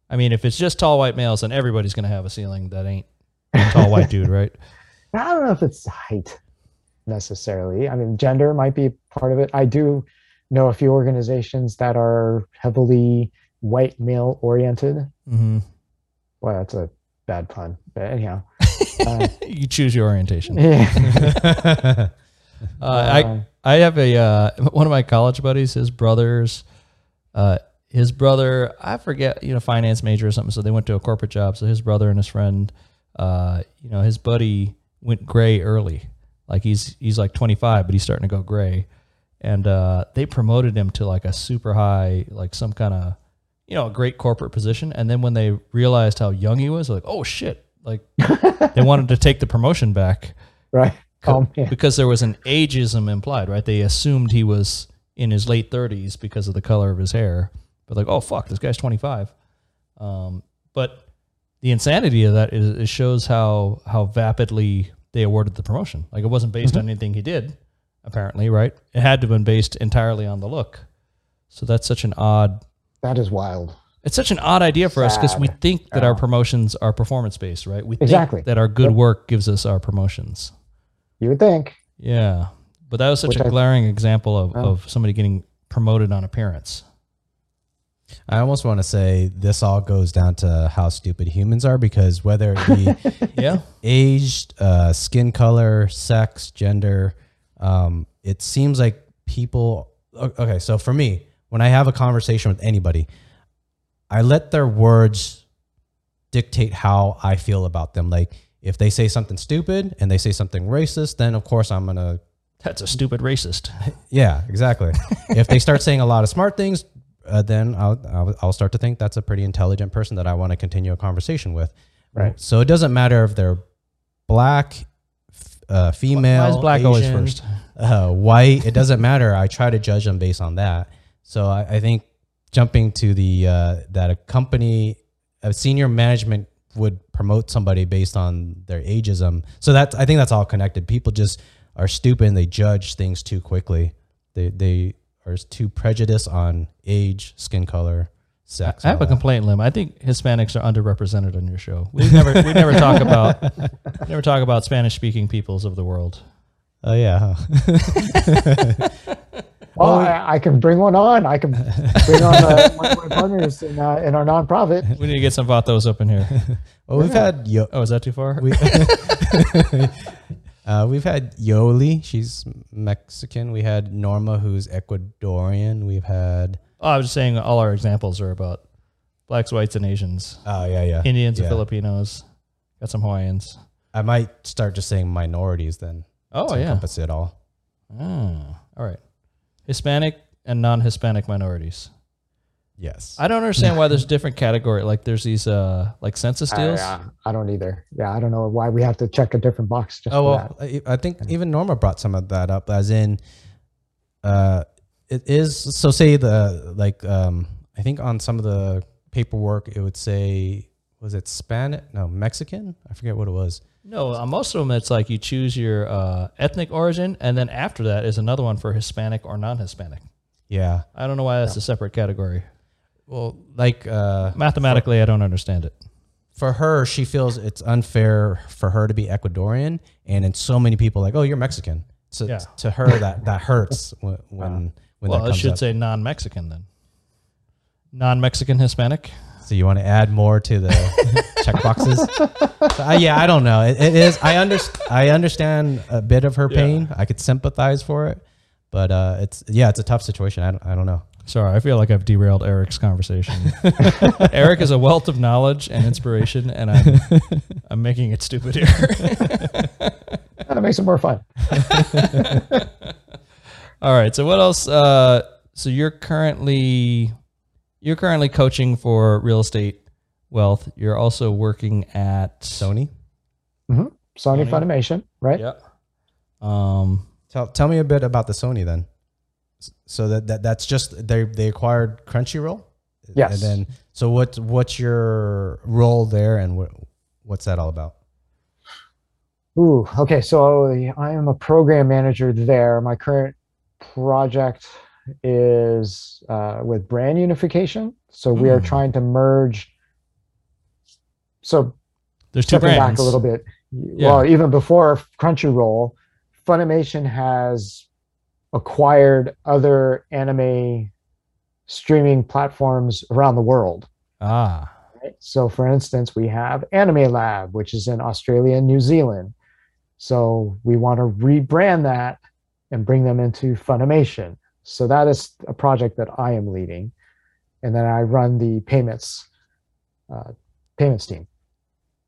I mean, if it's just tall white males, then everybody's going to have a ceiling that ain't a tall white dude, right? I don't know if it's height necessarily. I mean, gender might be part of it. I do know a few organizations that are heavily white male oriented. Mm-hmm. Well, that's a bad pun, but anyhow. Uh, you choose your orientation. yeah. Uh, I I have a uh, one of my college buddies. His brothers, uh, his brother, I forget, you know, finance major or something. So they went to a corporate job. So his brother and his friend, uh, you know, his buddy went gray early. Like he's he's like 25, but he's starting to go gray, and uh, they promoted him to like a super high, like some kind of, you know, a great corporate position. And then when they realized how young he was, like, oh shit, like they wanted to take the promotion back right. Oh, because there was an ageism implied, right? They assumed he was in his late 30s because of the color of his hair, but like, oh fuck, this guy's 25. Um, but the insanity of that is it shows how how vapidly they awarded the promotion. Like it wasn't based on anything he did, apparently, right? It had to have been based entirely on the look. So that's such an odd. That is wild. It's such an odd idea for us because we think that our promotions are performance based, right? We Exactly. think that our good Yep. work gives us our promotions. You would think. Yeah, but that was such Which a I- glaring example of, Oh. of somebody getting promoted on appearance. I almost want to say this all goes down to how stupid humans are because whether it be Yeah, age, uh, skin color, sex, gender, um, it seems like people. Okay, so for me, when I have a conversation with anybody, I let their words dictate how I feel about them. Like if they say something stupid and they say something racist, then of course I'm gonna that's a stupid racist. yeah, exactly. if they start saying a lot of smart things, uh, then I'll, I'll I'll start to think that's a pretty intelligent person that I want to continue a conversation with. Right. So it doesn't matter if they're black, uh, female, Why is black always first? uh, white. It doesn't matter. I try to judge them based on that. So I, I think jumping to the uh, that a company, a senior management would promote somebody based on their ageism. So that's I think that's all connected. People just are stupid and they judge things too quickly. They they are too prejudiced on age, skin color, sex. I have a that. complaint, Lim. I think Hispanics are underrepresented on your show. We never we never talk about never talk about Spanish speaking peoples of the world. Oh yeah. huh? Well, I, I can bring one on. I can bring on uh, one of my partners in, uh, in our nonprofit. We need to get some vatos up in here. Well, we've had yo- Oh, is that too far? we uh, we've had Yoli, she's Mexican. We had Norma, who's Ecuadorian. We've had oh, I was just saying all our examples are about blacks, whites, and Asians, oh yeah yeah Indians yeah. and Filipinos. Got some Hawaiians. I might start just saying minorities then. Oh to yeah. encompass it all. Oh, all right. Hispanic and non-Hispanic minorities. Yes. I don't understand why there's different category. Like there's these uh like census I, deals. uh, I don't either. Yeah, I don't know why we have to check a different box just Oh for well, that. I I think even Norma brought some of that up, as in, uh, it is so. Say the like, um, I think on some of the paperwork it would say, was it Spanish? No, Mexican. I forget what it was. No, on most of them it's like you choose your uh, ethnic origin, and then after that is another one for Hispanic or non-Hispanic. Yeah. I don't know why that's a separate category. Well, like uh, Mathematically, I don't understand it. for her, she feels it's unfair for her to be Ecuadorian, and then so many people like, oh, you're Mexican. So Yeah. to her, that that hurts when when, when well, that comes should up. say non-Mexican then. Non-Mexican Hispanic. So you want to add more to the checkboxes? So, uh, yeah, I don't know. It, it is. I understand. I understand a bit of her Yeah. pain. I could sympathize for it, but uh, it's yeah, it's a tough situation. I don't, I don't know. Sorry, I feel like I've derailed Eric's conversation. Eric is a wealth of knowledge and inspiration, and I'm I'm making it stupid here. That makes it more fun. All right. So what else? Uh, so you're currently you're currently coaching for real estate wealth. You're also working at Sony, Sony Sony. Funimation, right? Yeah. Um. tell tell me a bit about the Sony then. So that, that that's just they they acquired Crunchyroll. Yes. And then so what what's your role there and what what's that all about? Ooh, okay. So I am a program manager there. My current project is uh, with brand unification. So we are Hmm. trying to merge. So There's two brands. back a little bit. Yeah. Well, even before Crunchyroll, Funimation has acquired other anime streaming platforms around the world. Ah. Right? So, for instance, we have Anime Lab, which is in Australia and New Zealand. So, we want to rebrand that and bring them into Funimation. So, that is a project that I am leading. And then I run the payments uh, payments team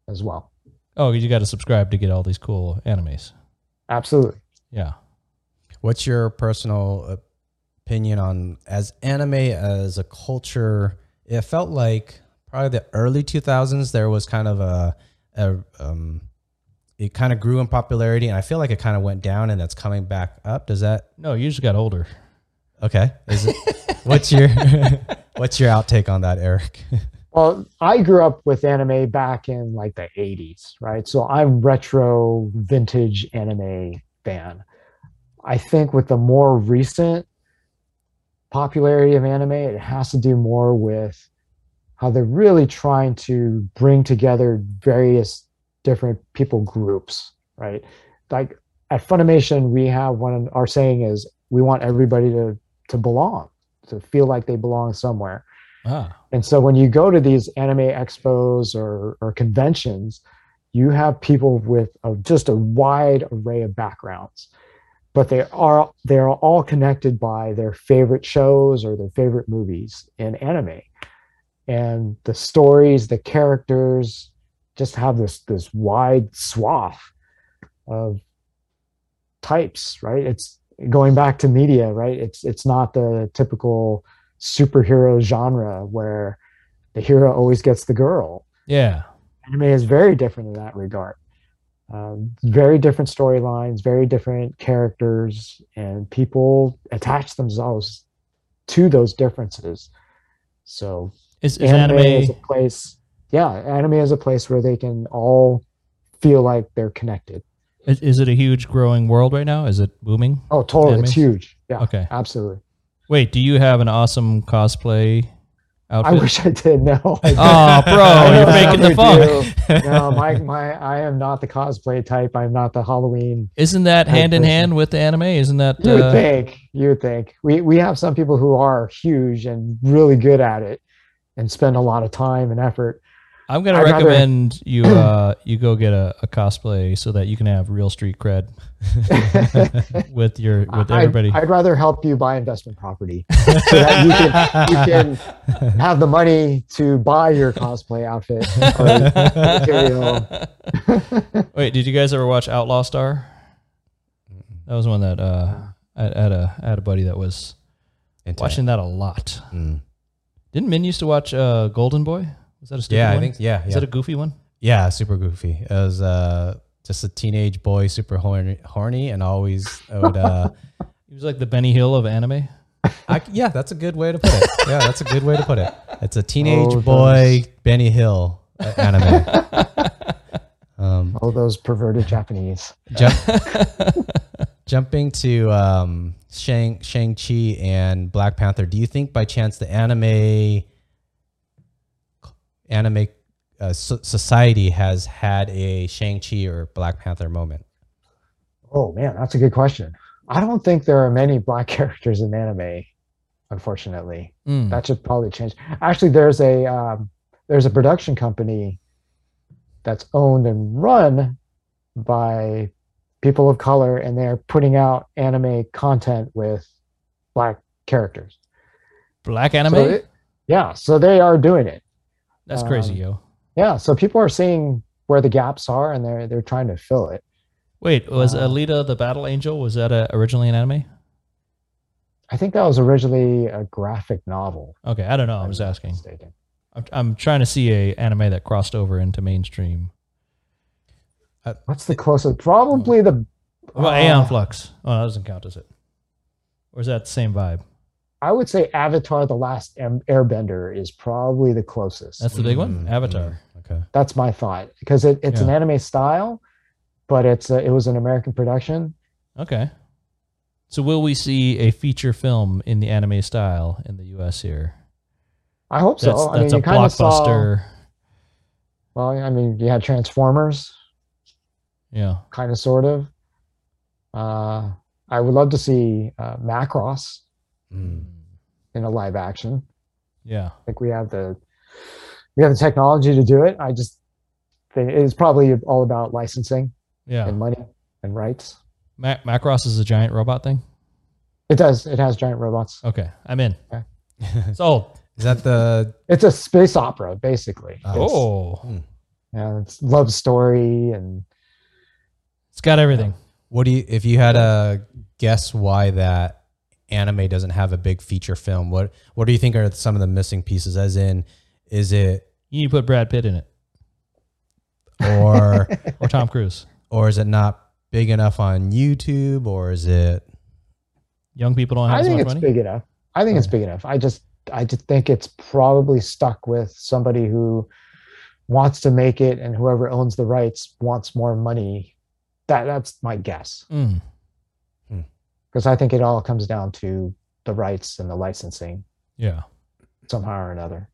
as well. Oh, you got to subscribe to get all these cool animes. Absolutely. Yeah. What's your personal opinion on as anime as a culture? It felt like probably the early 2000s there was kind of a, a um, it kind of grew in popularity, and I feel like it kind of went down, and it's coming back up. Does that No, you just got older. Okay? It what's your what's your outtake on that, Eric? Well, I grew up with anime back in like the 80s, right? So I'm retro vintage anime fan. I think with the more recent popularity of anime, it has to do more with how they're really trying to bring together various different people groups, right? Like at Funimation, we have one our saying is we want everybody to to belong, to feel like they belong somewhere. Ah. And so when you go to these anime expos or, or conventions, you have people with a, just a wide array of backgrounds, but they are they are all connected by their favorite shows or their favorite movies in anime, and the stories, the characters, just have this this wide swath of types. Right? It's going back to media. Right? It's it's not the typical superhero genre where the hero always gets the girl. Yeah. Anime is very different in that regard. Um, very different storylines, very different characters, and people attach themselves to those differences. So, Is, is anime, anime, is a place, yeah, anime is a place where they can all feel like they're connected. Is, is it a huge growing world right now? Is it booming? Oh, totally, it's huge. Yeah, Okay. absolutely. Wait, do you have an awesome cosplay I wish I did. No, I Oh, bro, you're making the fun. no, my my I am not the cosplay type. I'm not the Halloween. Isn't that hand in hand with the anime? Isn't that You would uh, think. You would think. We we have some people who are huge and really good at it, and spend a lot of time and effort. I'm gonna I'd rather- recommend you uh you go get a, a cosplay so that you can have real street cred with your with I'd- everybody. I'd, rather help you buy investment property so that you can you can have the money to buy your cosplay outfit material. Wait, did you guys ever watch Outlaw Star? That was one that uh I, I had a I had a buddy that was Into watching that a lot. Mm. Didn't Min used to watch uh, Golden Boy? Was that a stupid Yeah, I think yeah, Is yeah. that a goofy one? yeah, super goofy. It was uh, just a teenage boy, super horny, horny and always would. Uh, He was like the Benny Hill of anime. I, yeah, that's a good way to put it. Yeah, that's a good way to put it. It's a teenage Oh, boy Benny Hill uh, anime. um, All those perverted Japanese. jump, jumping to um, Shang Shang Chi and Black Panther. Do you think by chance the anime anime uh, so- society has had a Shang Chi or Black Panther moment? Oh man, that's a good question. I don't think there are many black characters in anime, unfortunately. Mm. That should probably change. Actually, there's a um, there's a production company that's owned and run by people of color, and they're putting out anime content with black characters. Black anime? So it- yeah, so they are doing it. That's crazy, um, yo. Yeah, so people are seeing where the gaps are, and they're they're trying to fill it. Wait, was uh, Alita the Battle Angel? Was that a, originally an anime? I think that was originally a graphic novel. Okay, I don't know. I'm just asking. mistaken. I'm, I'm trying to see a anime that crossed over into mainstream. What's the closest? Probably the. What about uh, Aeon Flux? Oh, that doesn't count, does it? Or is that the same vibe? I would say Avatar: The Last Airbender is probably the closest. That's the big one? Mm, Avatar. Okay. That's my thought because it, it's an anime style, but it's a, it was an American production. Okay. So will we see a feature film in the anime style in the US here? I hope That's, so. I that's mean, a you kind of saw. blockbuster. Well, I mean, you had Transformers, Yeah. kind of, sort of. Uh, I would love to see uh, Macross Mm. in a live action. Yeah. I think we have the we have the technology to do it. I just think it's probably all about licensing Yeah. and money and rights. Ma- Macross is a giant robot thing? It does. It has giant robots. Okay. I'm in. Okay. so is that the It's a space opera, basically. Oh. It's, Oh. yeah, it's love story and It's got everything. What do you, if you had to guess why that anime doesn't have a big feature film? What What do you think are some of the missing pieces? As in, is it You need to put Brad Pitt in it or or Tom Cruise. or is it not big enough on YouTube, or is it? Young people don't have I as think much it's money. big enough. I think it's big enough. I just I just think it's probably stuck with somebody who wants to make it and whoever owns the rights wants more money. That that's my guess. Mm. Because I think it all comes down to the rights and the licensing Yeah. somehow or another.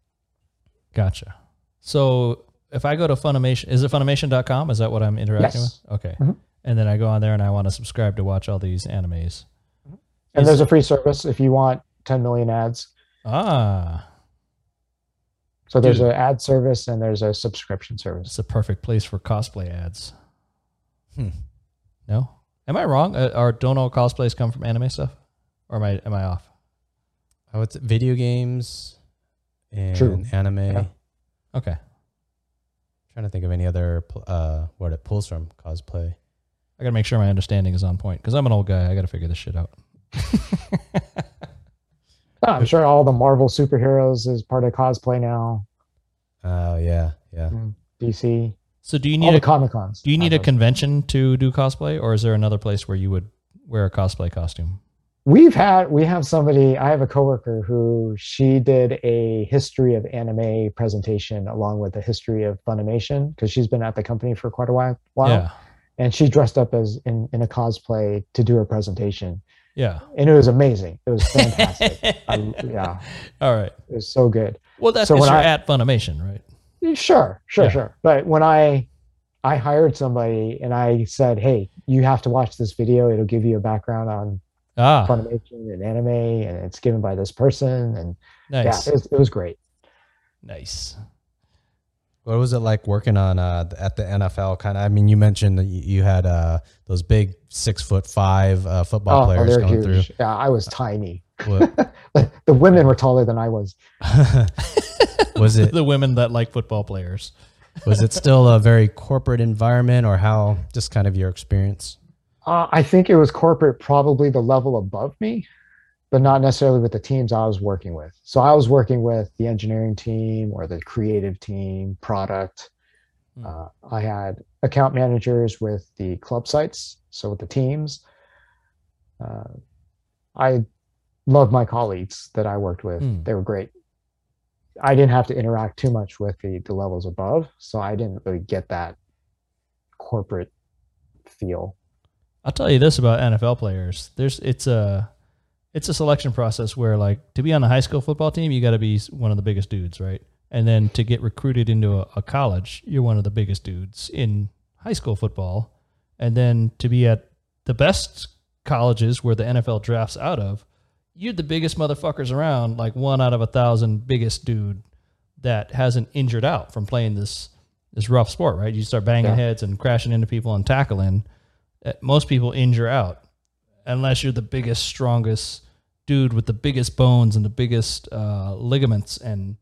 Gotcha. So if I go to Funimation, is it Funimation.com? Is that what I'm interacting Yes. with? Okay. Mhm. And then I go on there and I want to subscribe to watch all these animes. And Is- there's a free service if you want 10 million ads. Ah, So there's an ad service and there's a subscription service. it's a perfect place for cosplay ads. Hmm. No? Am I wrong? Uh, or don't all cosplays come from anime stuff? Or am I am I off? Oh, it's video games and True. anime. Yeah. Okay. Trying to think of any other pl- uh where it pulls from cosplay. I got to make sure my understanding is on point because I'm an old guy. I got to figure this shit out. Ah, I'm sure all the Marvel superheroes is part of cosplay now. Oh yeah, yeah. DC, So do you all need the a Comic Cons. do you need a convention to do cosplay, or is there another place where you would wear a cosplay costume? We've had we have somebody. I have a coworker who she did a history of anime presentation along with a history of Funimation because she's been at the company for quite a while. while Yeah. and she dressed up as in in a cosplay to do her presentation, Yeah. and it was amazing. It was fantastic. I, yeah, All right. it was so good. Well, that's So because when you're I- at Funimation, right? Sure, sure, Yeah. sure. But when I I hired somebody and I said, "Hey, you have to watch this video. It'll give you a background on Ah, Funimation and anime, and it's given by this person." And nice, yeah, it, it was great. nice. What was it like working on uh at the NFL? Kind of. I mean, you mentioned that you you had uh those big six foot five uh, football Oh, players they're going huge. Yeah, I was tiny. What, the women were taller than I was. was it the women that like football players? was it still a very corporate environment, or how? Just kind of your experience. Uh, I think it was corporate, probably the level above me. but not necessarily with the teams I was working with. So I was working with the engineering team or the creative team, product. Hmm. Uh, I had account managers with the club sites, so with the teams. Uh, I love my colleagues that I worked with. Hmm. They were great. I didn't have to interact too much with the, the levels above, so I didn't really get that corporate feel. I'll tell you this about NFL players. There's it's a it's a selection process where like to be on a high school football team, you got to be one of the biggest dudes, right? And then to get recruited into a, a college, you're one of the biggest dudes in high school football. And then to be at the best colleges where the NFL drafts out of, you're the biggest motherfuckers around, like one out of a thousand biggest dude that hasn't injured out from playing this this rough sport, right? You start banging Yeah. heads and crashing into people and tackling. uh, Most people injure out unless you're the biggest, strongest dude with the biggest bones and the biggest uh, ligaments, and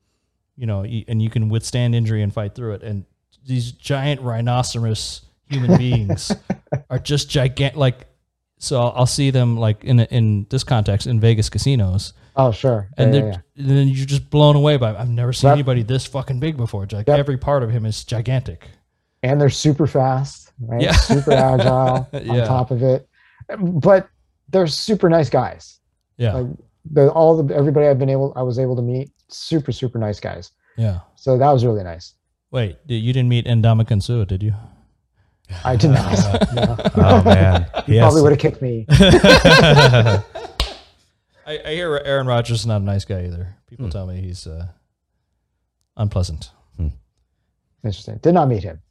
you know, and you can withstand injury and fight through it. And these giant rhinoceros human beings are just gigantic. Like, so I'll, I'll see them like in in this context in Vegas casinos, Oh, sure. and Yeah, then, yeah, yeah. then you're just blown away by. I've never seen That- anybody this fucking big before. It's Like Yep. every part of him is gigantic. and they're super fast, right? Yeah. Super agile on top of it. But they're super nice guys. Yeah, Like the all the everybody I've been able I was able to meet, super, super nice guys. yeah. So that was really nice. Wait, you didn't meet Ndamukong Suh, did you? I did not. no. Oh man, He Yes. probably would have kicked me. I, I hear Aaron Rodgers is not a nice guy either. People tell me he's uh, unpleasant. Interesting. Did not meet him.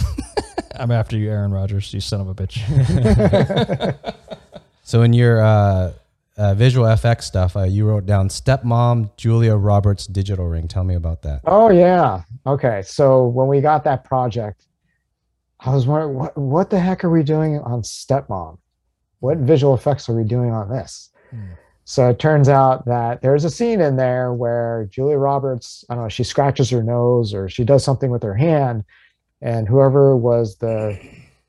I'm after you, Aaron Rodgers. You son of a bitch. So in your uh, uh, visual FX stuff, uh, you wrote down stepmom Julia Roberts digital ring. Tell me about that. Oh yeah. Okay. So when we got that project, I was wondering what what the heck are we doing on Stepmom? What visual effects are we doing on this? Hmm. So it turns out that there's a scene in there where Julia Roberts, I don't know, she scratches her nose or she does something with her hand, and whoever was the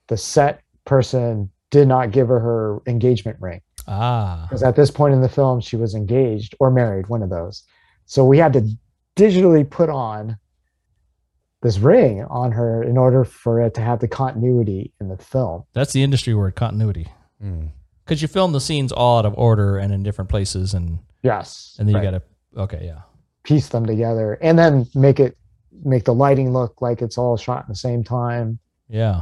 the set person did not give her her engagement ring ah, because at this point in the film she was engaged or married one of those so we had to digitally put on this ring on her in order for it to have the continuity in the film that's the industry word, continuity. Hmm. Because you film the scenes all out of order and in different places, and yes and then right. you got to okay, yeah, piece them together and then make it make the lighting look like it's all shot at the same time yeah.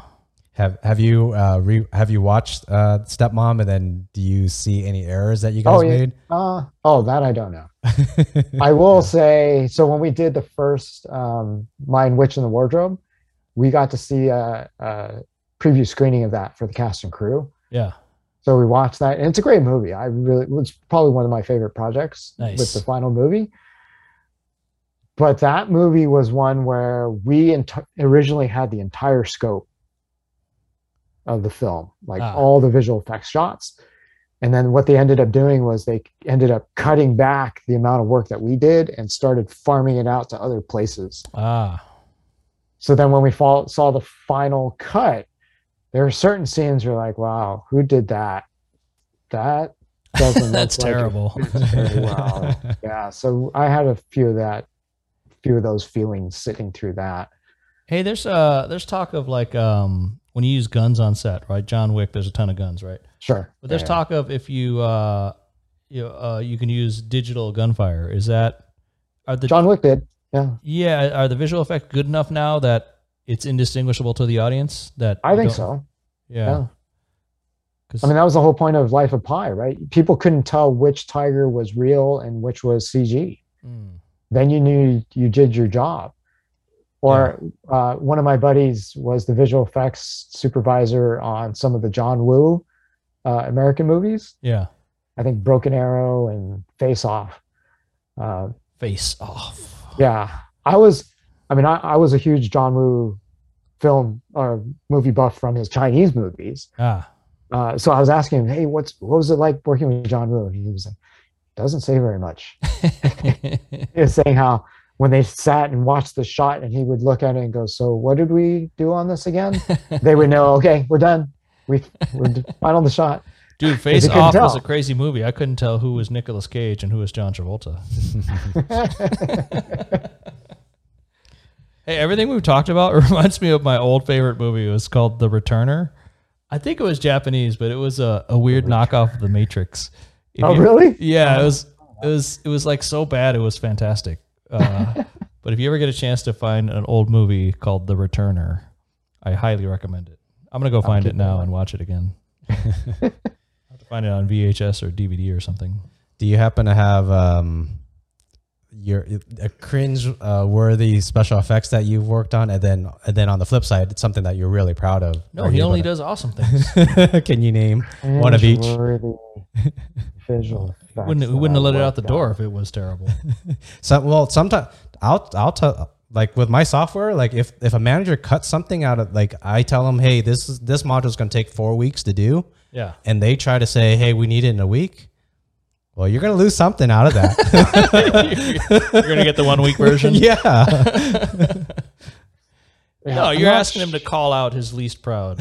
Have Have you uh, re- Have you watched uh, Stepmom, and then do you see any errors that you guys Oh, yeah. made? uh oh that i don't know i will say so when we did the first um Lion Witch in the Wardrobe we got to see a, a preview screening of that for the cast and crew Yeah. So we watched that, and it's a great movie. I really it was probably one of my favorite projects Nice. with the final movie. But that movie was one where we ent- originally had the entire scope of the film, like Ah. all the visual effects shots. And then what they ended up doing was they ended up cutting back the amount of work that we did and started farming it out to other places. Ah. So then when we fall, saw the final cut, there are certain scenes you're like, wow, who did that? That doesn't look That's like terrible. fits very well. yeah. So I had a few of that, few of those feelings sitting through that. Hey, there's uh there's talk of like um when you use guns on set, right? John Wick, there's a ton of guns, right? Sure. But there's Yeah. talk of if you uh you uh you can use digital gunfire. Is that are the John Wick did. Yeah. yeah are the visual effects good enough now that it's indistinguishable to the audience? That I think so. Yeah. Yeah. I mean, that was the whole point of Life of Pi, right? People couldn't tell which tiger was real and which was CG. Mm. then you knew you did your job. Or uh, one of my buddies was the visual effects supervisor on some of the John Woo uh, American movies. yeah. I think Broken Arrow and Face Off. Uh, Face off. yeah, I was. I mean, I, I was a huge John Woo film or movie buff from his Chinese movies. Ah. Uh, so I was asking him, "Hey, what's what was it like working with John Woo?" And he was like, "Doesn't say very much." he was saying how when they sat and watched the shot and he would look at it and go, So what did we do on this again? they would know, okay, we're done. We we're d- final the shot. Dude, Face you couldn't Off was a crazy movie. I couldn't tell who was Nicolas Cage and who was John Travolta. hey, everything we've talked about reminds me of my old favorite movie. It was called The Returner. I think it was Japanese, but it was a, a weird knockoff of The Matrix. If Oh, you- really? Yeah, it was. It was. It was like so bad. It was fantastic. Uh, but if you ever get a chance to find an old movie called The Returner, I highly recommend it. I'm gonna go find it now and watch it again. I'll have to find it on VHS or DVD or something. Do you happen to have um, your a cringe uh, worthy special effects that you've worked on, and then and then on the flip side, it's something that you're really proud of? No, Are he you only able does awesome things. Can you name one of each? Cringe-worthy Visual effects wouldn't that wouldn't have let it out the door on. if it was terrible. Some well, sometimes I'll I'll tell like with my software, like if if a manager cuts something out of like I tell them, hey, this is this module is going to take four weeks to do, Yeah. and they try to say, hey, we need it in a week. Well, you're going to lose something out of that. You're gonna get the one week version. yeah. Yeah, No, you're not asking him to call out his least proud.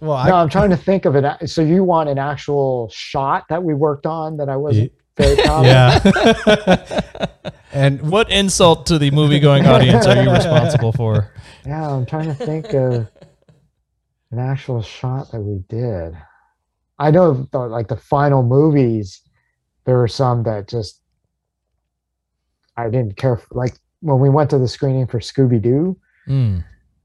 Well, No, I, I'm trying to think of it. So you want an actual shot that we worked on that I wasn't very proud of? yeah. and what insult to the movie going audience are you responsible for? Yeah, I'm trying to think of an actual shot that we did. I know, the, like the final movies, there were some that just I didn't care. For, like when we went to the screening for Scooby Doo. Mm.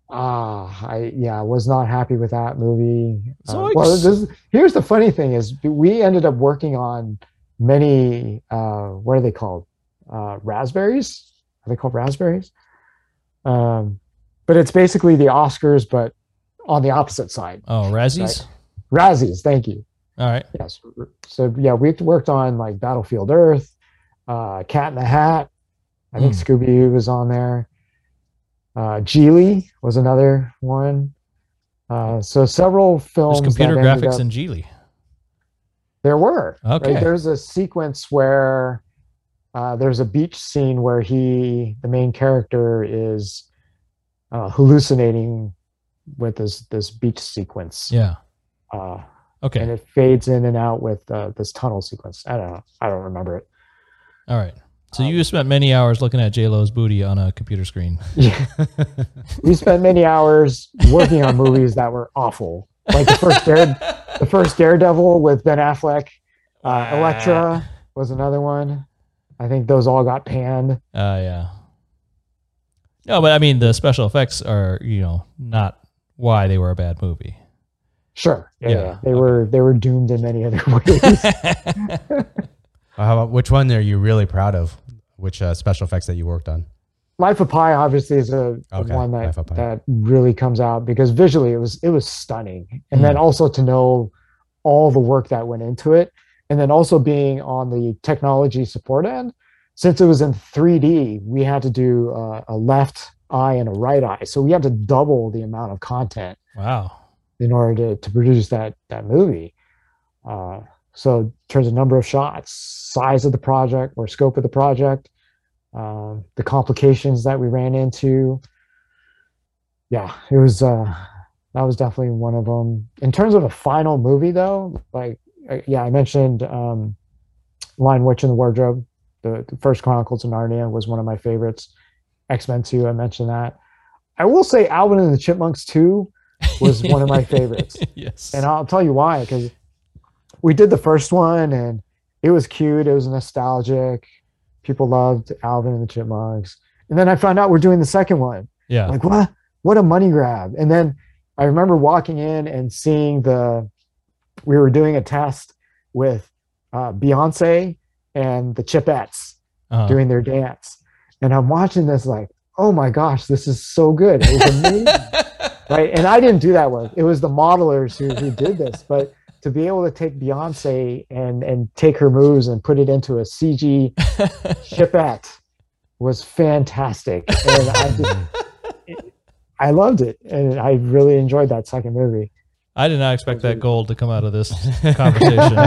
Ah, I yeah, I was not happy with that movie. So Uh, well, just- this, here's the funny thing: is we ended up working on many. Uh, what are they called? Uh, raspberries? Are they called raspberries? Um, but it's basically the Oscars, but on the opposite side. Oh, Razzies. Razzies. Thank you. All right. Yes. So yeah, we worked on like Battlefield Earth, uh, Cat in the Hat. I think Hmm. Scooby was on there. Uh, Gigli was another one. Uh, so several films. There's computer graphics up- in Gigli. There were. right? Okay. There's a sequence where uh, there's a beach scene where he, the main character, is uh, hallucinating with this this beach sequence. Yeah. Uh, Okay. and it fades in and out with uh, this tunnel sequence. I don't know. I don't remember it. All right. So Um, you spent many hours looking at J Lo's booty on a computer screen. Yeah. we spent many hours working on movies that were awful. Like the first Dare, the first Daredevil with Ben Affleck. Uh, Elektra was another one. I think those all got panned. Uh, yeah. No, but I mean the special effects are you know not why they were a bad movie. Sure. Yeah. Yeah, yeah. They okay. were they were doomed in many other ways. how about which one are you really proud of? Which uh, special effects that you worked on? Life of Pi obviously is a, Okay, one that Life of Pi. that really comes out because visually it was it was stunning, and then Mm. also to know all the work that went into it, and then also being on the technology support end, since it was in 3D, we had to do uh, a left eye and a right eye, so we had to double the amount of content Wow. in order to, to produce that that movie. Uh, so in terms of number of shots, size of the project or scope of the project, um, the complications that we ran into. Yeah, it was uh, that was definitely one of them. In terms of a final movie, though, like uh, yeah, I mentioned um, Lion Witch in the Wardrobe. The, the first Chronicles of Narnia was one of my favorites. X Men Two, I mentioned that. I will say Alvin and the Chipmunks Two was one of my favorites. yes. And I'll tell you why, because we did the first one and it was cute, it was nostalgic. People loved Alvin and the Chipmunks. And then I found out we're doing the second one. yeah. Like, what? What a money grab. And then I remember walking in and seeing the, we were doing a test with uh, Beyonce and the Chipettes Uh-huh. doing their dance. And I'm watching this like, oh my gosh, this is so good. It was amazing right? And I didn't do that work. It was the modelers who, who did this. But to be able to take Beyonce and and take her moves and put it into a CG chipette was fantastic. And I just, I loved it, and I really enjoyed that second movie. I did not expect that gold to come out of this conversation.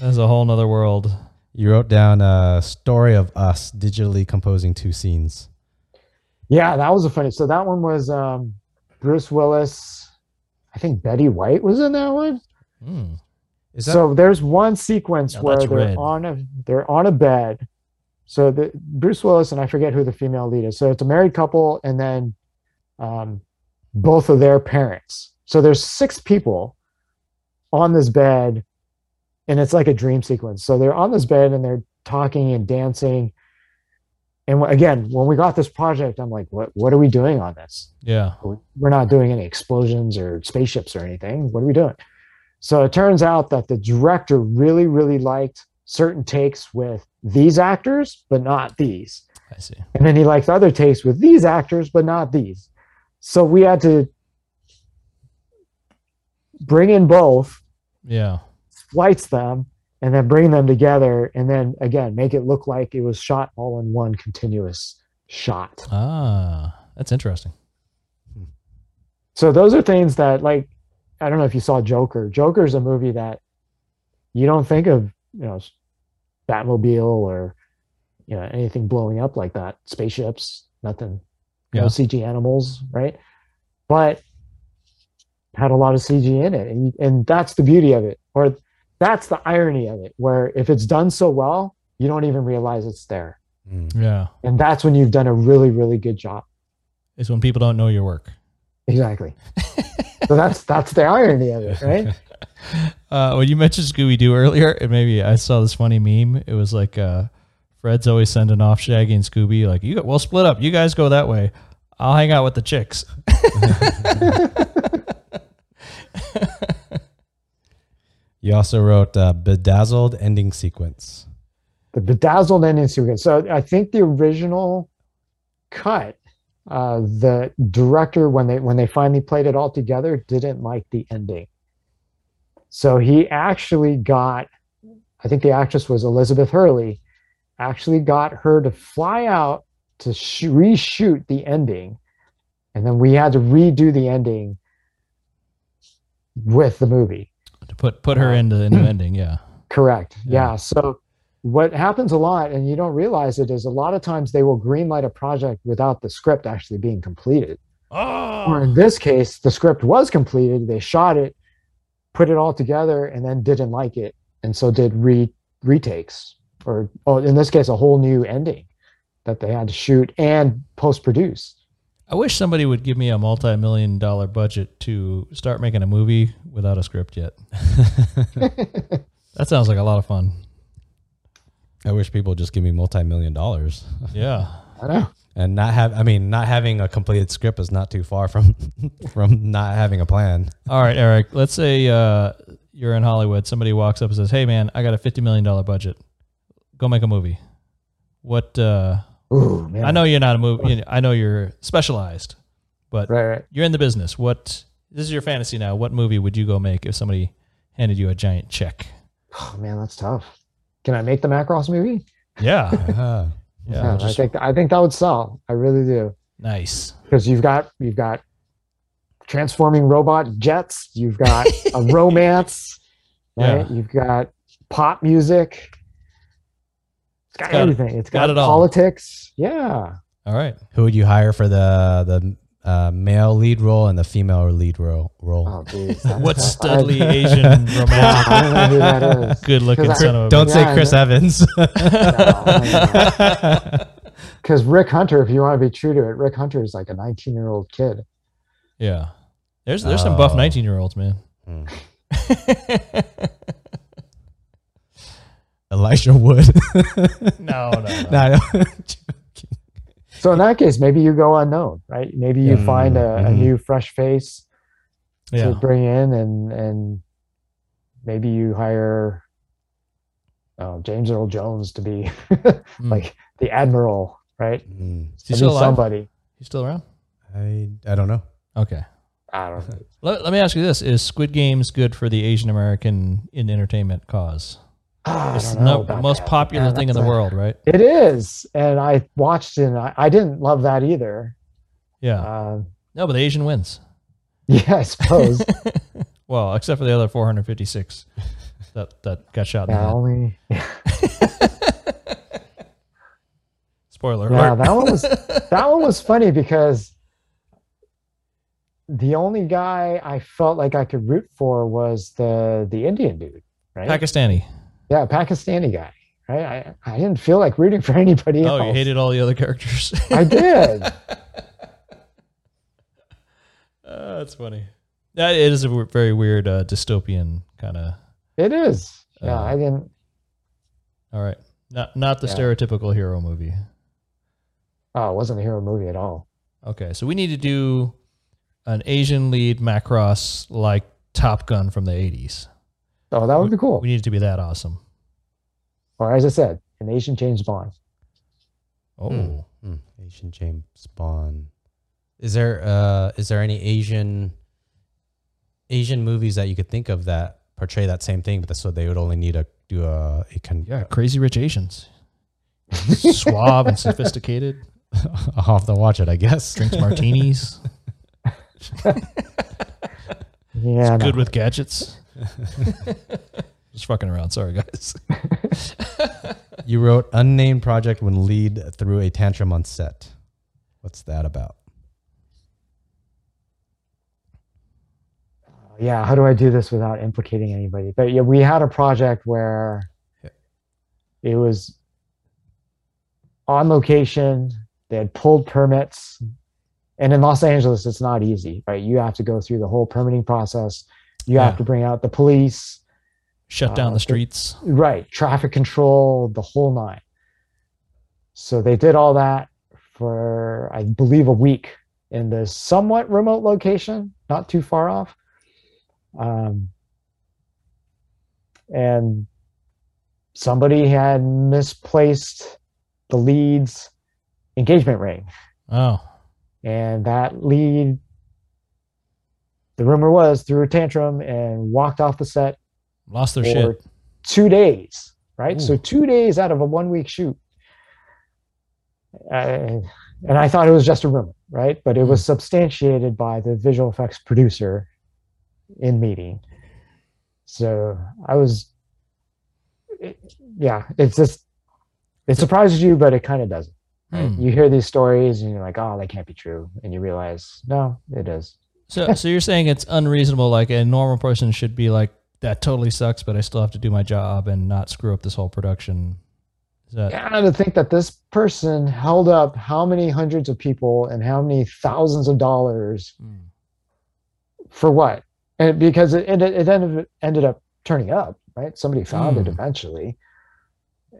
That's a whole nother world. You wrote down a story of us digitally composing two scenes. Yeah, that was a funny. So that one was um, Bruce Willis. I think Betty White was in that one. Is that so there's one sequence No, where they're red. on a they're on a bed. So the Bruce Willis and I forget who the female lead is. So it's a married couple and then um, both of their parents. So there's six people on this bed, and it's like a dream sequence. So they're on this bed and they're talking and dancing. And again, when we got this project, I'm like, what what are we doing on this? Yeah. we're not doing any explosions or spaceships or anything. What are we doing? So it turns out that the director really, really liked certain takes with these actors, but not these. I see. And then he liked other takes with these actors, but not these. So we had to bring in both, Yeah. splice them, and then bring them together. And then again, make it look like it was shot all in one continuous shot. Ah, that's interesting. So those are things that like I don't know if you saw Joker. Joker is a movie that you don't think of, you know, Batmobile or you know anything blowing up like that, spaceships, nothing, Yeah. no CG animals, right? But had a lot of CG in it, and and that's the beauty of it, or that's the irony of it, where if it's done so well, you don't even realize it's there, Mm. Yeah. and that's when you've done a really really good job. It's when people don't know your work. Exactly. so that's that's the irony of it, right? Uh, when you mentioned Scooby Doo earlier, and maybe I saw this funny meme. It was like uh, Fred's always sending off Shaggy and Scooby, like, "You we'll split up. You guys go that way. I'll hang out with the chicks." You also wrote uh, bedazzled ending sequence. the bedazzled ending sequence. So I think the original cut, uh, the director when they when they finally played it all together didn't like the ending. So he actually got, I think the actress was Elizabeth Hurley, actually got her to fly out to sh- reshoot the ending, and then we had to redo the ending with the movie. to put put her into the new ending. Yeah. Correct. Yeah. Yeah. So what happens a lot, and you don't realize it, is a lot of times they will greenlight a project without the script actually being completed. Oh. Or Oh. in this case, the script was completed. They shot it, put it all together, and then didn't like it, and so did re retakes, or oh, in this case, a whole new ending that they had to shoot and post produce. I wish somebody would give me a multi-million dollar budget to start making a movie without a script yet. That sounds like a lot of fun. I wish people would just give me multi-million dollars Yeah. I know. and not have. I mean, not having a completed script is not too far from from not having a plan. All right, Eric. Let's say uh, you're in Hollywood. Somebody walks up and says, "Hey, man, I got a fifty million dollar budget. Go make a movie." What? Uh, Ooh, man. I know you're not a movie. You know, I know you're specialized, but Right, right. you're in the business. What? This is your fantasy now. What movie would you go make if somebody handed you a giant check? Oh man, that's tough. Can I make the Macross movie? Yeah. Uh, Yeah. Yeah, I think I think that would sell. I really do. nice. because you've got you've got transforming robot jets you've got a romance right Yeah. you've got pop music it's got, got- everything it's got got, it all. politics yeah All right. who would you hire for the the uh, male lead role and the female lead role? role? oh geez, What tough. studly I- Asian I don't know romantic, who that is good looking 'Cause I- son of a Don't bitch. say Yeah, Chris. Evans. because rick hunter if you want to be true to it rick hunter is like a 19 year old kid Yeah. There's there's some buff Oh. 19 year olds, man. Hmm. Elijah Wood. no, no, no. No, I don't- so in that case maybe you go unknown right maybe you Yeah. find a, a Mhm. new fresh face Yeah. to bring in and and maybe you hire uh, James Earl Jones to be Mm. like the admiral, right? Is he still alive? somebody. He's still around? I I don't know. Okay. I don't know. Let, let me ask you this: Is Squid Games good for the Asian American in entertainment cause? Ah, It's the most that. popular Yeah, thing in the a- world, right? It is, and I watched it. and I, I didn't love that either. Yeah. Uh, no, but the Asian wins. yeah, I suppose. well, except for the other 456 that that got shot yeah, only. Spoiler Yeah, that one was that one was funny because the only guy I felt like I could root for was the the Indian dude, right? Pakistani. Yeah, Pakistani guy, right? I, I didn't feel like rooting for anybody Oh, else. you hated all the other characters. I did. Uh, that's funny. That it is a w- very weird uh, dystopian kind of. It is. Yeah, Uh, I didn't. All right, not not the Yeah. stereotypical hero movie. Oh, it wasn't a hero movie at all. Okay, so we need to do an Asian lead Macross like Top Gun from the '80s. Oh, that would be cool. We need it to be that awesome. Or as I said, an Asian James Bond. Oh, Hmm. Hmm. Asian James Bond. Is there uh is there any Asian Asian movies that you could think of that portray that same thing, but so they would only need to do a, a con- yeah, Crazy Rich Asians, suave and sophisticated, I'll have to watch it, I guess. drinks martinis, Yeah, no. good with gadgets. Just fucking around. Sorry, guys. You wrote unnamed project when lead through a tantrum on set. What's that about? Uh, yeah. How do I do this without implicating anybody? But yeah, we had a project where it was on location. They had pulled permits, and in Los Angeles, it's not easy, right? You have to go through the whole permitting process. You Yeah. have to bring out the police. Shut down Uh, the streets. right traffic control the whole nine so they did all that for i believe a week in this somewhat remote location not too far off um, and somebody had misplaced the lead's engagement ring Oh, and that lead the rumor was threw a tantrum and walked off the set lost their for shit. two days, right? So two days out of a one week shoot. Uh, and I thought it was just a rumor, right? But it was substantiated by the visual effects producer in meeting. So I was, it- yeah, it's just, it surprises you, but it kind of doesn't. Right? Hmm. You hear these stories and you're like, oh, that can't be true. And you realize, no, it is. So, so you're saying it's unreasonable? Like a normal person should be like, that totally sucks, but I still have to do my job and not screw up this whole production. Is that? Yeah, to think that this person held up how many hundreds of people and how many thousands of dollars Hmm. for what? And because it it, it ended ended up turning up, right? Somebody found it Mm. eventually,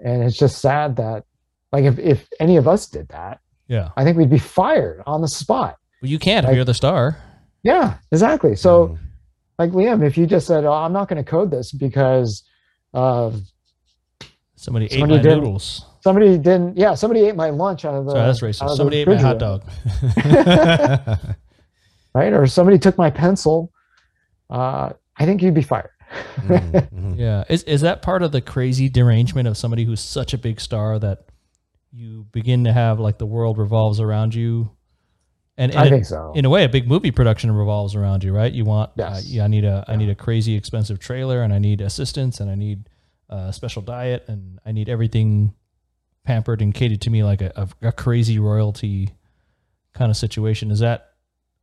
and it's just sad that, like, if if any of us did that, Yeah. I think we'd be fired on the spot. Well, you can't if you're the star. Yeah, exactly. So, Mm. like Liam, if you just said, "Oh, I'm not going to code this because." Um, Somebody ate my noodles. somebody didn't yeah somebody ate my lunch out of the Sorry, that's out racist. of Somebody ate my hot dog. right? Or somebody took my pencil, uh, I think you'd be fired. Mhm, mhm. Yeah. Is is that part of the crazy derangement of somebody who's such a big star that you begin to have like the world revolves around you? And, and I it- think so. in a way, a big movie production revolves around you, right? You want, uh, Yes. yeah, I need a, I Yeah. need a crazy expensive trailer, and I need assistance, and I need a special diet, and I need everything pampered and catered to me like a, a, a crazy royalty kind of situation. Is that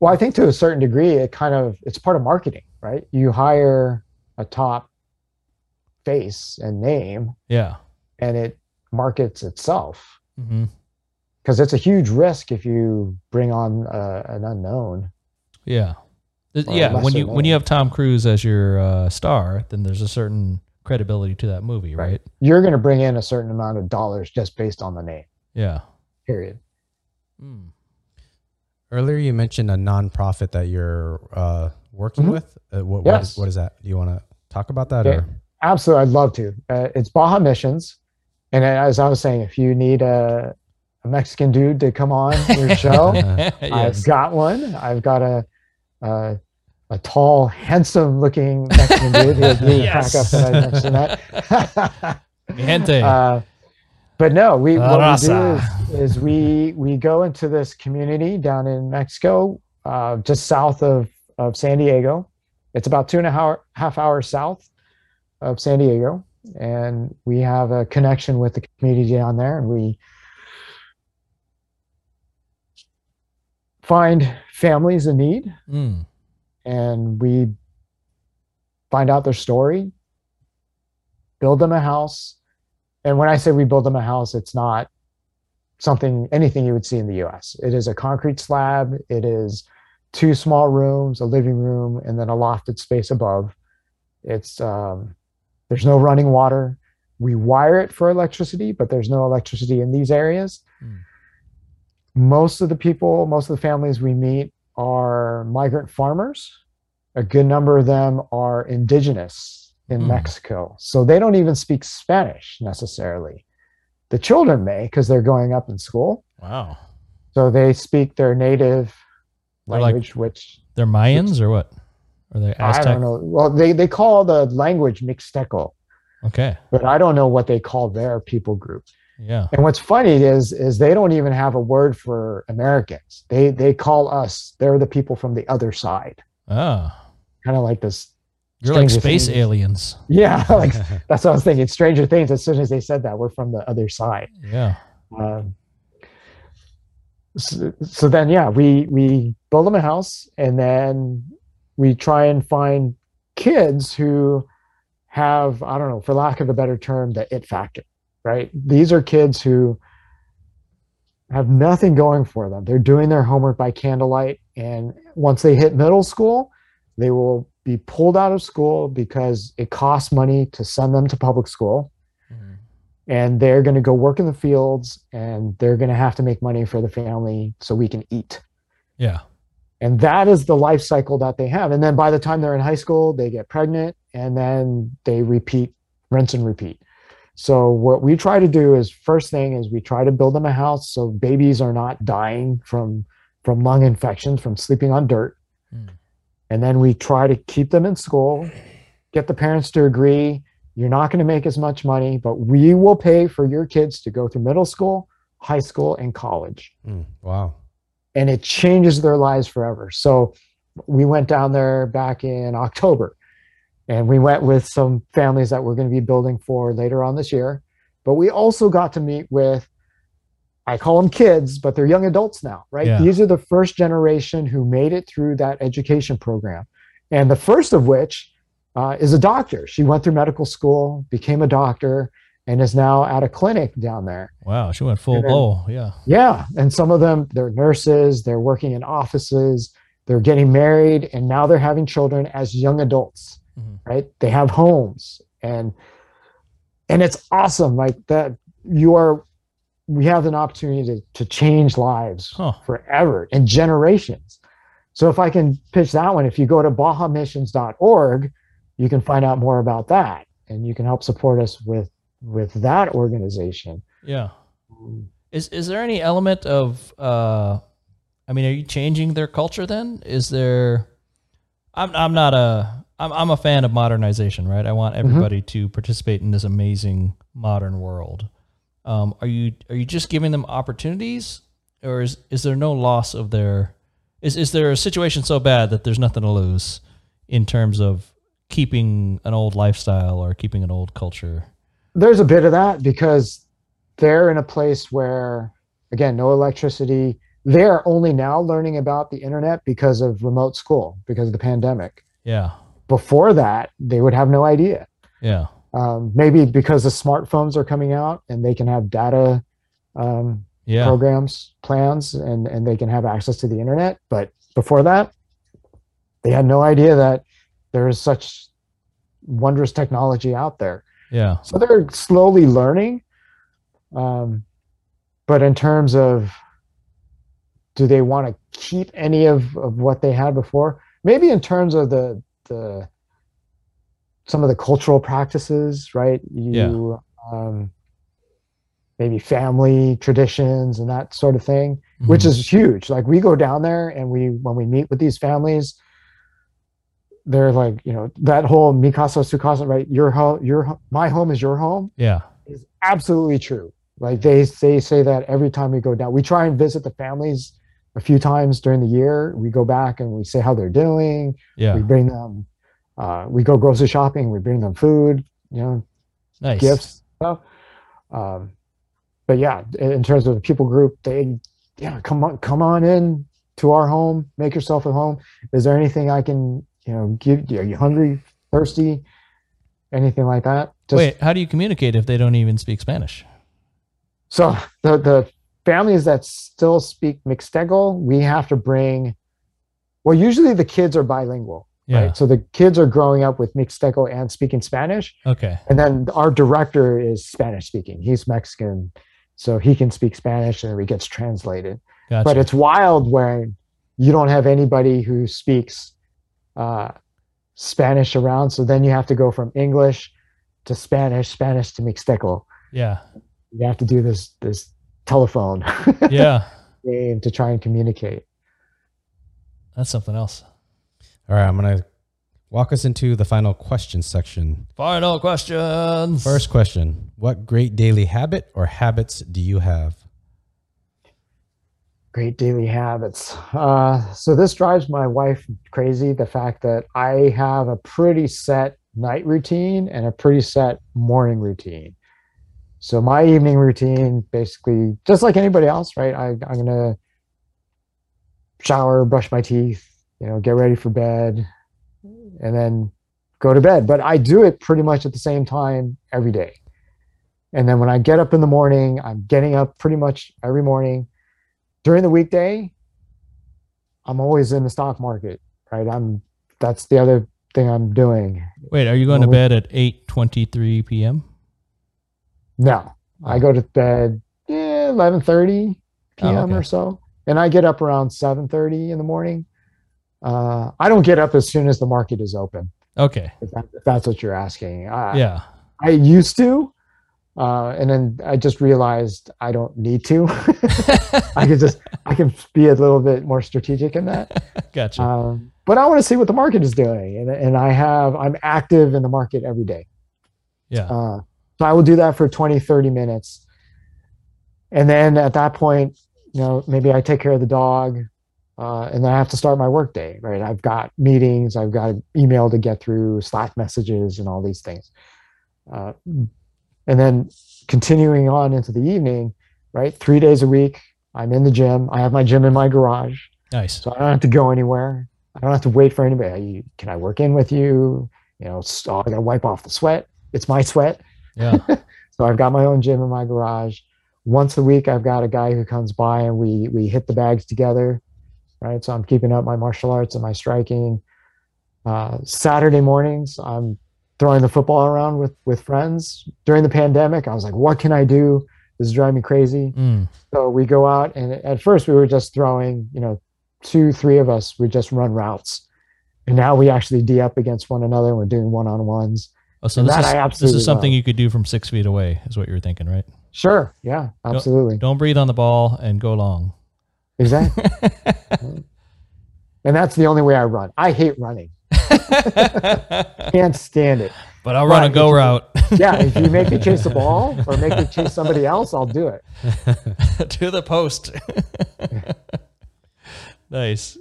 well, I think to a certain degree, it kind of it's part of marketing, right? You hire a top face and name, yeah? and it markets itself hmm because it's a huge risk if you bring on uh, an unknown. Yeah, Or yeah. When lesser you when you have Tom Cruise as your uh, star, then there's a certain credibility to that movie, right? Right. You're going to bring in a certain amount of dollars just based on the name. Yeah. Period. Mm. Earlier, you mentioned a nonprofit that you're uh, working Mhm. with. Uh, what, what, Yes. is, what is that? Do you want to talk about that? Yeah. Or? Absolutely, I'd love to. Uh, it's Baja Missions, and as I was saying, if you need a, a Mexican dude to come on your show, I've got one. I've got a a, a tall, handsome-looking Mexican dude. He'll do the Yes. crack up that I mentioned that. Mi gente. uh, but no, we what we do is, is we we go into this community down in Mexico, uh, just south of of San Diego. It's about two and a half half hours south of San Diego, and we have a connection with the community down there, and we find families in need, Mm. and we find out their story, build them a house. And when I say we build them a house, it's not something, anything you would see in the US. It is a concrete slab, it is two small rooms, a living room, and then a lofted space above. It's, um, there's no running water. We wire it for electricity, but there's no electricity in these areas. Mm. Most of the people, most of the families we meet are migrant farmers. A good number of them are indigenous in Mm. Mexico. So they don't even speak Spanish necessarily. The children may because they're going up in school. Wow. So they speak their native They're like- language, which They're Mayans or what? Are they I don't know. Well, they, they call the language Mixteco, Okay. but I don't know what they call their people group. Yeah. And what's funny is is they don't even have a word for Americans. They they call us they're the people from the other side. Ah. Kind of like this. You're like space Things. aliens. Yeah, like that's what I was thinking. Stranger Things. As soon as they said that, we're from the other side. Yeah. Um, so, so then, yeah, we we build them a house, and then we try and find kids who have I don't know, for lack of a better term, the it factor. Right? These are kids who have nothing going for them. They're doing their homework by candlelight, and once they hit middle school, they will be pulled out of school because it costs money to send them to public school Mhm. and they're going to go work in the fields and they're going to have to make money for the family so we can eat Yeah. and that is the life cycle that they have and then by the time they're in high school they get pregnant and then they repeat rinse and repeat so what we try to do is first thing is we try to build them a house so babies are not dying from from lung infections from sleeping on dirt Mm. and then we try to keep them in school get the parents to agree you're not going to make as much money but we will pay for your kids to go through middle school high school and college Mm, wow. and it changes their lives forever. So we went down there back in October and we went with some families that we're going to be building for later on this year. But we also got to meet with, I call them kids, but they're young adults now, right? Yeah. These are the first generation who made it through that education program. And the first of which uh, is a doctor. She went through medical school, became a doctor, and is now at a clinic down there. Wow. She went full then- blow. Yeah. Yeah, and some of them they're nurses, they're working in offices, they're getting married, and now they're having children as young adults, Mhm. right? They have homes, and and it's awesome. Like that, you are. We have an opportunity to to change lives Huh. forever and generations. So if I can pitch that one, if you go to bajamissions.org, you can find out more about that, and you can help support us with with that organization. Yeah. Is is there any element of uh I mean, are you changing their culture then? Is there I'm I'm not a I'm I'm a fan of modernization, right? I want everybody to participate in this amazing modern world. Um, are you are you just giving them opportunities or is is there no loss of their is is there a situation so bad that there's nothing to lose in terms of keeping an old lifestyle or keeping an old culture? there's a bit of that because they're in a place where again no electricity they're only now learning about the internet because of remote school because of the pandemic Yeah. Before that they would have no idea Yeah. um, maybe because the smartphones are coming out and they can have data um, Yeah. programs plans and and they can have access to the internet but before that they had no idea that there is such wondrous technology out there Yeah. so they're slowly learning. Um, but in terms of do they want to keep any of, of what they had before? Maybe in terms of the the some of the cultural practices, right? You um, maybe family traditions and that sort of thing, which Mhm. is huge. Like we go down there and we when we meet with these families, they're like, you know, that whole Mikasa Sukasa, right? Your home, your my home is your home yeah. is absolutely true. Like they they say that every time we go down. We try and visit the families a few times during the year. We go back and we say how they're doing. Yeah. We bring them. Uh, we go grocery shopping. We bring them food. You know, Nice. gifts stuff. Um, but yeah, in terms of the people group, they yeah come on come on in to our home. Make yourself at home. Is there anything I can you know give? You? Are you hungry, thirsty? anything like that. Just, Wait, how do you communicate if they don't even speak Spanish? So the the families that still speak Mixteco, we have to bring. Well, usually the kids are bilingual. Yeah. Right. So the kids are growing up with Mixteco and speaking Spanish. Okay. And then our director is Spanish speaking. He's Mexican, so he can speak Spanish and it gets translated. Gotcha. But it's wild when you don't have anybody who speaks uh, Spanish around. So then you have to go from English to Spanish, Spanish to Mixteco. Yeah. You have to do this this telephone. yeah. game to try and communicate. That's something else. All right, I'm gonna walk us into the final question section. Final questions. First question: What great daily habit or habits do you have? Great daily habits. Uh, so this drives my wife crazy. The fact that I have a pretty set night routine and a pretty set morning routine. So my evening routine, basically, just like anybody else, right? I, I'm gonna shower, brush my teeth, you know, get ready for bed, and then go to bed. But I do it pretty much at the same time every day. And then when I get up in the morning, I'm getting up pretty much every morning during the weekday, I'm always in the stock market, right? I'm that's the other thing I'm doing. Wait, are you going to bed at 8:23 p.m.? No. I go to bed yeah, 11:30 p.m. Oh, okay. or so. And I get up around 7:30 in the morning. Uh, I don't get up as soon as the market is open. Okay. If, that, if that's what you're asking. I, yeah. I used to, uh, and then I just realized I don't need to. I can just I can be a little bit more strategic in that. gotcha. Um, but I want to see what the market is doing, and and I have I'm active in the market every day. Yeah. Uh, so I will do that for 20, 30 minutes, and then at that point, you know, maybe I take care of the dog, uh, and then I have to start my workday. Right. I've got meetings, I've got email to get through, Slack messages, and all these things. Uh, and then continuing on into the evening, right? Three days a week, I'm in the gym. I have my gym in my garage. Nice. So I don't have to go anywhere. I don't have to wait for anybody. Can I work in with you? You know, oh, I got to wipe off the sweat. It's my sweat. Yeah. so I've got my own gym in my garage. Once a week, I've got a guy who comes by and we we hit the bags together, right? So I'm keeping up my martial arts and my striking. Uh, Saturday mornings, I'm throwing the football around with with friends during the pandemic. I was like, what can I do? This is driving me crazy. Mm. So we go out, and at first we were just throwing, you know, two, three of us we just run routes, and now we actually d up against one another. And we're doing one on ones. Oh, so this is, this is something love. you could do from six feet away, is what you're thinking, right? Sure. Yeah. Absolutely. Don't, don't breathe on the ball and go long. Exactly. and that's the only way I run. I hate running. Can't stand it. But I'll run but a go route. yeah, if you make me chase the ball or make me chase somebody else, I'll do it. to the post. nice.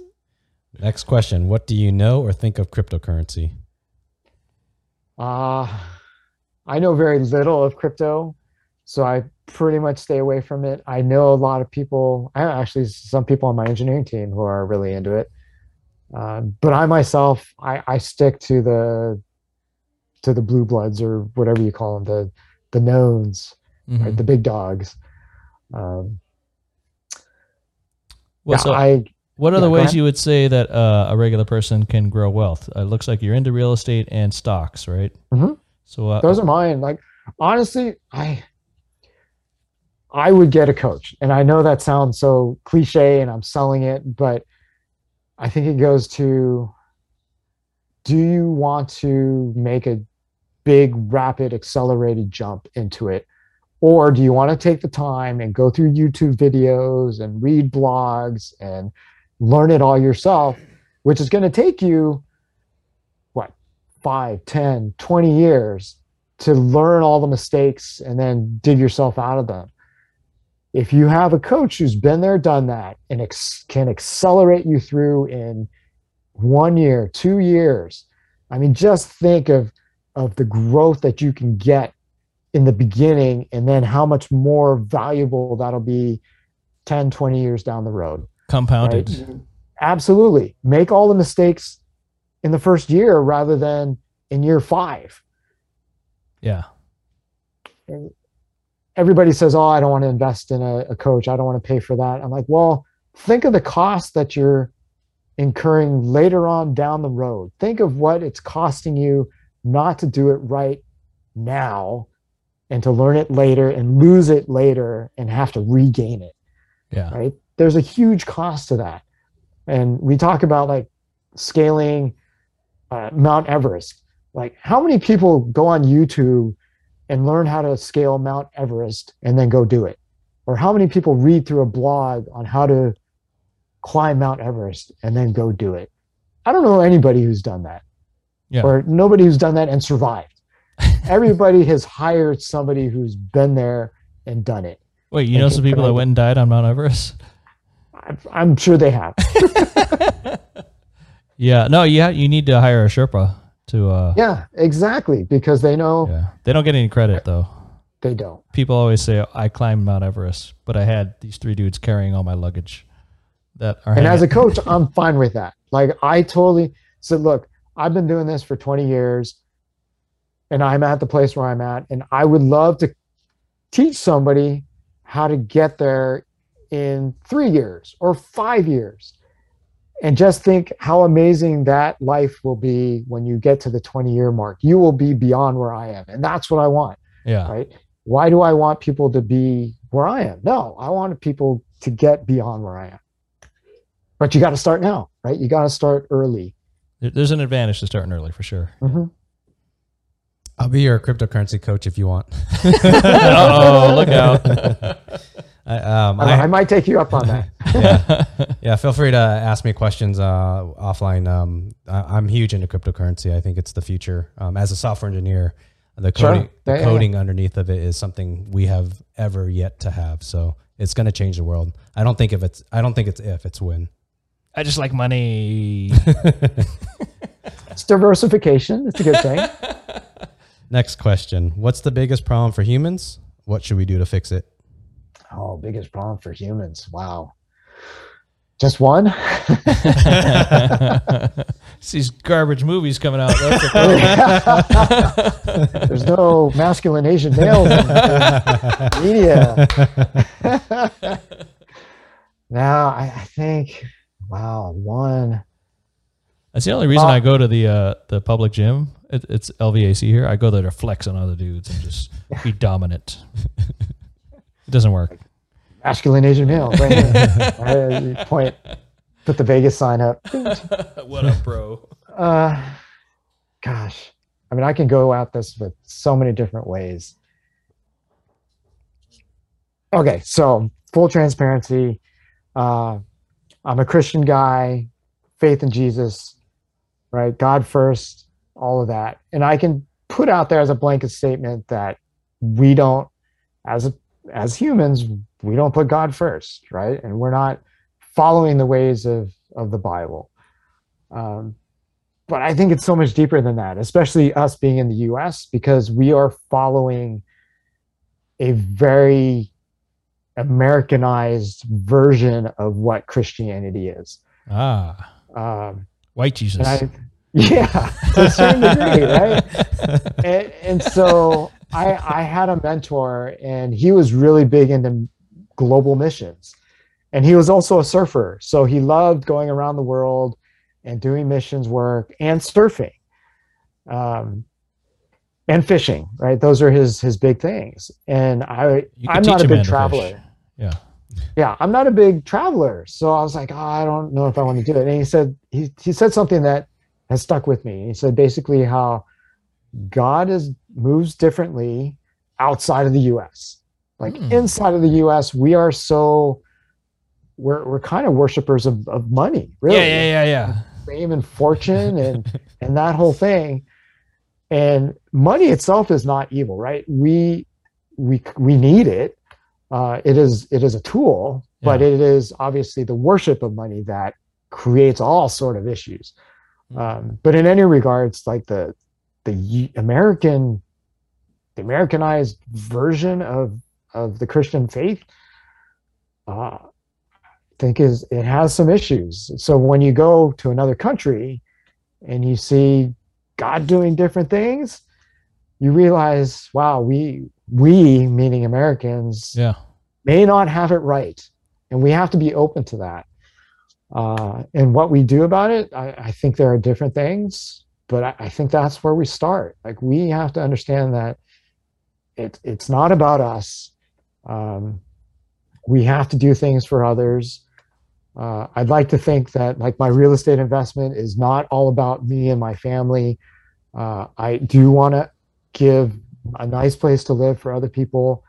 Next question. What do you know or think of cryptocurrency? Uh, I know very little of crypto, so I pretty much stay away from it. I know a lot of people, I actually, some people on my engineering team who are really into it. Uh, but I myself, I, I stick to the to the blue bloods or whatever you call them, the the knowns, mm-hmm. right, the big dogs. Um, well, yeah, so I, what are yeah, the ways you would say that uh, a regular person can grow wealth? It looks like you're into real estate and stocks, right? Mm-hmm. So uh, those are mine. Like honestly, I I would get a coach, and I know that sounds so cliche, and I'm selling it, but I think it goes to do you want to make a big, rapid, accelerated jump into it? Or do you want to take the time and go through YouTube videos and read blogs and learn it all yourself, which is going to take you, what, 5, 10, 20 years to learn all the mistakes and then dig yourself out of them? if you have a coach who's been there, done that, and ex- can accelerate you through in one year, two years, I mean, just think of of the growth that you can get in the beginning, and then how much more valuable that'll be 10, 20 years down the road. Compounded. Right? Absolutely. Make all the mistakes in the first year rather than in year five. Yeah. Everybody says, "Oh, I don't want to invest in a, a coach. I don't want to pay for that." I'm like, well, think of the cost that you're incurring later on down the road. Think of what it's costing you not to do it right now and to learn it later and lose it later and have to regain it. Yeah. Right. There's a huge cost to that. And we talk about like scaling uh, Mount Everest. Like, how many people go on YouTube and learn how to scale Mount Everest and then go do it? Or how many people read through a blog on how to climb Mount Everest and then go do it? I don't know anybody who's done that. Yeah. Or nobody who's done that and survived. Everybody has hired somebody who's been there and done it. Wait, you know some people that went and died on Mount Everest? I'm, sure they have. Yeah. No, yeah, you need to hire a Sherpa to uh yeah, exactly. Because they know yeah. They don't get any credit though. they don't. People always say I climbed Mount Everest, but I had these three dudes carrying all my luggage that are And as a coach, I'm fine with that. Like I totally said, look, I've been doing this for 20 years and I'm at the place where I'm at. And I would love to teach somebody how to get there in three years or five years. And just think how amazing that life will be when you get to the 20 year mark. You will be beyond where I am. And that's what I want. yeah. right? Why do I want people to be where I am? No, I want people to get beyond where I am. But you got to start now, right? You got to start early. There's an advantage to starting early for sure. Mhm. I'll be your cryptocurrency coach if you want. oh, look out. I, um, I, I, I might take you up on that. yeah, yeah. Feel free to ask me questions uh, offline. Um, I, I'm huge into cryptocurrency. I think it's the future. Um, as a software engineer, the Sure. coding, the Yeah, yeah, coding underneath of it is something we have ever yet to have. So it's going to change the world. I don't think if it's. I don't think it's if it's when. I just like money. It's diversification. It's a good thing. Next question: What's the biggest problem for humans? What should we do to fix it? Oh, biggest problem for humans. Wow. Just one? It's these garbage movies coming out. That's the problem. There's no masculine Asian in media. now, I, I think, wow, one. That's the only reason Uh, I go to the uh, the public gym. It, it's LVAC here. I go there to flex on other dudes and just be dominant. It doesn't work. Masculine Asian male. Right point, put the Vegas sign up. what up, bro? Uh, gosh, I mean, I can go at this with so many different ways. Okay, so full transparency. Uh, I'm a Christian guy, faith in Jesus, right? God first, all of that. And I can put out there as a blanket statement that we don't, as a, as humans, we don't put God first, right? And we're not following the ways of of the Bible. Um, but I think it's so much deeper than that, especially us being in the US, because we are following a very Americanized version of what Christianity is. Ah, Um, white Jesus. I, yeah, to a certain degree, right? And, and so I, I had a mentor, and he was really big into global missions, and he was also a surfer. So he loved going around the world and doing missions work and surfing, um, and fishing. Right, those are his his big things. And I I'm not a big traveler yeah. yeah i'm not a big traveler so i was like oh, i don't know if i want to do it and he said he, he said something that has stuck with me he said basically how god is moves differently outside of the us like Hmm. inside of the us we are so we're, we're kind of worshipers of, of money really Yeah, yeah, yeah, yeah. fame and fortune and and that whole thing and money itself is not evil right we we we need it uh it is it is a tool but it is obviously the worship of money that creates all sort of issues Mm. um but in any regards like the the american the americanized version of of the christian faith uh I think is it has some issues. So when you go to another country and you see God doing different things, you realize, wow, we we meaning Americans Yeah. may not have it right, and we have to be open to that. Uh, and what we do about it, I, I think there are different things, but I, I think that's where we start. Like we have to understand that it, it's not about us. Um, we have to do things for others. Uh, I'd like to think that like my real estate investment is not all about me and my family. Uh, I do want to give a nice place to live for other people.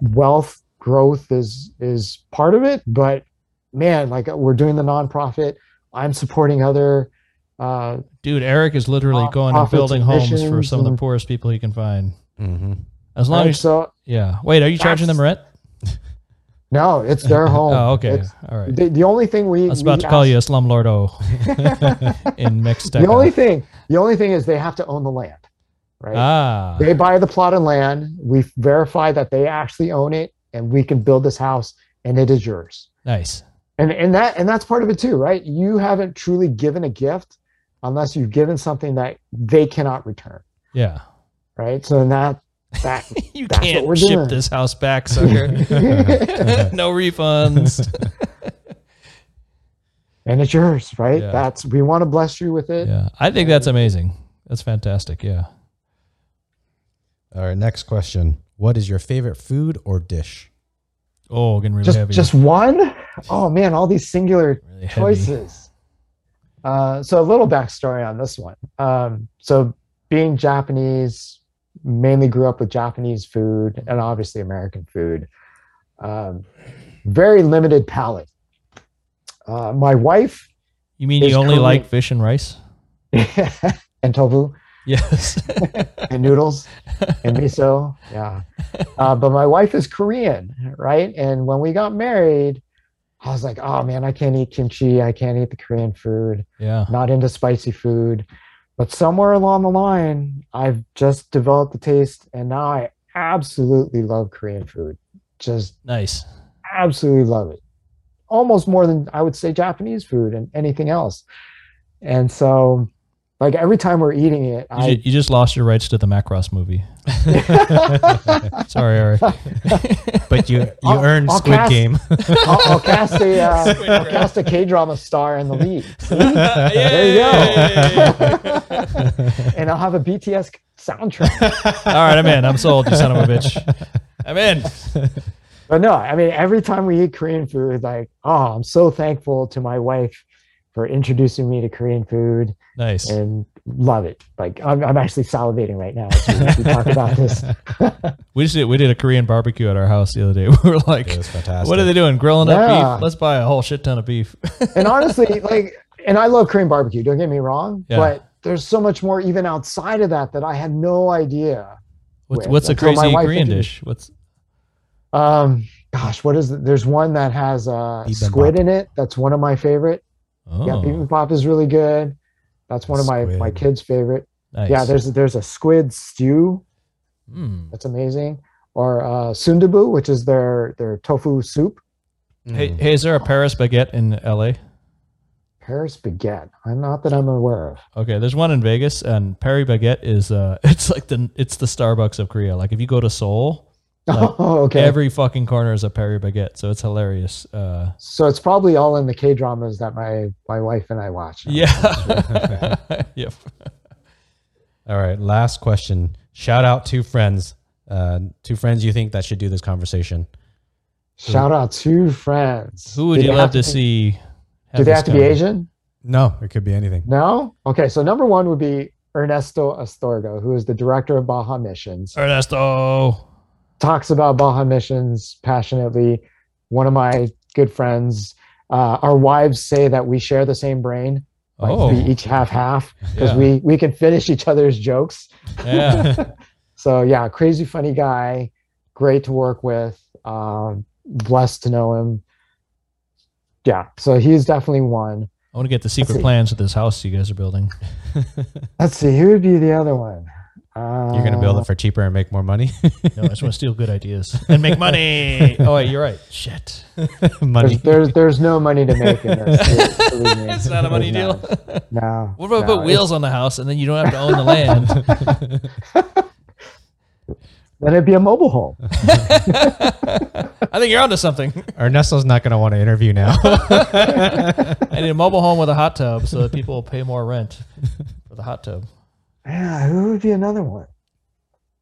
Wealth growth is is part of it, but man, like we're doing the nonprofit. I'm supporting other. Uh, Dude, Eric is literally going and building homes for admissions some of the poorest people he can find. Mm-hmm. As long as so yeah. Wait, are you charging them rent? no, it's their home. Oh, okay. It's- All right. the, the only thing we I was about to call ask- you a slumlordo in Mexico. The only thing, the only thing is they have to own the land, right? ah, They buy the plot of land. We verify that they actually own it, and we can build this house, and it is yours. nice. And and that and that's part of it too, right? You haven't truly given a gift unless you've given something that they cannot return, Yeah. right? So in that that You That's can't we're ship doing. this house back, sucker. no refunds. and it's yours, right? Yeah. That's we want to bless you with it. yeah. I think that's amazing. That's fantastic. Yeah. All right, next question. What is your favorite food or dish? Oh, getting really Just heavy. just one? Oh man, all these singular really choices. Uh, so a little backstory on this one. Um, so being Japanese, mainly grew up with Japanese food and obviously American food. Um, very limited palate. Uh, my wife You mean you only like fish and rice? and tofu Yes. and noodles and miso. Yeah. Uh, but my wife is Korean, right? And when we got married, I was like, oh man, I can't eat kimchi. I can't eat the Korean food. yeah. not into spicy food. But somewhere along the line, I've just developed the taste, and now I absolutely love Korean food. Just Nice. absolutely love it. Almost more than I would say Japanese food and anything else. And so, like every time we're eating it, You, I you just lost your rights to the Macross movie. Sorry, Eric. But you you I'll- earned I'll Squid cast- Game. I'll, I'll cast a uh, I'll cast a K drama star in the lead, Yay! and I'll have a BTS soundtrack. All right, I'm in. I'm sold, you son of a bitch. I'm in. But no, I mean, every time we eat Korean food, like, oh, I'm so thankful to my wife for introducing me to Korean food Nice. and love it. Like, I'm, I'm actually salivating right now as we, we talk about this. We just did, we did a Korean barbecue at our house the other day. We were like, It was fantastic. what are they doing? Grilling up beef? Let's buy a whole shit ton of beef. And honestly, like, and I love Korean barbecue, don't get me wrong, Yeah. but there's so much more even outside of that that I had no idea. What's, what's a crazy Korean dish? What's Um, gosh, what is it? There's one that has uh, squid in it. That's one of my favorite. Oh, Yeah, pop is really good. That's one of my, my kids' favorite. nice. Yeah, there's there's a squid stew Mm. that's amazing, or uh, sundubu, which is their their tofu soup. Hey, Mm. hey, is there a Paris baguette in LA? Paris baguette. I'm not that I'm aware of. Okay, there's one in Vegas, and Paris baguette is uh, it's like the it's the Starbucks of Korea. Like if you go to Seoul, Like, oh, okay. every fucking corner is a Paris baguette, so it's hilarious. Uh, so it's probably all in the K dramas that my my wife and I watch. yeah, yep. All right, last question. Shout out two friends. Uh, two friends you think that should do this conversation. Shout out to friends. Who would Do you love have to be- see? Do they have to be? Asian? No, it could be anything. No. Okay. So number one would be Ernesto Astorga, who is the director of Baja Missions. Ernesto. Talks about Baja missions passionately. One of my good friends. Uh, our wives say that we share the same brain. Like Oh, we each have half because Yeah. we we can finish each other's jokes. yeah. So yeah, crazy funny guy, great to work with. Um, blessed to know him. Yeah, so he's definitely one. I want to get the secret plans of this house you guys are building. Let's see, who would be the other one? Uh, You're gonna build it for cheaper and make more money. No, I just want to steal good ideas and make money. oh, wait, you're right. Shit. money. There's, there's there's no money to make in this. It's not a money No. deal. No. What about no, put wheels on the house and then you don't have to own the land? Then it'd be a mobile home. I think you're onto something. Ernesto's not going to want to interview now. I need a mobile home with a hot tub so that people will pay more rent for the hot tub. Yeah, who would be another one?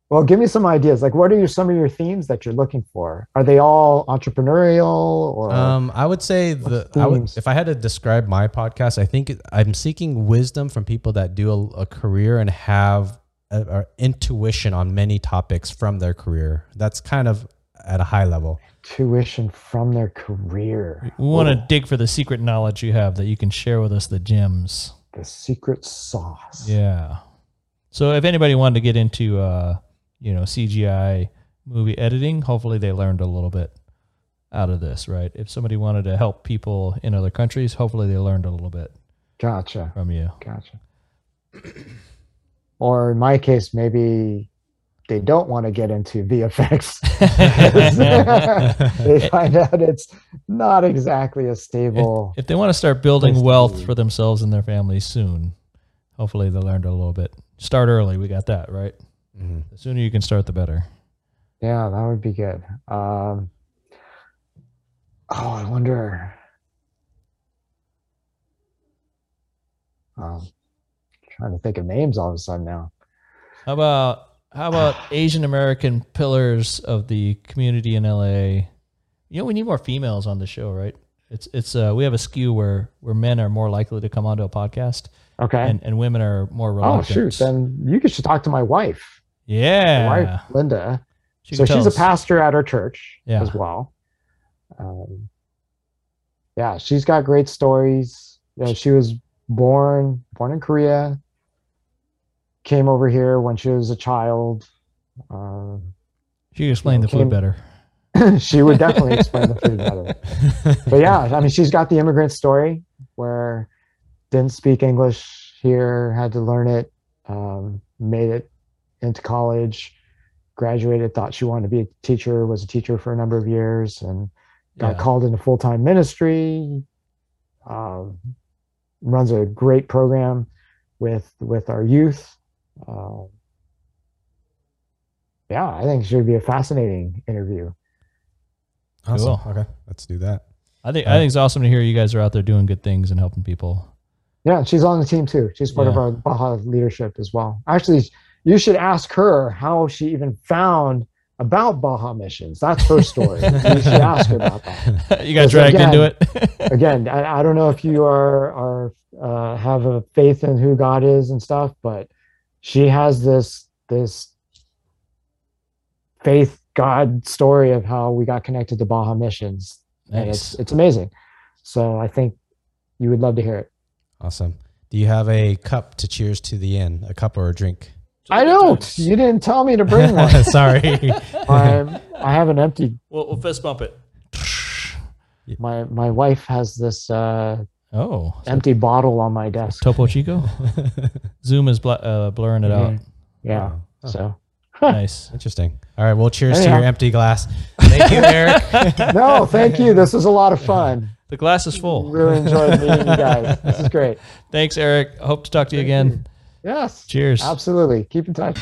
Well, give me some ideas. Like, what are your, some of your themes that you're looking for? Are they all entrepreneurial or? Um, I would say the I would, if I had to describe my podcast, I think I'm seeking wisdom from people that do a, a career and have a, a intuition on many topics from their career. That's kind of at a high level. tuition from their career. We want to dig for the secret knowledge you have that you can share with us, the gems. The secret sauce. Yeah. So if anybody wanted to get into, uh, you know, CGI movie editing, hopefully they learned a little bit out of this, right? If somebody wanted to help people in other countries, hopefully they learned a little bit Gotcha. from you. Gotcha. or in my case, maybe they don't want to get into VFX. they find out it's not exactly a stable. If they want to start building wealth for themselves and their families soon, hopefully they learned a little bit. Start early. We got that, right? Mhm. The sooner you can start, the better. Yeah, that would be good. Um, oh, I wonder. Um, trying to think of names all of a sudden now. How about how about Asian American pillars of the community in LA? You know, we need more females on the show, right? It's it's uh we have a skew where where men are more likely to come onto a podcast Okay. and, and women are more oh shoot! Then you should talk to my wife. My yeah, wife, Linda. She so she's tell a pastor at our church Yeah. as well. Um, yeah, she's got great stories. You know, she was born born in Korea. Came over here when she was a child. Um, She can explain the Came- food better. she would definitely explain the food better. But yeah, I mean, she's got the immigrant story where didn't speak English here, had to learn it, um, made it into college, graduated, thought she wanted to be a teacher, was a teacher for a number of years, and got Yeah. called into full time ministry. Um, runs a great program with with our youth. Um, yeah, I think it should be a fascinating interview. Awesome. Cool. Okay, let's do that. I think Uh, I think it's awesome to hear you guys are out there doing good things and helping people. Yeah, she's on the team too. She's part of our Baja leadership as well. Actually, you should ask her how she even found about Baja missions. That's her story. you should ask her about that. you got dragged again. into it. Again, I, I don't know if you are are uh, have a faith in who God is and stuff, but she has this this faith God story of how we got connected to Baja missions, and it's it's amazing. So I think you would love to hear it. Awesome. Do you have a cup to cheers to the end? A cup or a drink? I don't. You didn't tell me to bring one. Sorry. I'm, I have an empty. We'll, we'll fist bump it. My my wife has this uh, Oh, so empty bottle on my desk. Topo Chico. Zoom is bl- uh, blurring it out. Mhm. Yeah. Oh. So Nice. Interesting. All right. Well, cheers to your empty glass. Thank you, Eric. no, thank you. This was a lot of fun. The glass is full. Really enjoyed meeting you guys. This is great. Thanks, Eric. I hope to talk to you again. Yes. Cheers. Absolutely. Keep in touch.